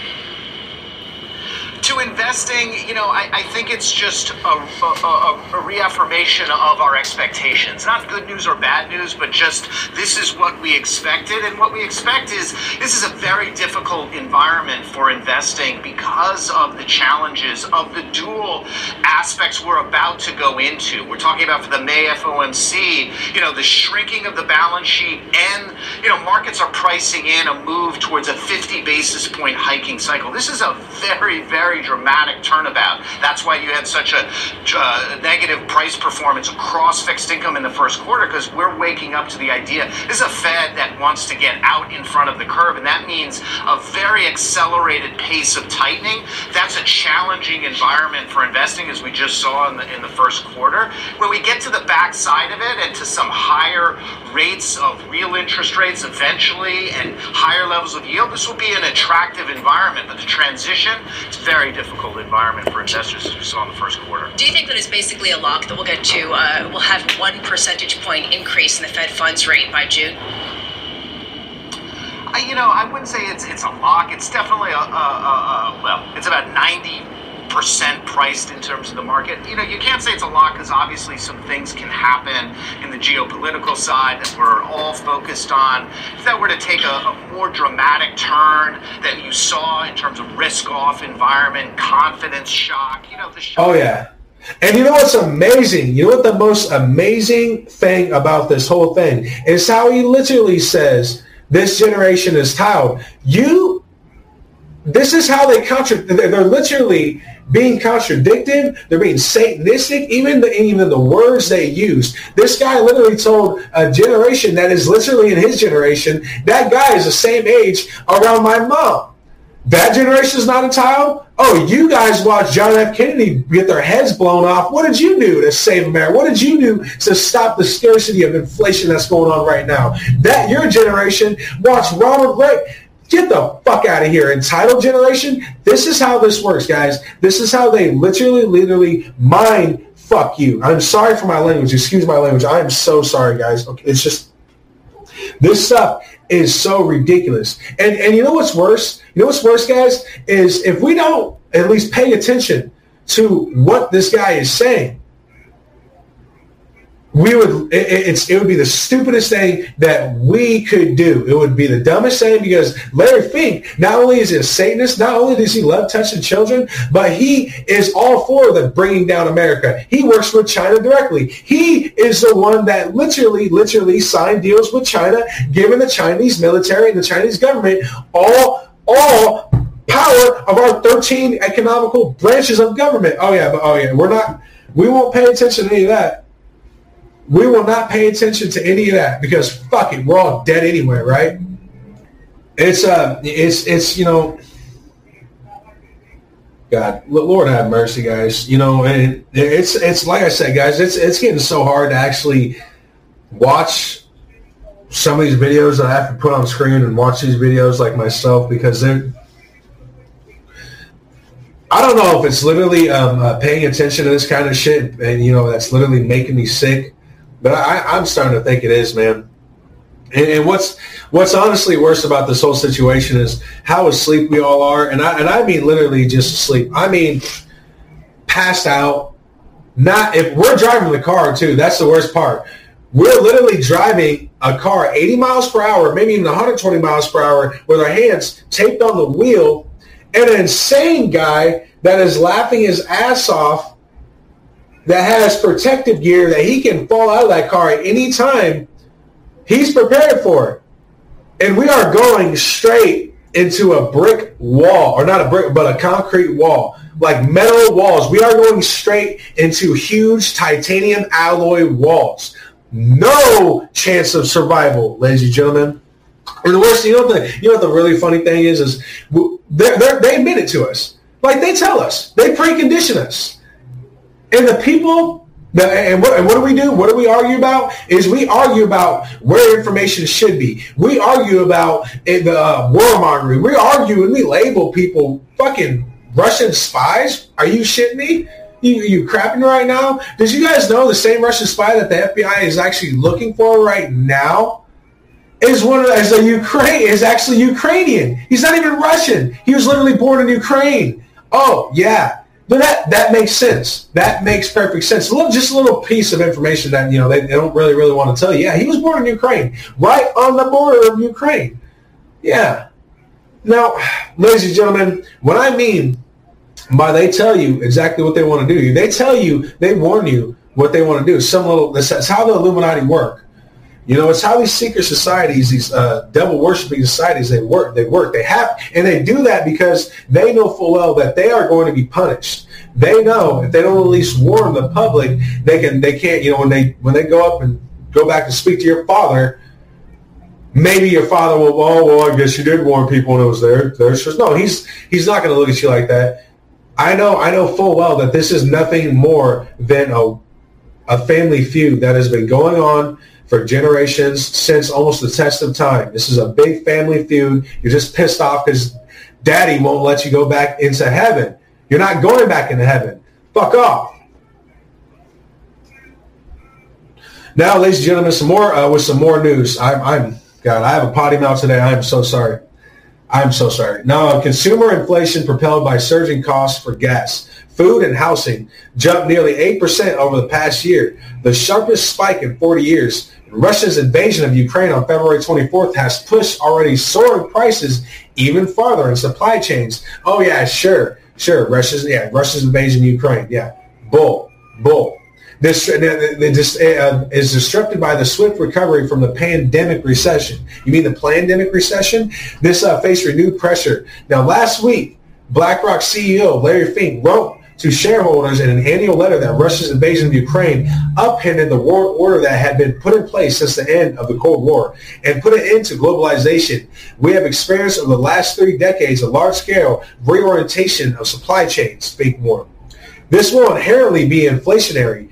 To investing, you know, I, I think it's just a, a, a, reaffirmation of our expectations. Not good news or bad news, but just this is what we expected. And what we expect is this is a very difficult environment for investing because of the challenges of the dual aspects we're about to go into. We're talking about for the May FOMC, you know, the shrinking of the balance sheet and, you know, markets are pricing in a move towards a 50 basis point hiking cycle. This is a very, very dramatic turnabout. That's why you had such a uh, negative price performance across fixed income in the first quarter because we're waking up to the idea this is a Fed that wants to get out in front of the curve, and that means a very accelerated pace of tightening. That's a challenging environment for investing, as we just saw in the in the first quarter. When we get to the back side of it and to some higher rates of real interest rates eventually and higher levels of yield, this will be an attractive environment. But the transition, it's a very difficult environment for investors, as we saw in the first quarter. Do you think that it's basically a lock that we'll get to, uh, we'll have one percentage point increase in the Fed funds rate by June? I, you know, I wouldn't say it's it's a lock. It's definitely a, a, a, a well, it's about ninety percent priced in terms of the market. You know, you can't say it's a lot because obviously some things can happen in the geopolitical side that we're all focused on. If that were to take a, a more dramatic turn that you saw in terms of risk-off environment, confidence shock, you know, the shock. Oh yeah. And you know what's amazing? You know what the most amazing thing about this whole thing is how he literally says this generation is tired. You, this is how they contra. They're literally being contradicted. They're being satanistic. Even the even the words they use. This guy literally told a generation that is literally in his generation. That guy is the same age around my mom. That generation is not child. Oh, you guys watched John F. Kennedy get their heads blown off. What did you do to save America? What did you do to stop the scarcity of inflation that's going on right now? That your generation watched Ronald Reagan. Get the fuck out of here, entitled generation. This is how this works, guys. This is how they literally, literally mind fuck you. I'm sorry for my language. Excuse my language. I am so sorry, guys. Okay, it's just this stuff is so ridiculous. And and you know what's worse? You know what's worse, guys? Is if we don't at least pay attention to what this guy is saying, we would it, it's it would be the stupidest thing that we could do. It would be the dumbest thing because Larry Fink not only is he a Satanist, not only does he love touching children, but he is all for the bringing down America. He works with China directly. He is the one that literally, literally signed deals with China, giving the Chinese military and the Chinese government all all power of our 13 economical branches of government. Oh yeah, but oh yeah, we're not. We won't pay attention to any of that we will not pay attention to any of that because fuck it, we're all dead anyway, right? It's uh, it's it's you know, God, Lord have mercy, guys. You know, and it's it's like I said, guys, it's it's getting so hard to actually watch some of these videos that I have to put on screen and watch these videos like myself because they're. I don't know if it's literally um, uh, paying attention to this kind of shit, and you know that's literally making me sick but I, am starting to think it is, man. And, and, what's what's honestly worse about this whole situation is how asleep we all are, and I and I mean literally just asleep. I mean passed out. Not if we're driving the car too. That's the worst part. We're literally driving a car 80 miles per hour, maybe even 120 miles per hour, with our hands taped on the wheel, and an insane guy that is laughing his ass off that has protective gear that he can fall out of that car at any time, he's prepared for it. And we are going straight into a brick wall, or not a brick, but a concrete wall, like metal walls. We are going straight into huge titanium alloy walls. No chance of survival, ladies and gentlemen. And the worst, you know, the you know what the really funny thing is, is they're, they admit it to us. Like they tell us, they precondition us. And the people, and, what, and what do we do? What do we argue about? Is we argue about where information should be. We argue about the uh, warmongering. We argue and we label people fucking Russian spies. Are you shitting me? You, you crapping right now? Did you guys know the same Russian spy that the FBI is actually looking for right now is one of as a Ukraine is actually Ukrainian. He's not even Russian. He was literally born in Ukraine. Oh yeah, but that that makes sense. That makes perfect sense. A little, just a little piece of information that you know they, they don't really really want to tell you. Yeah, he was born in Ukraine, right on the border of Ukraine. Yeah. Now, ladies and gentlemen, what I mean by they tell you exactly what they want to do, they tell you, they warn you what they want to do. Some little that's how the Illuminati work. You know, it's how these secret societies, these uh, devil worshiping societies, they work. They work. They have, and they do that because they know full well that they are going to be punished. They know if they don't at least warn the public, they can. They can't. You know, when they when they go up and go back and speak to your father, maybe your father will. Oh, well, I guess you did warn people when it was there. There's no. He's he's not going to look at you like that. I know. I know full well that this is nothing more than a a family feud that has been going on for generations since almost the test of time. This is a big family feud. You're just pissed off because daddy won't let you go back into heaven. You're not going back into heaven. Fuck off. Now, ladies and gentlemen, some more uh, with some more news. I'm, I'm God. I have a potty mouth today. I am so sorry. I'm so sorry. Now, consumer inflation propelled by surging costs for gas, food, and housing jumped nearly 8% over the past year, the sharpest spike in 40 years. Russia's invasion of Ukraine on February 24th has pushed already soaring prices even farther in supply chains. Oh yeah, sure, sure. Russia's yeah, Russia's invasion of Ukraine. Yeah, bull. Bull. This, this uh, is disrupted by the swift recovery from the pandemic recession. You mean the pandemic recession? This uh, faced renewed pressure. Now, last week, BlackRock CEO Larry Fink wrote to shareholders in an annual letter that Russia's invasion of Ukraine upended the world order that had been put in place since the end of the Cold War and put an end to globalization. We have experienced over the last three decades a large-scale reorientation of supply chains, Fink warned. This will inherently be inflationary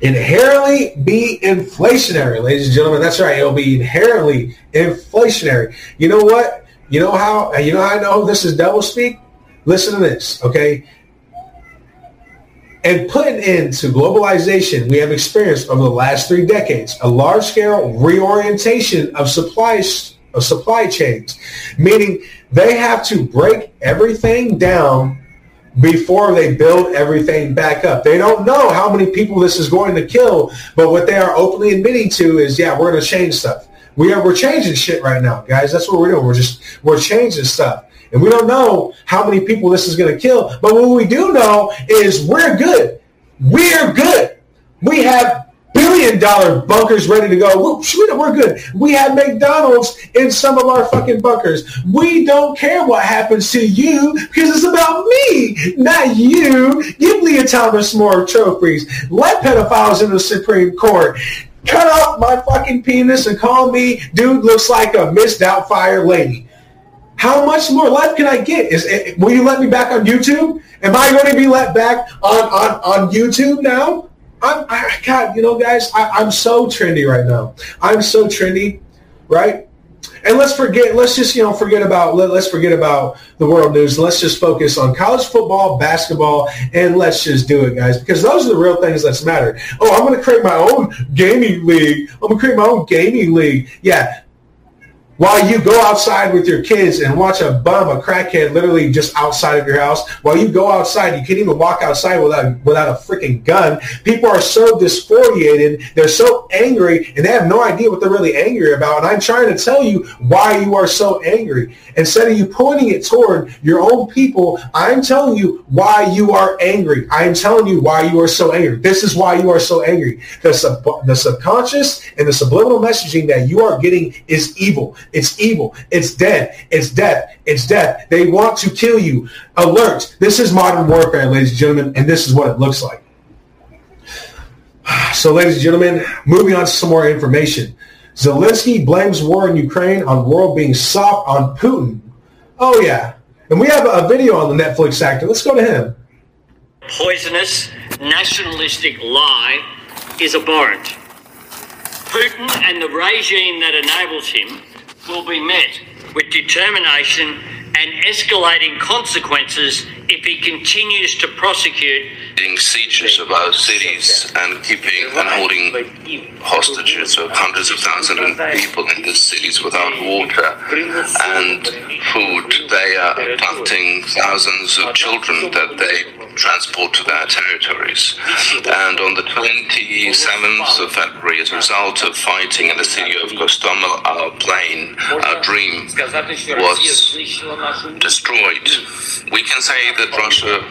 inherently be inflationary, ladies and gentlemen. That's right. It'll be inherently inflationary. You know what? You know how? You know how I know this is double speak? Listen to this, okay? And putting into globalization, we have experienced over the last three decades a large-scale reorientation of supplies of supply chains, meaning they have to break everything down before they build everything back up. They don't know how many people this is going to kill, but what they are openly admitting to is, yeah, we're going to change stuff. We are we're changing shit right now, guys. That's what we're doing. We're just we're changing stuff. And we don't know how many people this is going to kill, but what we do know is we're good. We're good. We have billion dollar bunkers ready to go. We're good. We have McDonald's in some of our fucking bunkers. We don't care what happens to you because it's about me, not you. Give Lia Thomas more trophies. Let pedophiles in the Supreme Court. Cut off my fucking penis and call me dude looks like a Miss Doubtfire lady. How much more life can I get? Is it, will you let me back on YouTube? Am I going to be let back on, on, on YouTube now? I'm, I, God, you know, guys, I, I'm so trendy right now. I'm so trendy, right? And let's forget, let's just, you know, forget about, let, us forget about the world news. Let's just focus on college football, basketball, and let's just do it, guys, because those are the real things that matter. Oh, I'm going to create my own gaming league. I'm going to create my own gaming league. Yeah, while you go outside with your kids and watch a bum, a crackhead, literally just outside of your house, while you go outside, you can't even walk outside without without a freaking gun. People are so disoriented, they're so angry, and they have no idea what they're really angry about. And I'm trying to tell you why you are so angry. Instead of you pointing it toward your own people, I'm telling you why you are angry. I'm telling you why you are so angry. This is why you are so angry. The, sub- the subconscious and the subliminal messaging that you are getting is evil. It's evil. It's dead. It's death. It's death. They want to kill you. Alert. This is modern warfare, ladies and gentlemen, and this is what it looks like. So, ladies and gentlemen, moving on to some more information. Zelensky blames war in Ukraine on world being soft on Putin. Oh, yeah. And we have a video on the Netflix actor. Let's go to him. Poisonous, nationalistic lie is abhorrent. Putin and the regime that enables him will be met with determination and escalating consequences if he continues to prosecute sieges of our cities and keeping and holding hostages of hundreds of thousands of people in these cities without water and food. They are planting thousands of children that they transport to their territories. And on the 27th of February, as a result of fighting in the city of Gostomel, our plane, our dream, was destroyed. We can say that Russia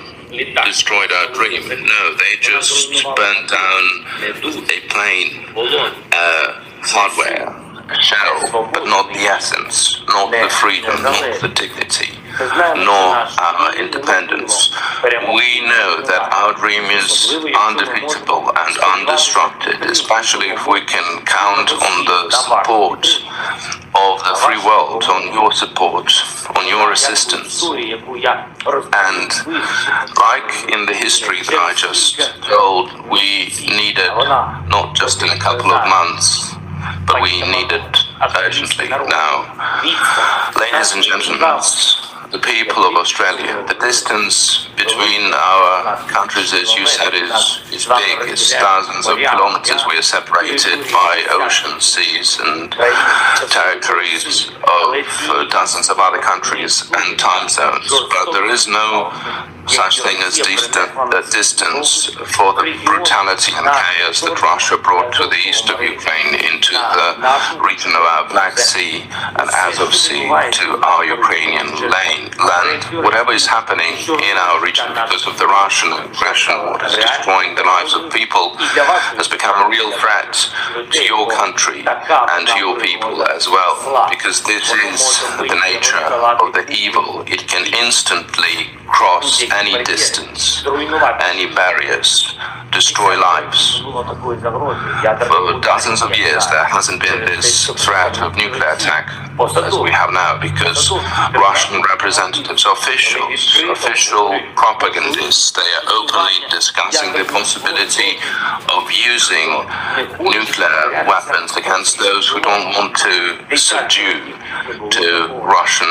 destroyed our dream. No, they just burned down a plane, uh, hardware, shell, but not the essence, not the freedom, not the dignity nor our independence. We know that our dream is undefeatable and undestructed, especially if we can count on the support of the free world, on your support, on your assistance. And like in the history that I just told, we needed not just in a couple of months, but we need it urgently now. Ladies and gentlemen, the people of Australia. The distance between our countries, as you said, is, is big. It's thousands of kilometers. We are separated by oceans, seas, and territories of uh, dozens of other countries and time zones. But there is no such thing as distance for the brutality and chaos that Russia brought to the east of Ukraine into the region of our Black Sea and Azov Sea to our Ukrainian lane, land. Whatever is happening in our region because of the Russian aggression, what is destroying the lives of people, has become a real threat to your country and to your people as well. Because this is the nature of the evil. It can instantly cross any distance, any barriers, destroy lives. For dozens of years, there hasn't been this threat of nuclear attack as we have now because Russian representatives, officials, official propagandists, they are openly discussing the possibility of using nuclear weapons against those who don't want to subdue to Russian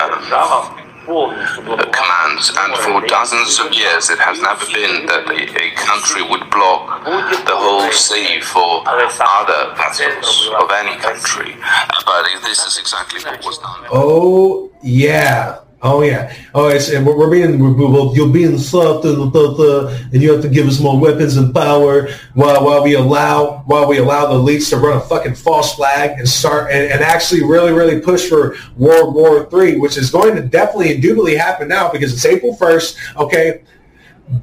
um, commands, and for dozens of years it has never been that a, country would block the whole sea for other vessels of any country. But this is exactly what was done. Oh yeah. Oh yeah. Oh, it's and we're, we're being we're, you're being soft and, and you have to give us more weapons and power while while we allow while we allow the elites to run a fucking false flag and start and, and actually really really push for World War Three, which is going to definitely indubitably happen now because it's April first. Okay,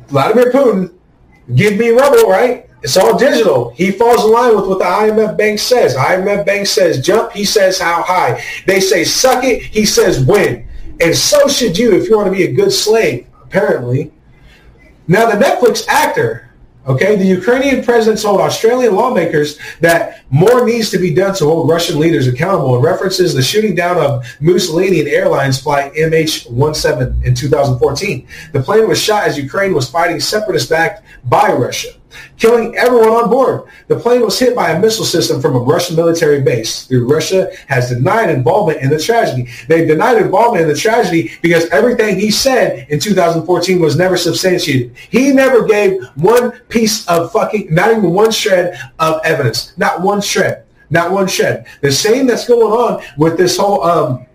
Vladimir Putin, give me rubble, right? It's all digital. He falls in line with what the IMF bank says. IMF bank says jump. He says how high. They say suck it. He says win. And so should you if you want to be a good slave, apparently. Now, the Netflix actor, okay, the Ukrainian president told Australian lawmakers that more needs to be done to hold Russian leaders accountable and references the shooting down of Mussolini Airlines flight MH17 in 2014. The plane was shot as Ukraine was fighting separatists backed by Russia killing everyone on board. The plane was hit by a missile system from a Russian military base. Russia has denied involvement in the tragedy. They've denied involvement in the tragedy because everything he said in 2014 was never substantiated. He never gave one piece of fucking, not even one shred of evidence. Not one shred. Not one shred. The same that's going on with this whole, um,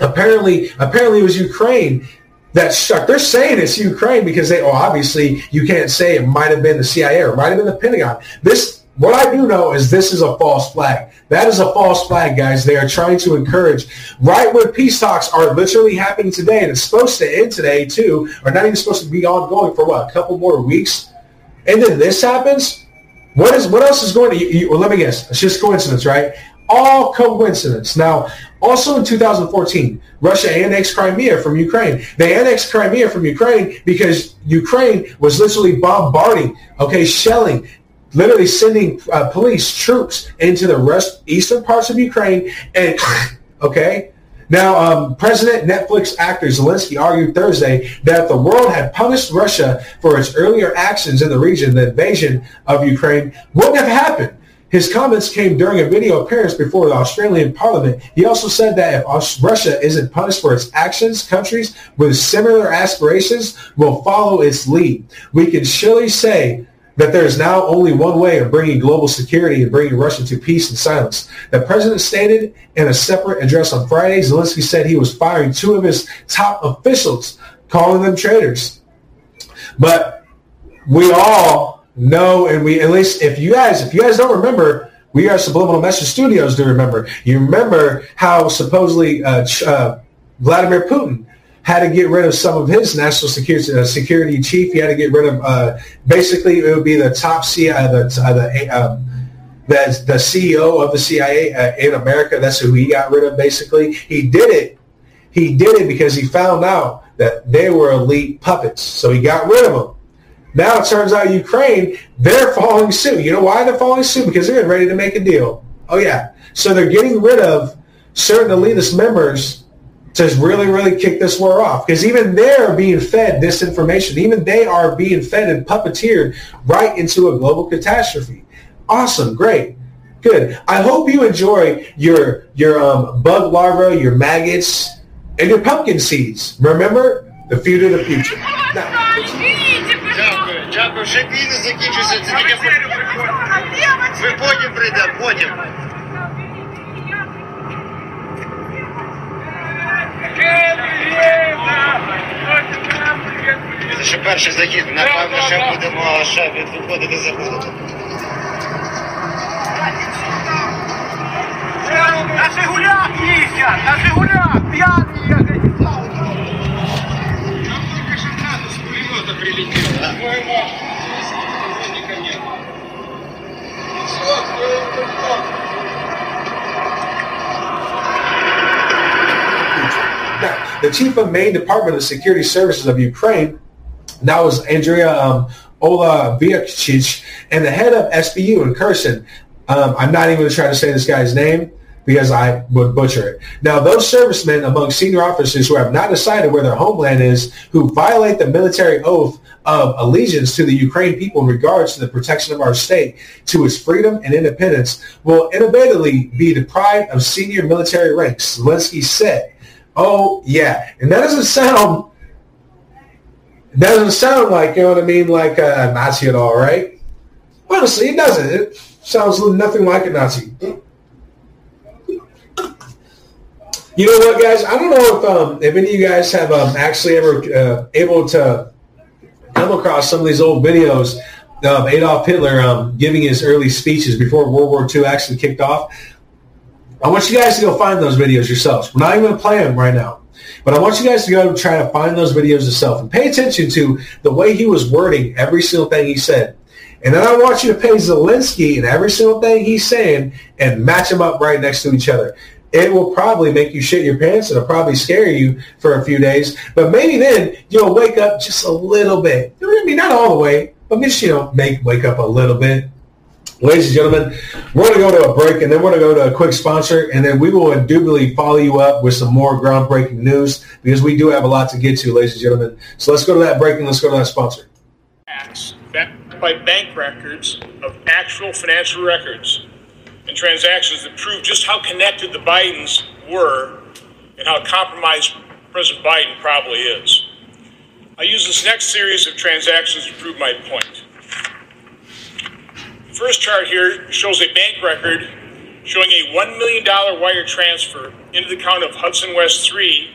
apparently, apparently it was Ukraine that stuck. They're saying it's Ukraine because they, oh, obviously you can't say it might have been the CIA or it might have been the Pentagon. This, what I do know is this is a false flag. That is a false flag, guys. They are trying to encourage right when peace talks are literally happening today, and it's supposed to end today too, or not even supposed to be ongoing for what a couple more weeks, and then this happens. What is what else is going to? You, you, well, let me guess. It's just coincidence, right? All coincidence. Now, also in 2014, Russia annexed Crimea from Ukraine. They annexed Crimea from Ukraine because Ukraine was literally bombarding, okay, shelling, literally sending uh, police troops into the rest, eastern parts of Ukraine. And, okay, now, um, President Netflix actor Zelensky argued Thursday that the world had punished Russia for its earlier actions in the region, the invasion of Ukraine wouldn't have happened. His comments came during a video appearance before the Australian Parliament. He also said that if Russia isn't punished for its actions, countries with similar aspirations will follow its lead. We can surely say that there is now only one way of bringing global security and bringing Russia to peace and silence. The president stated in a separate address on Friday, Zelensky said he was firing two of his top officials, calling them traitors. But we all no, and we at least if you guys if you guys don't remember, we are Subliminal Message Studios. Do remember? You remember how supposedly uh, uh, Vladimir Putin had to get rid of some of his national security uh, security chief. He had to get rid of uh, basically it would be the top CIA, the uh, the, um, the the CEO of the CIA uh, in America. That's who he got rid of. Basically, he did it. He did it because he found out that they were elite puppets. So he got rid of them. Now it turns out Ukraine, they're following suit. You know why they're following suit? Because they're ready to make a deal. Oh yeah. So they're getting rid of certain elitist members to really, really kick this war off. Because even they're being fed disinformation. Even they are being fed and puppeteered right into a global catastrophe. Awesome. Great. Good. I hope you enjoy your your um, bug larvae, your maggots, and your pumpkin seeds. Remember, the future of the future. Now, Дякую, ще війни закінчуються, це тільки ви потім прийде, потім. що перший захід, напевно, ще будемо ще виходити заходити. На Жигулях їздять! На Жигулях! П'яний їздять! The chief of Main Department of Security Services of Ukraine, that was Andrea um, Ola Biacic, and the head of SBU in Kherson. Um, I'm not even going to try to say this guy's name because I would butcher it. Now, those servicemen among senior officers who have not decided where their homeland is, who violate the military oath of allegiance to the Ukraine people in regards to the protection of our state, to its freedom and independence, will inevitably be deprived of senior military ranks, Zelensky said. Oh, yeah. And that doesn't sound, that doesn't sound like, you know what I mean, like a Nazi at all, right? Honestly, it doesn't. It sounds nothing like a Nazi. You know what, guys? I don't know if um, if any of you guys have um, actually ever uh, able to come across some of these old videos of Adolf Hitler um, giving his early speeches before World War II actually kicked off. I want you guys to go find those videos yourselves. We're not even going to play them right now. But I want you guys to go try to find those videos yourself and pay attention to the way he was wording every single thing he said. And then I want you to pay Zelensky and every single thing he's saying and match them up right next to each other. It will probably make you shit your pants. It'll probably scare you for a few days. But maybe then you'll wake up just a little bit. I mean, not all the way, but just, you know, make wake up a little bit. Ladies and gentlemen, we're going to go to a break and then we're going to go to a quick sponsor and then we will indubitably follow you up with some more groundbreaking news because we do have a lot to get to, ladies and gentlemen. So let's go to that break and let's go to that sponsor. By bank records of actual financial records and transactions that prove just how connected the Bidens were and how compromised President Biden probably is. I use this next series of transactions to prove my point. The first chart here shows a bank record showing a $1 million wire transfer into the account of Hudson West 3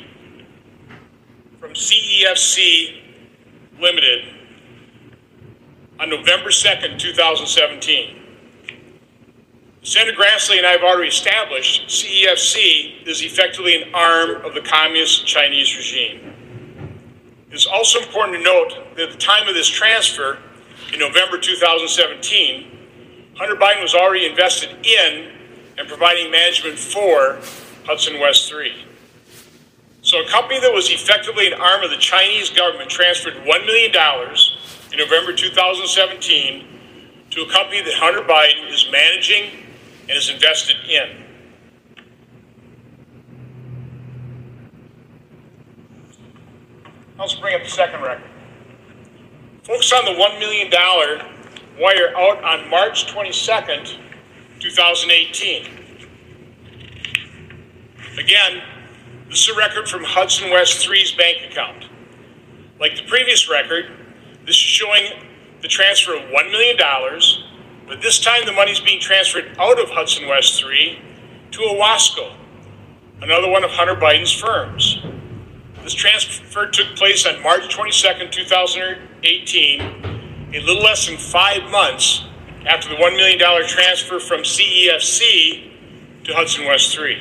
from CEFC Limited on November 2nd, 2017. Senator Grassley and I have already established CEFC is effectively an arm of the communist Chinese regime. It's also important to note that at the time of this transfer, in November 2017, Hunter Biden was already invested in and providing management for Hudson West 3. So a company that was effectively an arm of the Chinese government transferred $1 million in November 2017 to a company that Hunter Biden is managing and is invested in. Let's bring up the second record. Focus on the $1 million wire out on March 22nd, 2018. Again, this is a record from Hudson West 3's bank account. Like the previous record, this is showing the transfer of $1 million, but this time the money is being transferred out of Hudson West 3 to Owasco, another one of Hunter Biden's firms. This transfer took place on March 22, 2018, a little less than five months after the $1 million transfer from CEFC to Hudson West 3.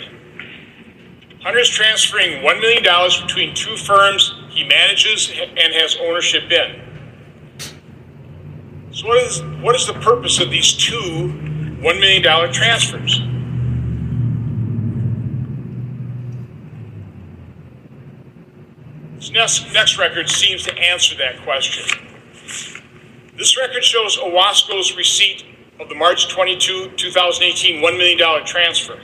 Hunter is transferring $1 million between two firms he manages and has ownership in. So, what is, what is the purpose of these two $1 million transfers? This next, next record seems to answer that question. This record shows Owasco's receipt of the March 22, 2018 $1 million transfer.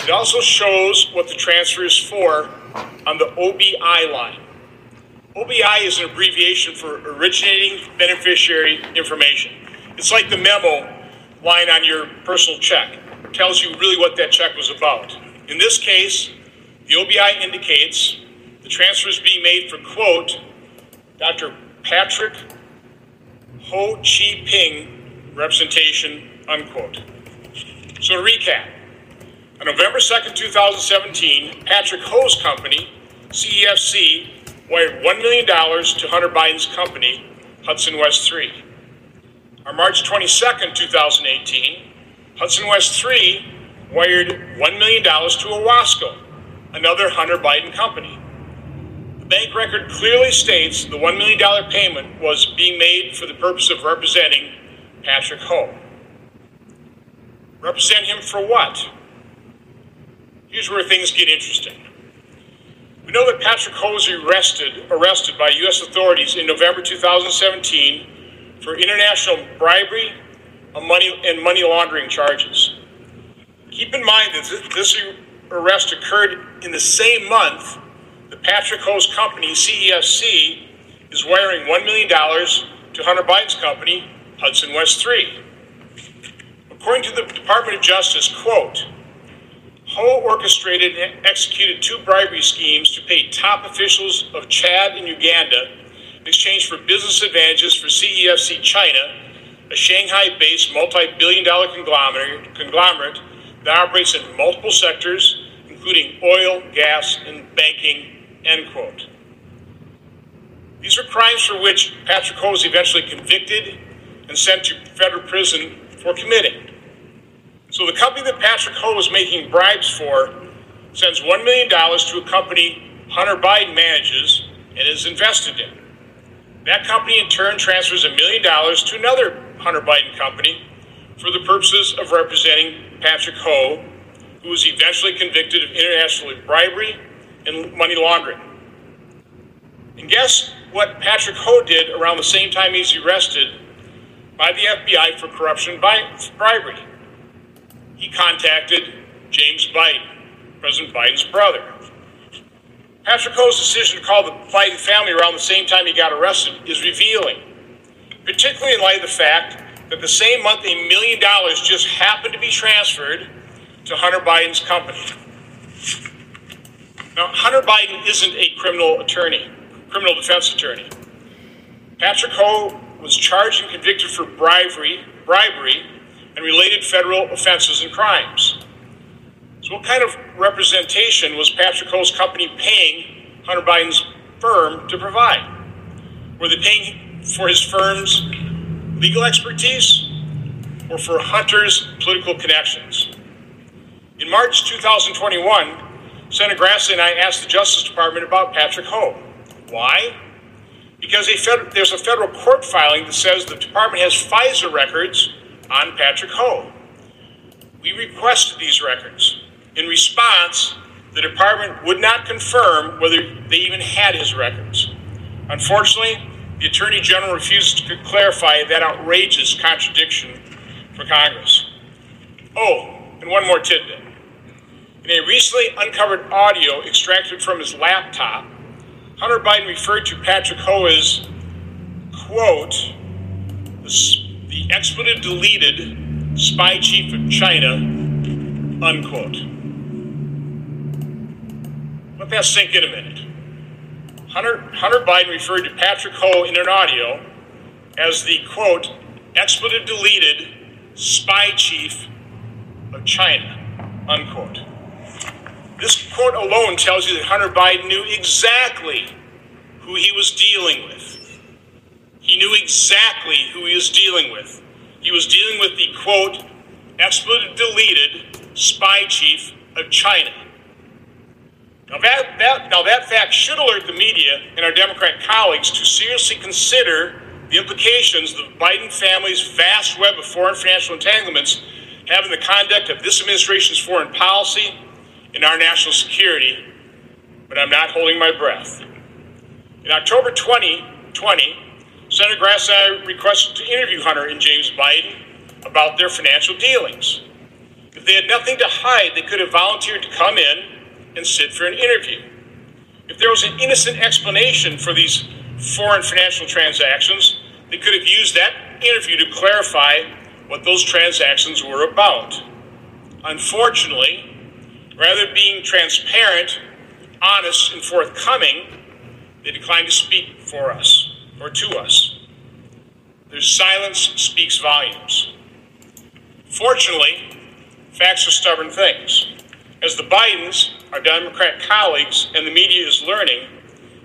It also shows what the transfer is for on the OBI line. OBI is an abbreviation for originating beneficiary information. It's like the memo line on your personal check. It tells you really what that check was about. In this case, the OBI indicates the transfer is being made for, quote, Dr. Patrick Ho Chi Ping representation, unquote. So to recap, on November 2nd, 2017, Patrick Ho's company, CEFC, wired $1 million to Hunter Biden's company, Hudson West 3. On March 22, 2018, Hudson West 3 wired $1 million to Owasco, another Hunter Biden company. The bank record clearly states the $1 million payment was being made for the purpose of representing Patrick Ho. Represent him for what? Here's where things get interesting. We know that Patrick Ho was arrested, arrested by U.S. authorities in November 2017 for international bribery and money, and money laundering charges. Keep in mind that this arrest occurred in the same month that Patrick Ho's company, CEFC, is wiring $1 million to Hunter Biden's company, Hudson West 3. According to the Department of Justice, quote, Ho orchestrated and executed two bribery schemes to pay top officials of Chad and Uganda in exchange for business advantages for CEFC China, a Shanghai based multi billion dollar conglomerate, conglomerate that operates in multiple sectors, including oil, gas, and banking. End quote. These are crimes for which Patrick Ho was eventually convicted and sent to federal prison for committing. So the company that Patrick Ho was making bribes for sends $1 million to a company Hunter Biden manages and is invested in. That company in turn transfers a million dollars to another Hunter Biden company for the purposes of representing Patrick Ho, who was eventually convicted of international bribery and money laundering. And guess what Patrick Ho did around the same time he's arrested by the FBI for corruption bribery? He contacted James Biden, President Biden's brother. Patrick Ho's decision to call the Biden family around the same time he got arrested is revealing, particularly in light of the fact that the same month a million dollars just happened to be transferred to Hunter Biden's company. Now, Hunter Biden isn't a criminal attorney, criminal defense attorney. Patrick Ho was charged and convicted for bribery, bribery and related federal offenses and crimes. So, what kind of representation was Patrick Ho's company paying Hunter Biden's firm to provide? Were they paying for his firm's legal expertise or for Hunter's political connections? In March 2021, Senator Grassley and I asked the Justice Department about Patrick Ho. Why? Because a fed- there's a federal court filing that says the department has FISA records on Patrick Ho. We requested these records. In response, the department would not confirm whether they even had his records. Unfortunately, the Attorney General refused to clarify that outrageous contradiction for Congress. Oh, and one more tidbit. In a recently uncovered audio extracted from his laptop, Hunter Biden referred to Patrick Ho as, quote, the the expletive deleted spy chief of China, unquote. Let that sink in a minute. Hunter, Hunter Biden referred to Patrick Ho in an audio as the quote, expletive deleted spy chief of China, unquote. This quote alone tells you that Hunter Biden knew exactly who he was dealing with. He knew exactly who he was dealing with. He was dealing with the quote, expletive deleted spy chief of China. Now that, that, now that fact should alert the media and our Democrat colleagues to seriously consider the implications the Biden family's vast web of foreign financial entanglements have in the conduct of this administration's foreign policy and our national security, but I'm not holding my breath. In October 2020, Senator Grass and I requested to interview Hunter and James Biden about their financial dealings. If they had nothing to hide, they could have volunteered to come in and sit for an interview. If there was an innocent explanation for these foreign financial transactions, they could have used that interview to clarify what those transactions were about. Unfortunately, rather than being transparent, honest, and forthcoming, they declined to speak for us or to us. Their silence speaks volumes. Fortunately, facts are stubborn things. As the Bidens, our Democrat colleagues, and the media is learning,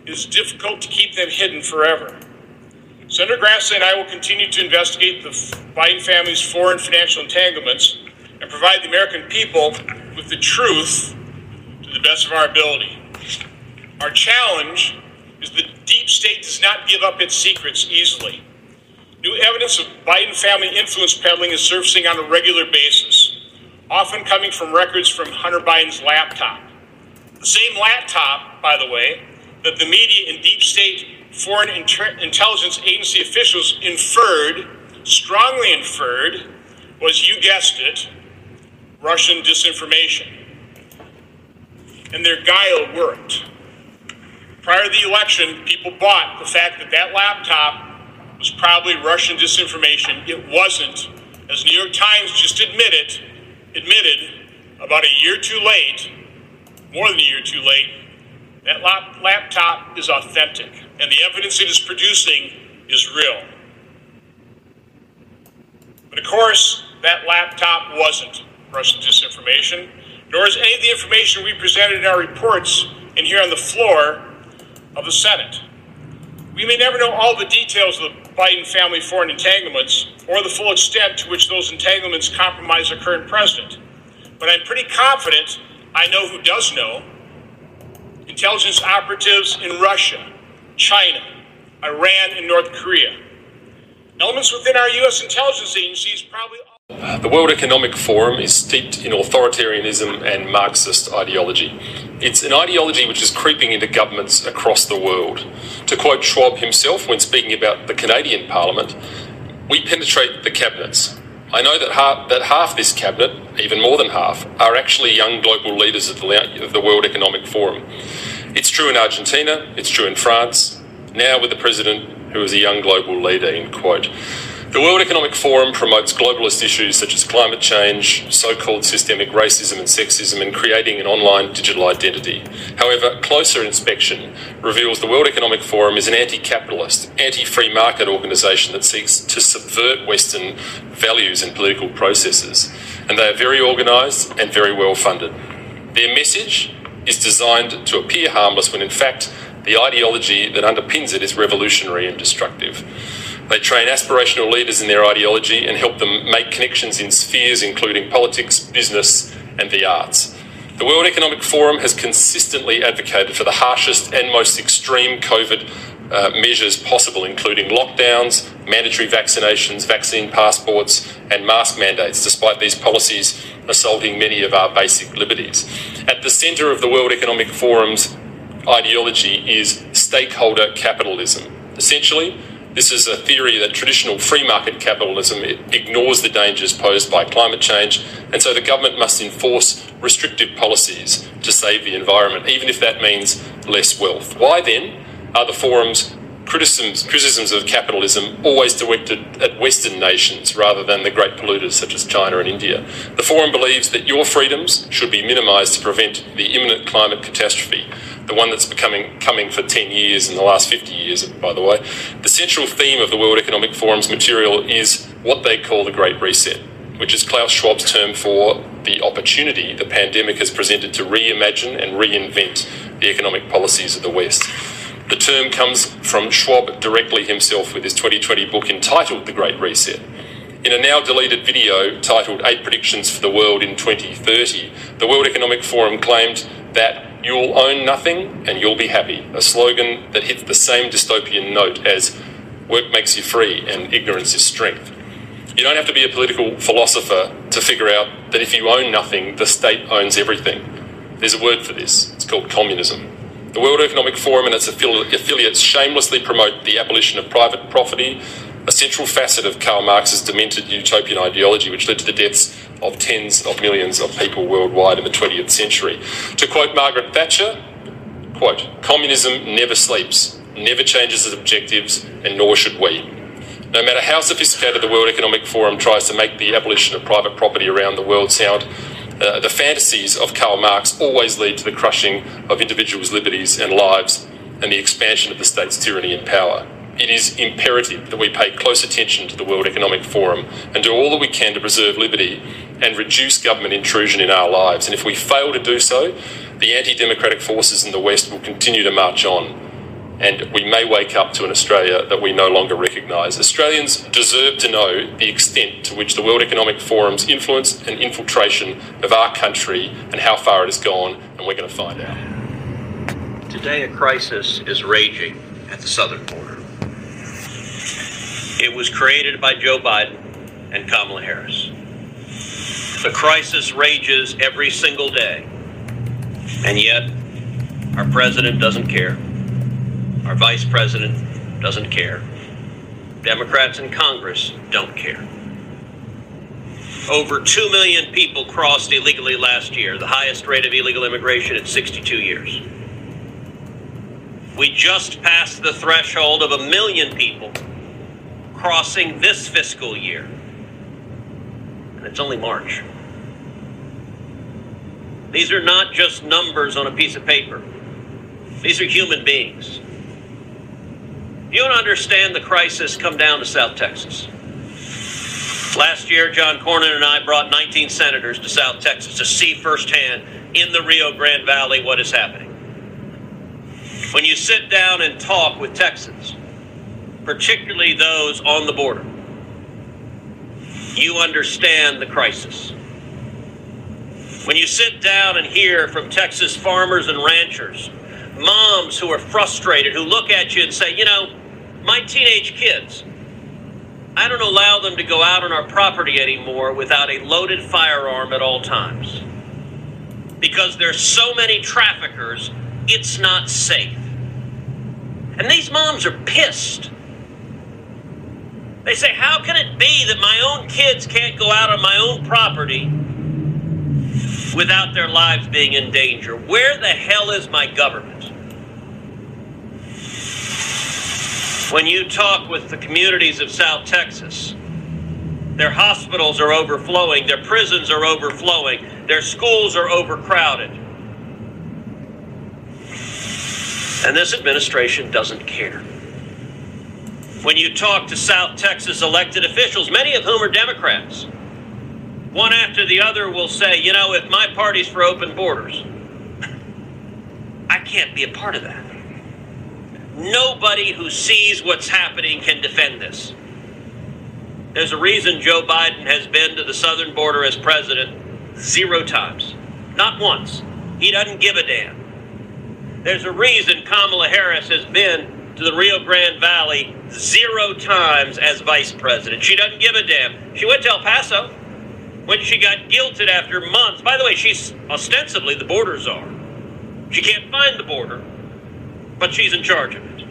it is difficult to keep them hidden forever. Senator Grassley and I will continue to investigate the Biden family's foreign financial entanglements and provide the American people with the truth to the best of our ability. Our challenge is the deep state does not give up its secrets easily. New evidence of Biden family influence peddling is surfacing on a regular basis, often coming from records from Hunter Biden's laptop. The same laptop, by the way, that the media and deep state foreign inter- intelligence agency officials inferred, strongly inferred, was, you guessed it, Russian disinformation. And their guile worked. Prior to the election, people bought the fact that that laptop was probably Russian disinformation. It wasn't, as New York Times just admitted, admitted about a year too late, more than a year too late, that lap- laptop is authentic, and the evidence it is producing is real. But of course, that laptop wasn't Russian disinformation, nor is any of the information we presented in our reports and here on the floor of the Senate. We may never know all the details of the Biden family foreign entanglements or the full extent to which those entanglements compromise our current president. But I'm pretty confident I know who does know. Intelligence operatives in Russia, China, Iran, and North Korea. Elements within our U.S. intelligence agencies probably. The World Economic Forum is steeped in authoritarianism and Marxist ideology. It's an ideology which is creeping into governments across the world. To quote Schwab himself when speaking about the Canadian Parliament, we penetrate the cabinets. I know that half, that half this cabinet, even more than half, are actually young global leaders of the, of the World Economic Forum. It's true in Argentina, it's true in France, now with the president who is a young global leader, end quote. The World Economic Forum promotes globalist issues such as climate change, so called systemic racism and sexism, and creating an online digital identity. However, closer inspection reveals the World Economic Forum is an anti capitalist, anti free market organisation that seeks to subvert Western values and political processes. And they are very organised and very well funded. Their message is designed to appear harmless when in fact the ideology that underpins it is revolutionary and destructive. They train aspirational leaders in their ideology and help them make connections in spheres including politics, business, and the arts. The World Economic Forum has consistently advocated for the harshest and most extreme COVID uh, measures possible, including lockdowns, mandatory vaccinations, vaccine passports, and mask mandates, despite these policies assaulting many of our basic liberties. At the centre of the World Economic Forum's ideology is stakeholder capitalism. Essentially, this is a theory that traditional free market capitalism ignores the dangers posed by climate change, and so the government must enforce restrictive policies to save the environment, even if that means less wealth. Why then are the forum's criticisms, criticisms of capitalism always directed at Western nations rather than the great polluters such as China and India? The forum believes that your freedoms should be minimised to prevent the imminent climate catastrophe the one that's becoming coming for 10 years in the last 50 years, by the way. The central theme of the World Economic Forum's material is what they call the Great Reset, which is Klaus Schwab's term for the opportunity the pandemic has presented to reimagine and reinvent the economic policies of the West. The term comes from Schwab directly himself with his 2020 book entitled The Great Reset. In a now deleted video titled Eight Predictions for the World in 2030, the World Economic Forum claimed that You'll own nothing and you'll be happy, a slogan that hits the same dystopian note as work makes you free and ignorance is strength. You don't have to be a political philosopher to figure out that if you own nothing, the state owns everything. There's a word for this. It's called communism. The World Economic Forum and its affiliates shamelessly promote the abolition of private property, a central facet of Karl Marx's demented utopian ideology, which led to the deaths of tens of millions of people worldwide in the 20th century. To quote Margaret Thatcher, quote, communism never sleeps, never changes its objectives, and nor should we. No matter how sophisticated the World Economic Forum tries to make the abolition of private property around the world sound, uh, the fantasies of Karl Marx always lead to the crushing of individuals' liberties and lives and the expansion of the state's tyranny and power it is imperative that we pay close attention to the World Economic Forum and do all that we can to preserve liberty and reduce government intrusion in our lives. And if we fail to do so, the anti democratic forces in the West will continue to march on. and we may wake up to an Australia that we no longer recognise. Australians deserve to know the extent to which the World Economic Forum's influence and infiltration of our country and how far it has gone, and we're going to find out. Today, a crisis is raging at the southern border. It was created by Joe Biden and Kamala Harris. The crisis rages every single day, and yet our president doesn't care. Our vice president doesn't care. Democrats in Congress don't care. Over 2 million people crossed illegally last year, the highest rate of illegal immigration in 62 years. We just passed the threshold of a million people crossing this fiscal year. And it's only March. These are not just numbers on a piece of paper. These are human beings. You don't understand the crisis, come down to South Texas. Last year, John Cornyn and I brought 19 senators to South Texas to see firsthand in the Rio Grande Valley what is happening. When you sit down and talk with Texans, particularly those on the border, you understand the crisis. When you sit down and hear from Texas farmers and ranchers, moms who are frustrated, who look at you and say, you know, my teenage kids, I don't allow them to go out on our property anymore without a loaded firearm at all times. Because there's so many traffickers, it's not safe. And these moms are pissed. They say, How can it be that my own kids can't go out on my own property without their lives being in danger? Where the hell is my government? When you talk with the communities of South Texas, their hospitals are overflowing, their prisons are overflowing, their schools are overcrowded. And this administration doesn't care. When you talk to South Texas elected officials, many of whom are Democrats, one after the other will say, you know, if my party's for open borders, I can't be a part of that. Nobody who sees what's happening can defend this. There's a reason Joe Biden has been to the southern border as president zero times. Not once. He doesn't give a damn. There's a reason Kamala Harris has been to the Rio Grande Valley zero times as vice president. She doesn't give a damn. She went to El Paso when she got guilted after months. By the way, she's ostensibly the border czar. She can't find the border, but she's in charge of it.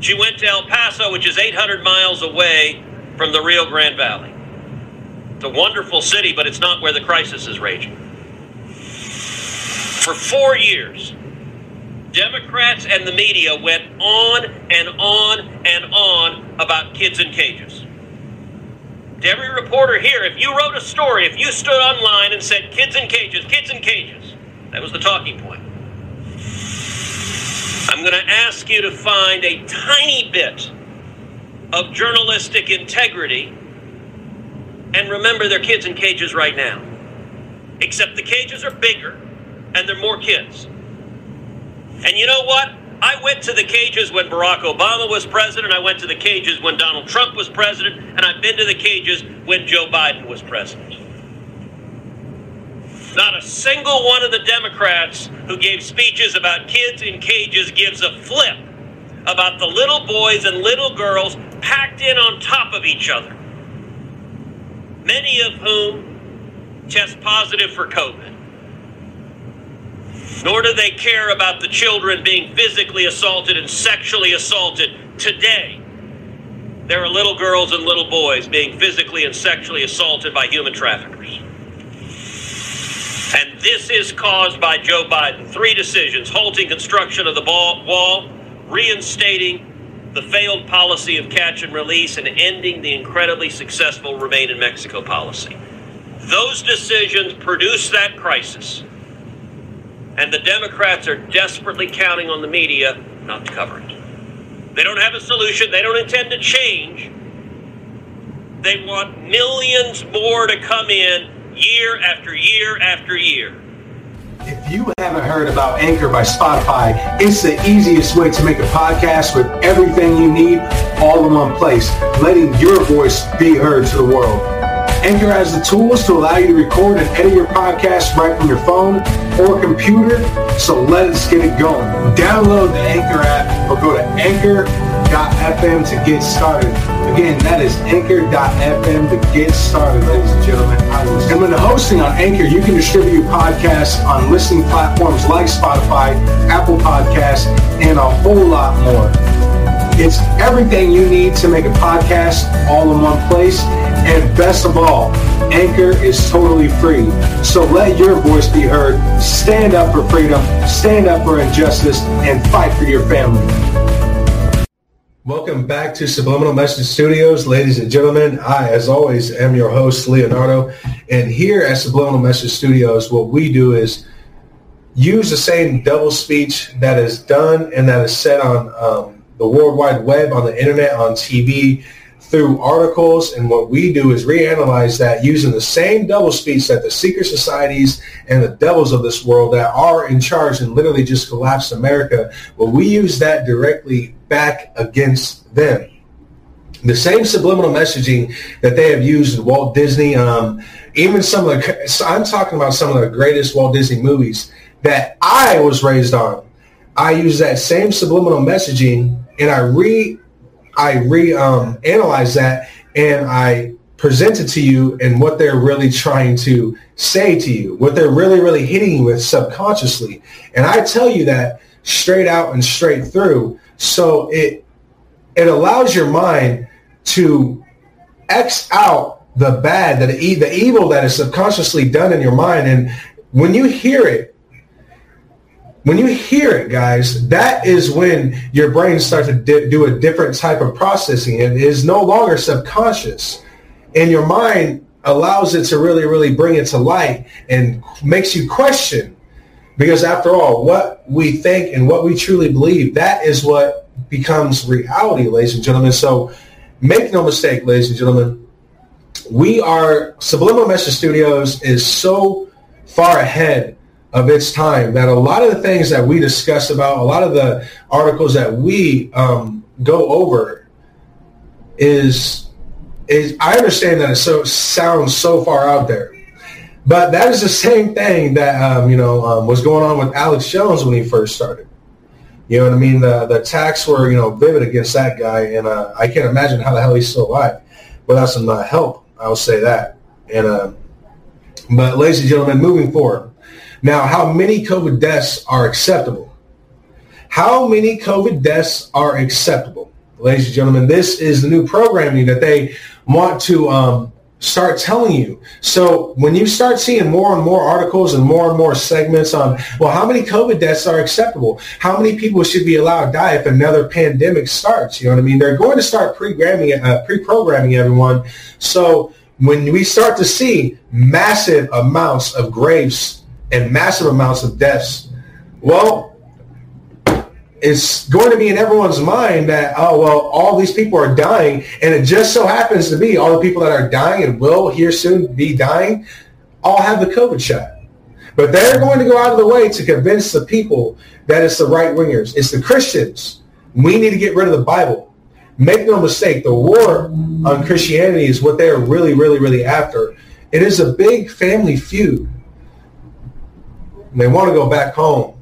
She went to El Paso, which is 800 miles away from the Rio Grande Valley. It's a wonderful city, but it's not where the crisis is raging. For four years, Democrats and the media went on and on and on about kids in cages. To every reporter here, if you wrote a story, if you stood online and said kids in cages, kids in cages, that was the talking point. I'm going to ask you to find a tiny bit of journalistic integrity and remember they're kids in cages right now. Except the cages are bigger and they're more kids. And you know what? I went to the cages when Barack Obama was president. I went to the cages when Donald Trump was president. And I've been to the cages when Joe Biden was president. Not a single one of the Democrats who gave speeches about kids in cages gives a flip about the little boys and little girls packed in on top of each other, many of whom test positive for COVID. Nor do they care about the children being physically assaulted and sexually assaulted today. There are little girls and little boys being physically and sexually assaulted by human traffickers. And this is caused by Joe Biden. Three decisions halting construction of the wall, reinstating the failed policy of catch and release, and ending the incredibly successful Remain in Mexico policy. Those decisions produce that crisis. And the Democrats are desperately counting on the media not to cover it. They don't have a solution, they don't intend to change. They want millions more to come in year after year after year. If you haven't heard about Anchor by Spotify, it's the easiest way to make a podcast with everything you need all in one place, letting your voice be heard to the world. Anchor has the tools to allow you to record and edit your podcast right from your phone or computer, so let's get it going. Download the Anchor app or go to anchor.fm to get started. Again, that is anchor.fm to get started, ladies and gentlemen. And when the hosting on Anchor, you can distribute your podcasts on listening platforms like Spotify, Apple Podcasts, and a whole lot more. It's everything you need to make a podcast all in one place. And best of all, Anchor is totally free. So let your voice be heard. Stand up for freedom, stand up for injustice, and fight for your family. Welcome back to Subliminal Message Studios, ladies and gentlemen. I, as always, am your host, Leonardo. And here at Subliminal Message Studios, what we do is use the same double speech that is done and that is said on um, the World Wide Web, on the internet, on TV, through articles. And what we do is reanalyze that using the same double speech that the secret societies and the devils of this world that are in charge and literally just collapsed America, well, we use that directly back against them. The same subliminal messaging that they have used in Walt Disney, um, even some of the, I'm talking about some of the greatest Walt Disney movies that I was raised on. I use that same subliminal messaging and I re I re um, analyze that and I present it to you and what they're really trying to say to you, what they're really, really hitting you with subconsciously. And I tell you that straight out and straight through. So it it allows your mind to X out the bad, that the evil that is subconsciously done in your mind. And when you hear it, when you hear it, guys, that is when your brain starts to di- do a different type of processing. It is no longer subconscious. And your mind allows it to really, really bring it to light and makes you question. Because after all, what we think and what we truly believe, that is what becomes reality, ladies and gentlemen. So make no mistake, ladies and gentlemen, we are, Subliminal Message Studios is so far ahead of its time that a lot of the things that we discuss about, a lot of the articles that we um, go over is, is I understand that it so sounds so far out there. But that is the same thing that, um, you know, um, was going on with Alex Jones when he first started. You know what I mean? The, the attacks were, you know, vivid against that guy. And uh, I can't imagine how the hell he's still alive without some uh, help. I'll say that. And, uh, but ladies and gentlemen, moving forward, now, how many COVID deaths are acceptable? How many COVID deaths are acceptable? Ladies and gentlemen, this is the new programming that they want to um, start telling you. So when you start seeing more and more articles and more and more segments on, well, how many COVID deaths are acceptable? How many people should be allowed to die if another pandemic starts? You know what I mean? They're going to start pre-programming, uh, pre-programming everyone. So when we start to see massive amounts of graves and massive amounts of deaths, well, it's going to be in everyone's mind that, oh, well, all these people are dying. And it just so happens to be all the people that are dying and will here soon be dying all have the COVID shot. But they're going to go out of the way to convince the people that it's the right wingers. It's the Christians. We need to get rid of the Bible. Make no mistake, the war on Christianity is what they're really, really, really after. It is a big family feud and they want to go back home.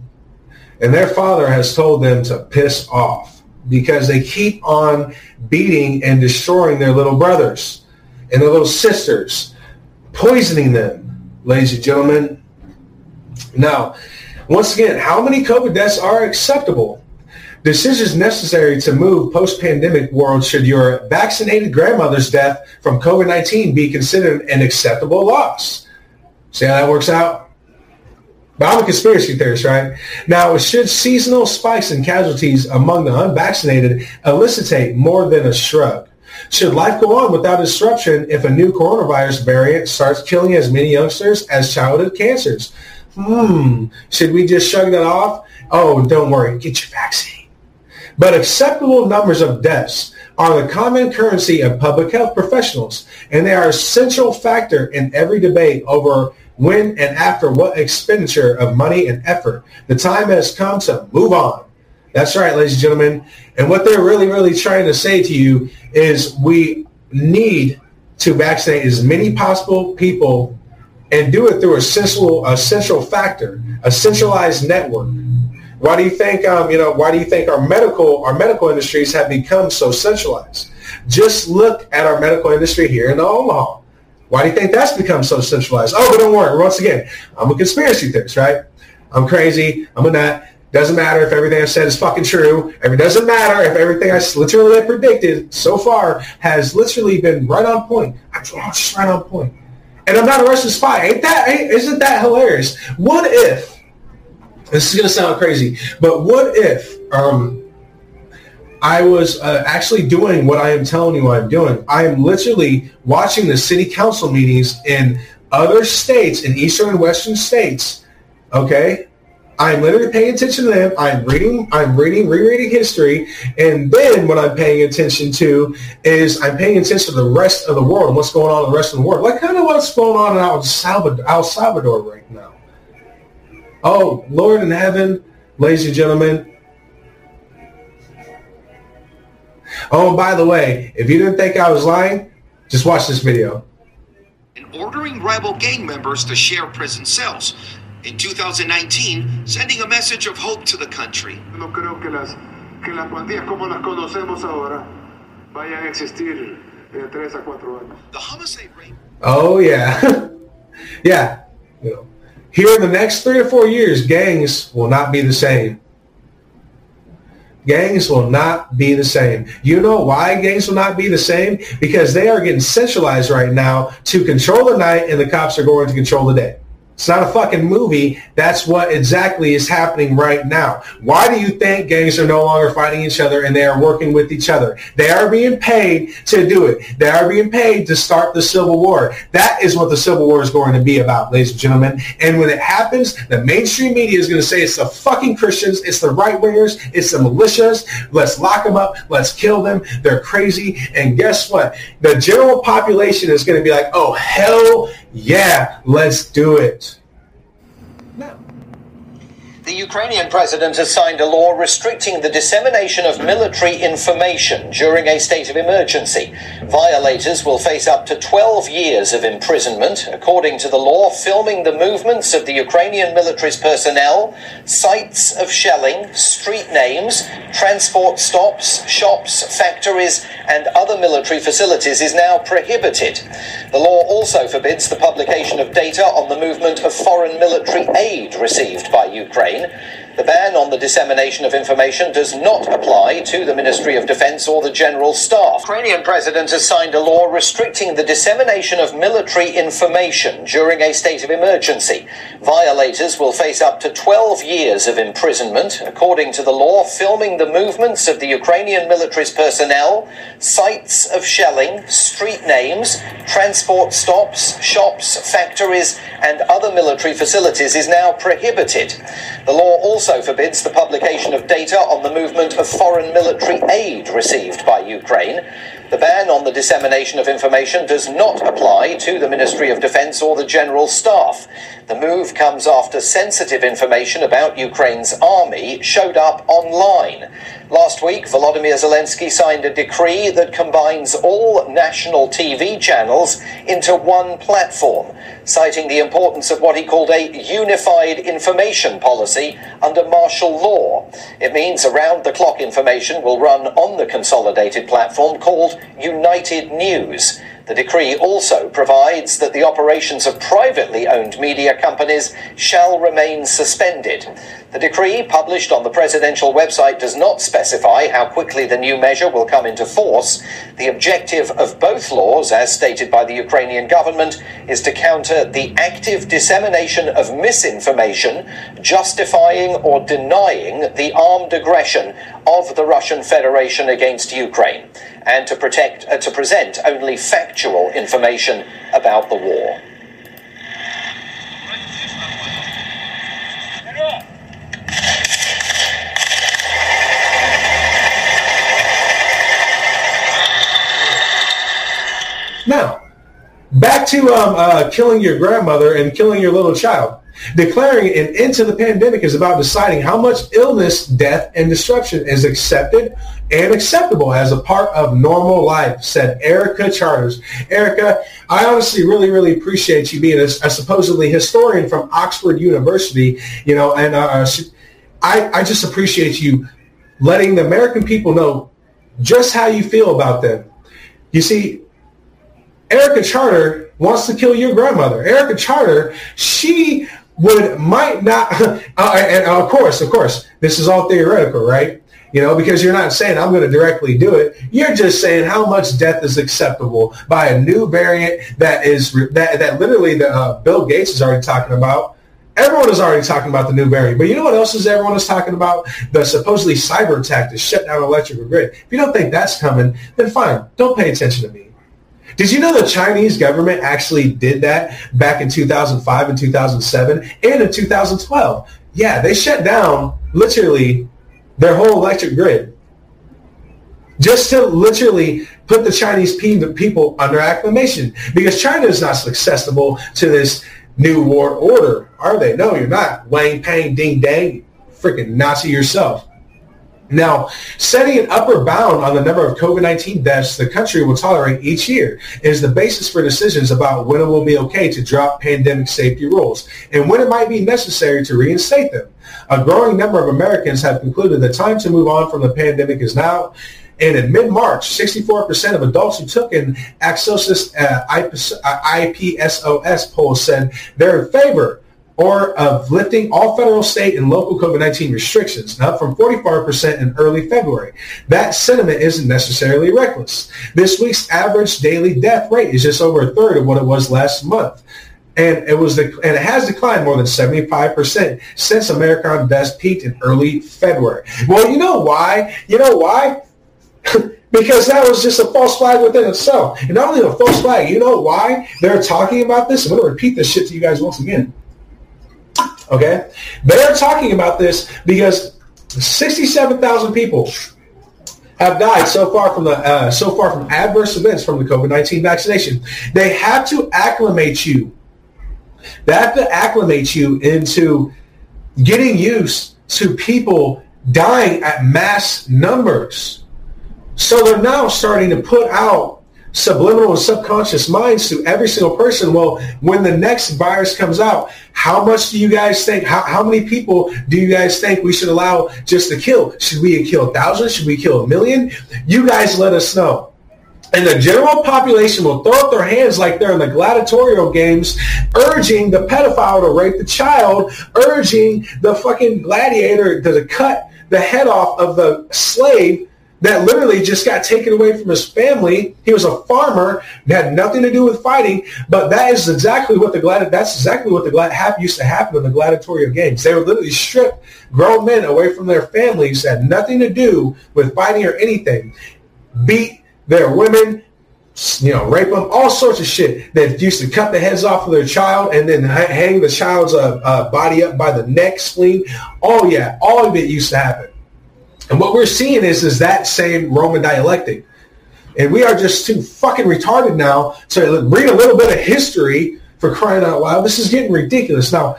And their father has told them to piss off because they keep on beating and destroying their little brothers and their little sisters, poisoning them, ladies and gentlemen. Now, once again, how many COVID deaths are acceptable? Decisions necessary to move post-pandemic world should your vaccinated grandmother's death from COVID-19 be considered an acceptable loss. See how that works out? But I'm a conspiracy theorist, right? Now, should seasonal spikes in casualties among the unvaccinated elicitate more than a shrug? Should life go on without disruption if a new coronavirus variant starts killing as many youngsters as childhood cancers? Hmm, should we just shrug that off? Oh, don't worry, get your vaccine. But acceptable numbers of deaths are the common currency of public health professionals, and they are a central factor in every debate over when and after what expenditure of money and effort. The time has come to move on. That's right, ladies and gentlemen. And what they're really, really trying to say to you is we need to vaccinate as many possible people and do it through a central, a central factor, a centralized network. Why do you think, um, you know, why do you think our medical, our medical industries have become so centralized? Just look at our medical industry here in Omaha. Why do you think that's become so centralized? Oh, but don't worry. Once again, I'm a conspiracy theorist, right? I'm crazy. I'm a nut. Doesn't matter if everything I've said is fucking true. It doesn't matter if everything I literally predicted so far has literally been right on point. I'm just right on point. And I'm not a Russian spy. Ain't that? Ain't, isn't that hilarious? What if? This is gonna sound crazy, but what if um, I was uh, actually doing what I am telling you I'm doing? I am literally watching the city council meetings in other states, in eastern and western states. Okay, I'm literally paying attention to them. I'm reading, I'm reading, rereading history, and then what I'm paying attention to is I'm paying attention to the rest of the world what's going on in the rest of the world. Like kind of what's going on in Salvador, El Salvador right now. Oh, Lord in heaven, ladies and gentlemen. Oh, by the way, if you didn't think I was lying, just watch this video. And ordering rival gang members to share prison cells. In 2019, sending a message of hope to the country. No creo que las, que las pandillas como las conocemos ahora vayan a existir en tres a cuatro años. The homicide rate. Oh yeah, yeah. You know, here in the next three or four years, gangs will not be the same. Gangs will not be the same. You know why gangs will not be the same? Because they are getting centralized right now to control the night and the cops are going to control the day. It's not a fucking movie. That's what exactly is happening right now. Why do you think gangs are no longer fighting each other and they are working with each other? They are being paid to do it. They are being paid to start the Civil War. That is what the Civil War is going to be about, ladies and gentlemen. And when it happens, the mainstream media is going to say it's the fucking Christians, it's the right wingers, it's the militias. Let's lock them up. Let's kill them. They're crazy. And guess what? The general population is going to be like, oh, hell yeah, let's do it. The Ukrainian president has signed a law restricting the dissemination of military information during a state of emergency. Violators will face up to 12 years of imprisonment. According to the law, filming the movements of the Ukrainian military's personnel, sites of shelling, street names, transport stops, shops, factories, and other military facilities is now prohibited. The law also forbids the publication of data on the movement of foreign military aid received by Ukraine line the ban on the dissemination of information does not apply to the Ministry of Defense or the General Staff. Ukrainian president has signed a law restricting the dissemination of military information during a state of emergency. Violators will face up to 12 years of imprisonment. According to the law, filming the movements of the Ukrainian military's personnel, sites of shelling, street names, transport stops, shops, factories, and other military facilities is now prohibited. The law also forbids the publication of data on the movement of foreign military aid received by Ukraine. The ban on the dissemination of information does not apply to the Ministry of Defense or the General Staff. The move comes after sensitive information about Ukraine's army showed up online. Last week, Volodymyr Zelensky signed a decree that combines all national TV channels into one platform, citing the importance of what he called a unified information policy under martial law. It means around the clock information will run on the consolidated platform called United News. The decree also provides that the operations of privately owned media companies shall remain suspended. The decree, published on the presidential website, does not specify how quickly the new measure will come into force. The objective of both laws, as stated by the Ukrainian government, is to counter the active dissemination of misinformation justifying or denying the armed aggression of the Russian Federation against Ukraine, and to protect uh, to present only factual information about the war. Now, back to um, uh, killing your grandmother and killing your little child. Declaring an end to the pandemic is about deciding how much illness, death, and destruction is accepted, and acceptable as a part of normal life, said Erica Charters. Erica, I honestly really, really appreciate you being a, a supposedly historian from Oxford University, you know, and uh, uh I, I just appreciate you letting the American people know just how you feel about them. You see, Erica Charter wants to kill your grandmother. Erica Charter, she would might not, uh, and of course, of course, this is all theoretical, right? You know, because you're not saying I'm going to directly do it. You're just saying how much death is acceptable by a new variant that is that that literally the uh, Bill Gates is already talking about. Everyone is already talking about the new variant, but you know what else is everyone is talking about? The supposedly cyber attack to shut down electrical grid. If you don't think that's coming, then fine, don't pay attention to me. Did you know the Chinese government actually did that back in 2005 and 2007 and in 2012? Yeah, they shut down literally their whole electric grid just to literally put the Chinese people under acclamation because China is not susceptible to this new world order, are they? No, you're not. Wang Pang Ding Dang, freaking Nazi yourself. Now, setting an upper bound on the number of COVID-19 deaths the country will tolerate each year is the basis for decisions about when it will be okay to drop pandemic safety rules and when it might be necessary to reinstate them. A growing number of Americans have concluded the time to move on from the pandemic is now. And in mid-March, 64% of adults who took an Axios uh, IPSOS poll said they're in favor or of lifting all federal, state, and local COVID-19 restrictions, up from 45% in early February. That sentiment isn't necessarily reckless. This week's average daily death rate is just over a third of what it was last month. And it was the, and it has declined more than 75% since Omicron deaths peaked in early February. Well, you know why? You know why? because that was just a false flag within itself. And not only a false flag, you know why they're talking about this? I'm going to repeat this shit to you guys once again. Okay? They're talking about this because 67,000 people have died so far from the uh, so far from adverse events from the COVID-19 vaccination. They have to acclimate you. They have to acclimate you into getting used to people dying at mass numbers. So they're now starting to put out subliminal and subconscious minds to every single person. Well, when the next virus comes out, how much do you guys think, how, how many people do you guys think we should allow just to kill? Should we kill a thousand? Should we kill a million? You guys let us know. And the general population will throw up their hands like they're in the gladiatorial games, urging the pedophile to rape the child, urging the fucking gladiator to cut the head off of the slave that literally just got taken away from his family. He was a farmer, had nothing to do with fighting, but that is exactly what the glad that's exactly what the glad used to happen in the gladiatorial games. They would literally strip grown men away from their families, had nothing to do with fighting or anything, beat their women, you know, rape them, all sorts of shit. They used to cut the heads off of their child and then hang the child's uh, uh, body up by the neck, spleen. Oh yeah, all of it used to happen. And what we're seeing is, is that same Roman dialectic. And we are just too fucking retarded now to read a little bit of history for crying out loud. This is getting ridiculous. Now,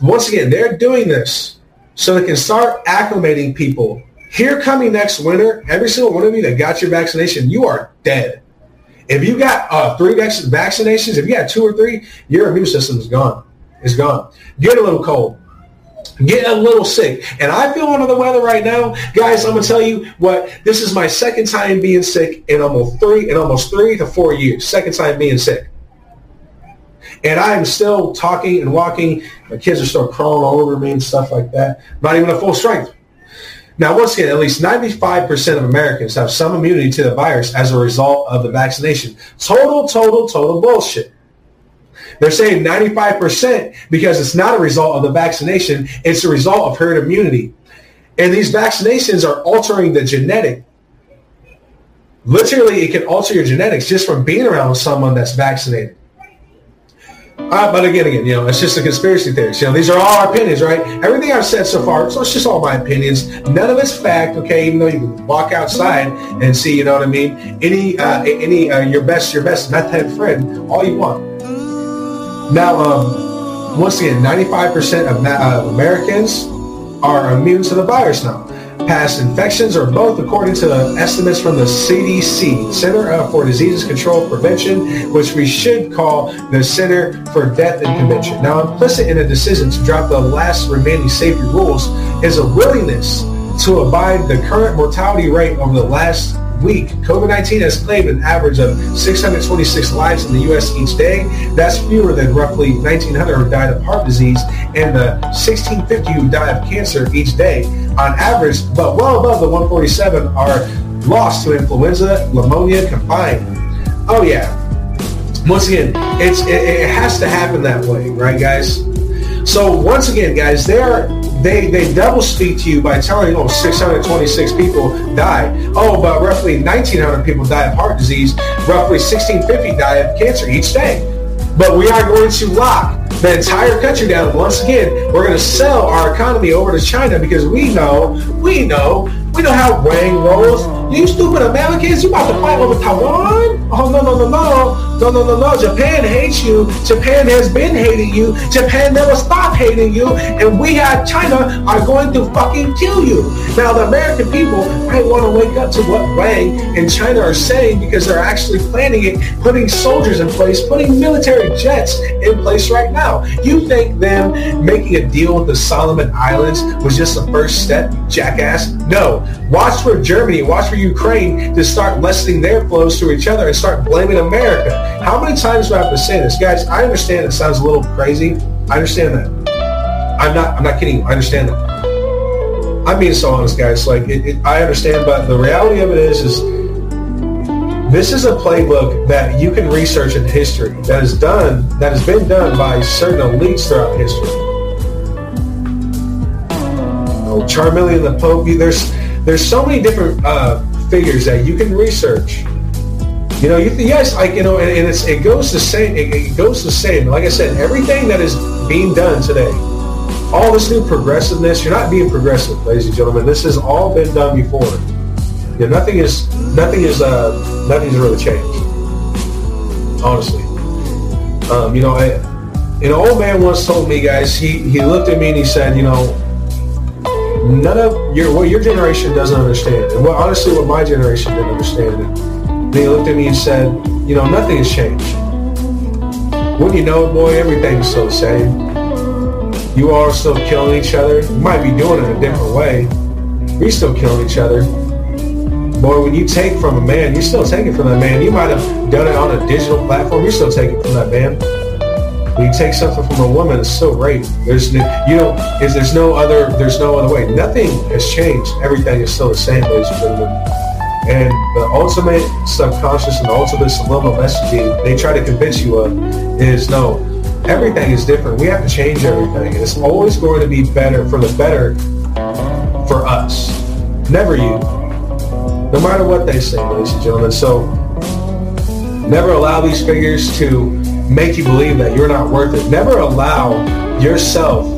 once again, they're doing this so they can start acclimating people. Here coming next winter, every single one of you that got your vaccination, you are dead. If you got uh, three vaccinations, if you got two or three, your immune system is gone. It's gone. Get a little cold getting a little sick. And I feel under the weather right now. Guys, I'm to tell you what, this is my second time being sick in almost three, in almost three to four years. Second time being sick. And I am still talking and walking. My kids are still crawling all over me and stuff like that. Not even at full strength. Now, once again, at least 95% of Americans have some immunity to the virus as a result of the vaccination. Total, total, total bullshit. They're saying 95% because it's not a result of the vaccination. It's a result of herd immunity. And these vaccinations are altering the genetic. Literally, it can alter your genetics just from being around someone that's vaccinated. Uh, but again, again, you know, it's just a conspiracy theory. You know, these are all our opinions, right? Everything I've said so far, so it's just all my opinions. None of it's fact, okay? Even though you can walk outside and see, you know what I mean? Any, uh, any, uh, your best, your best meth head friend, all you want. Now, um, once again, 95% of uh, Americans are immune to the virus now past infections or both according to estimates from the CDC, Center for Diseases Control Prevention, which we should call the Center for Death and Prevention. Now, implicit in a decision to drop the last remaining safety rules is a willingness to abide the current mortality rate over the last week. COVID-19 has claimed an average of 626 lives in the U.S. each day. That's fewer than roughly 1,900 who died of heart disease and the 1,650 who die of cancer each day on average, but well above the 147 are lost to influenza, pneumonia combined. Oh yeah. Once again, it's it, it has to happen that way, right, guys? So once again, guys, they are they they double speak to you by telling you, oh, 626 people die. Oh, but roughly 1,900 people die of heart disease. Roughly 1,650 die of cancer each day. But we are going to lock the entire country down. Once again, we're going to sell our economy over to China because we know, we know, we know how Wang rolls. You stupid Americans, you about to fight over Taiwan? Oh, no, no, no, no. No, no, no, no. Japan hates you. Japan has been hating you. Japan never stopped hating you. And we at China are going to fucking kill you. Now, the American people might want to wake up to what Wang and China are saying because they're actually planning it, putting soldiers in place, putting military jets in place right now. You think them making a deal with the Solomon Islands was just the first step, jackass? No. Watch for Germany, watch for Ukraine to start lessening their flows to each other and start blaming America. How many times do I have to say this? Guys, I understand it sounds a little crazy. I understand that. I'm not I'm not kidding. I understand that. I'm being so honest, guys. Like it, it, I understand, but the reality of it is is this is a playbook that you can research in history that is done that has been done by certain elites throughout history. Oh, Charlemagne the Pope. There's there's so many different uh, figures that you can research you know, you, yes, like you know, and, and it's it goes the same. It, it, goes the same. Like I said, everything that is being done today, all this new progressiveness. You're not being progressive, ladies and gentlemen. This has all been done before. You know, nothing is nothing is uh, nothing's really changed. Honestly, um, you know, I, an old man once told me, guys. He he looked at me and he said, you know, none of your what your generation doesn't understand, and what honestly what my generation didn't understand. They looked at me and said, you know, nothing has changed. Wouldn't you know it, boy, everything's still the same. You all are still killing each other. You might be doing it a different way. We're still killing each other. Boy, when you take from a man, you're still taking from that man. You might have done it on a digital platform. You're still taking from that man. When you take something from a woman, it's still rape. There's no, you know, is there's no other there's no other way. Nothing has changed. Everything is still the same, ladies and gentlemen. And the ultimate subconscious and the ultimate subliminal messaging they try to convince you of is no, everything is different. We have to change everything. And it's always going to be better for the better for us. Never you. No matter what they say, ladies and gentlemen. So never allow these figures to make you believe that you're not worth it. Never allow yourself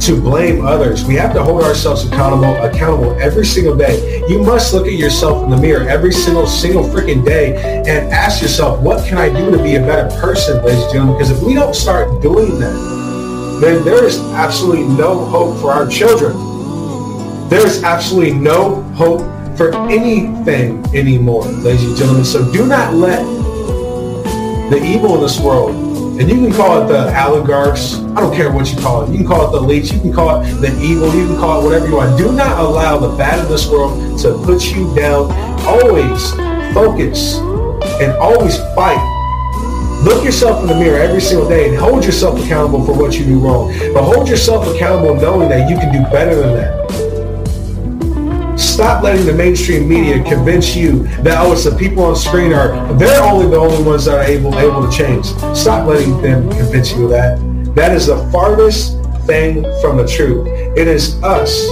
to blame others. We have to hold ourselves accountable accountable every single day. You must look at yourself in the mirror every single single freaking day and ask yourself, what can I do to be a better person, ladies and gentlemen? Because if we don't start doing that, then there is absolutely no hope for our children. There is absolutely no hope for anything anymore, ladies and gentlemen. So do not let the evil in this world and you can call it the oligarchs. I don't care what you call it. You can call it the elites. You can call it the evil. You can call it whatever you want. Do not allow the bad of this world to put you down. Always focus and always fight. Look yourself in the mirror every single day and hold yourself accountable for what you do wrong. But hold yourself accountable knowing that you can do better than that. Stop letting the mainstream media convince you that oh, it's the people on screen are they're only the only ones that are able able to change. Stop letting them convince you of that. That is the farthest thing from the truth. It is us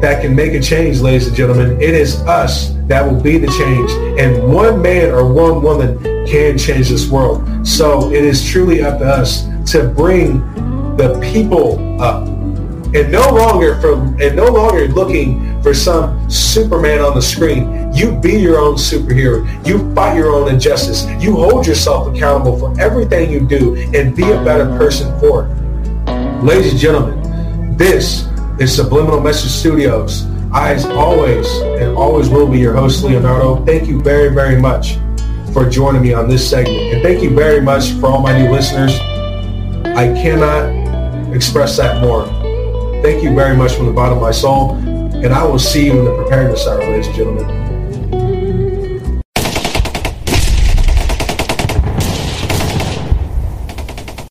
that can make a change, ladies and gentlemen. It is us that will be the change. And one man or one woman can change this world. So it is truly up to us to bring the people up and no longer from and no longer looking for some Superman on the screen. You be your own superhero. You fight your own injustice. You hold yourself accountable for everything you do and be a better person for it. Ladies and gentlemen, this is Subliminal Message Studios. I, as always, and always will be your host, Leonardo. Thank you very, very much for joining me on this segment. And thank you very much for all my new listeners. I cannot express that more. Thank you very much from the bottom of my soul. And I will see you in the preparedness hour, ladies and gentlemen.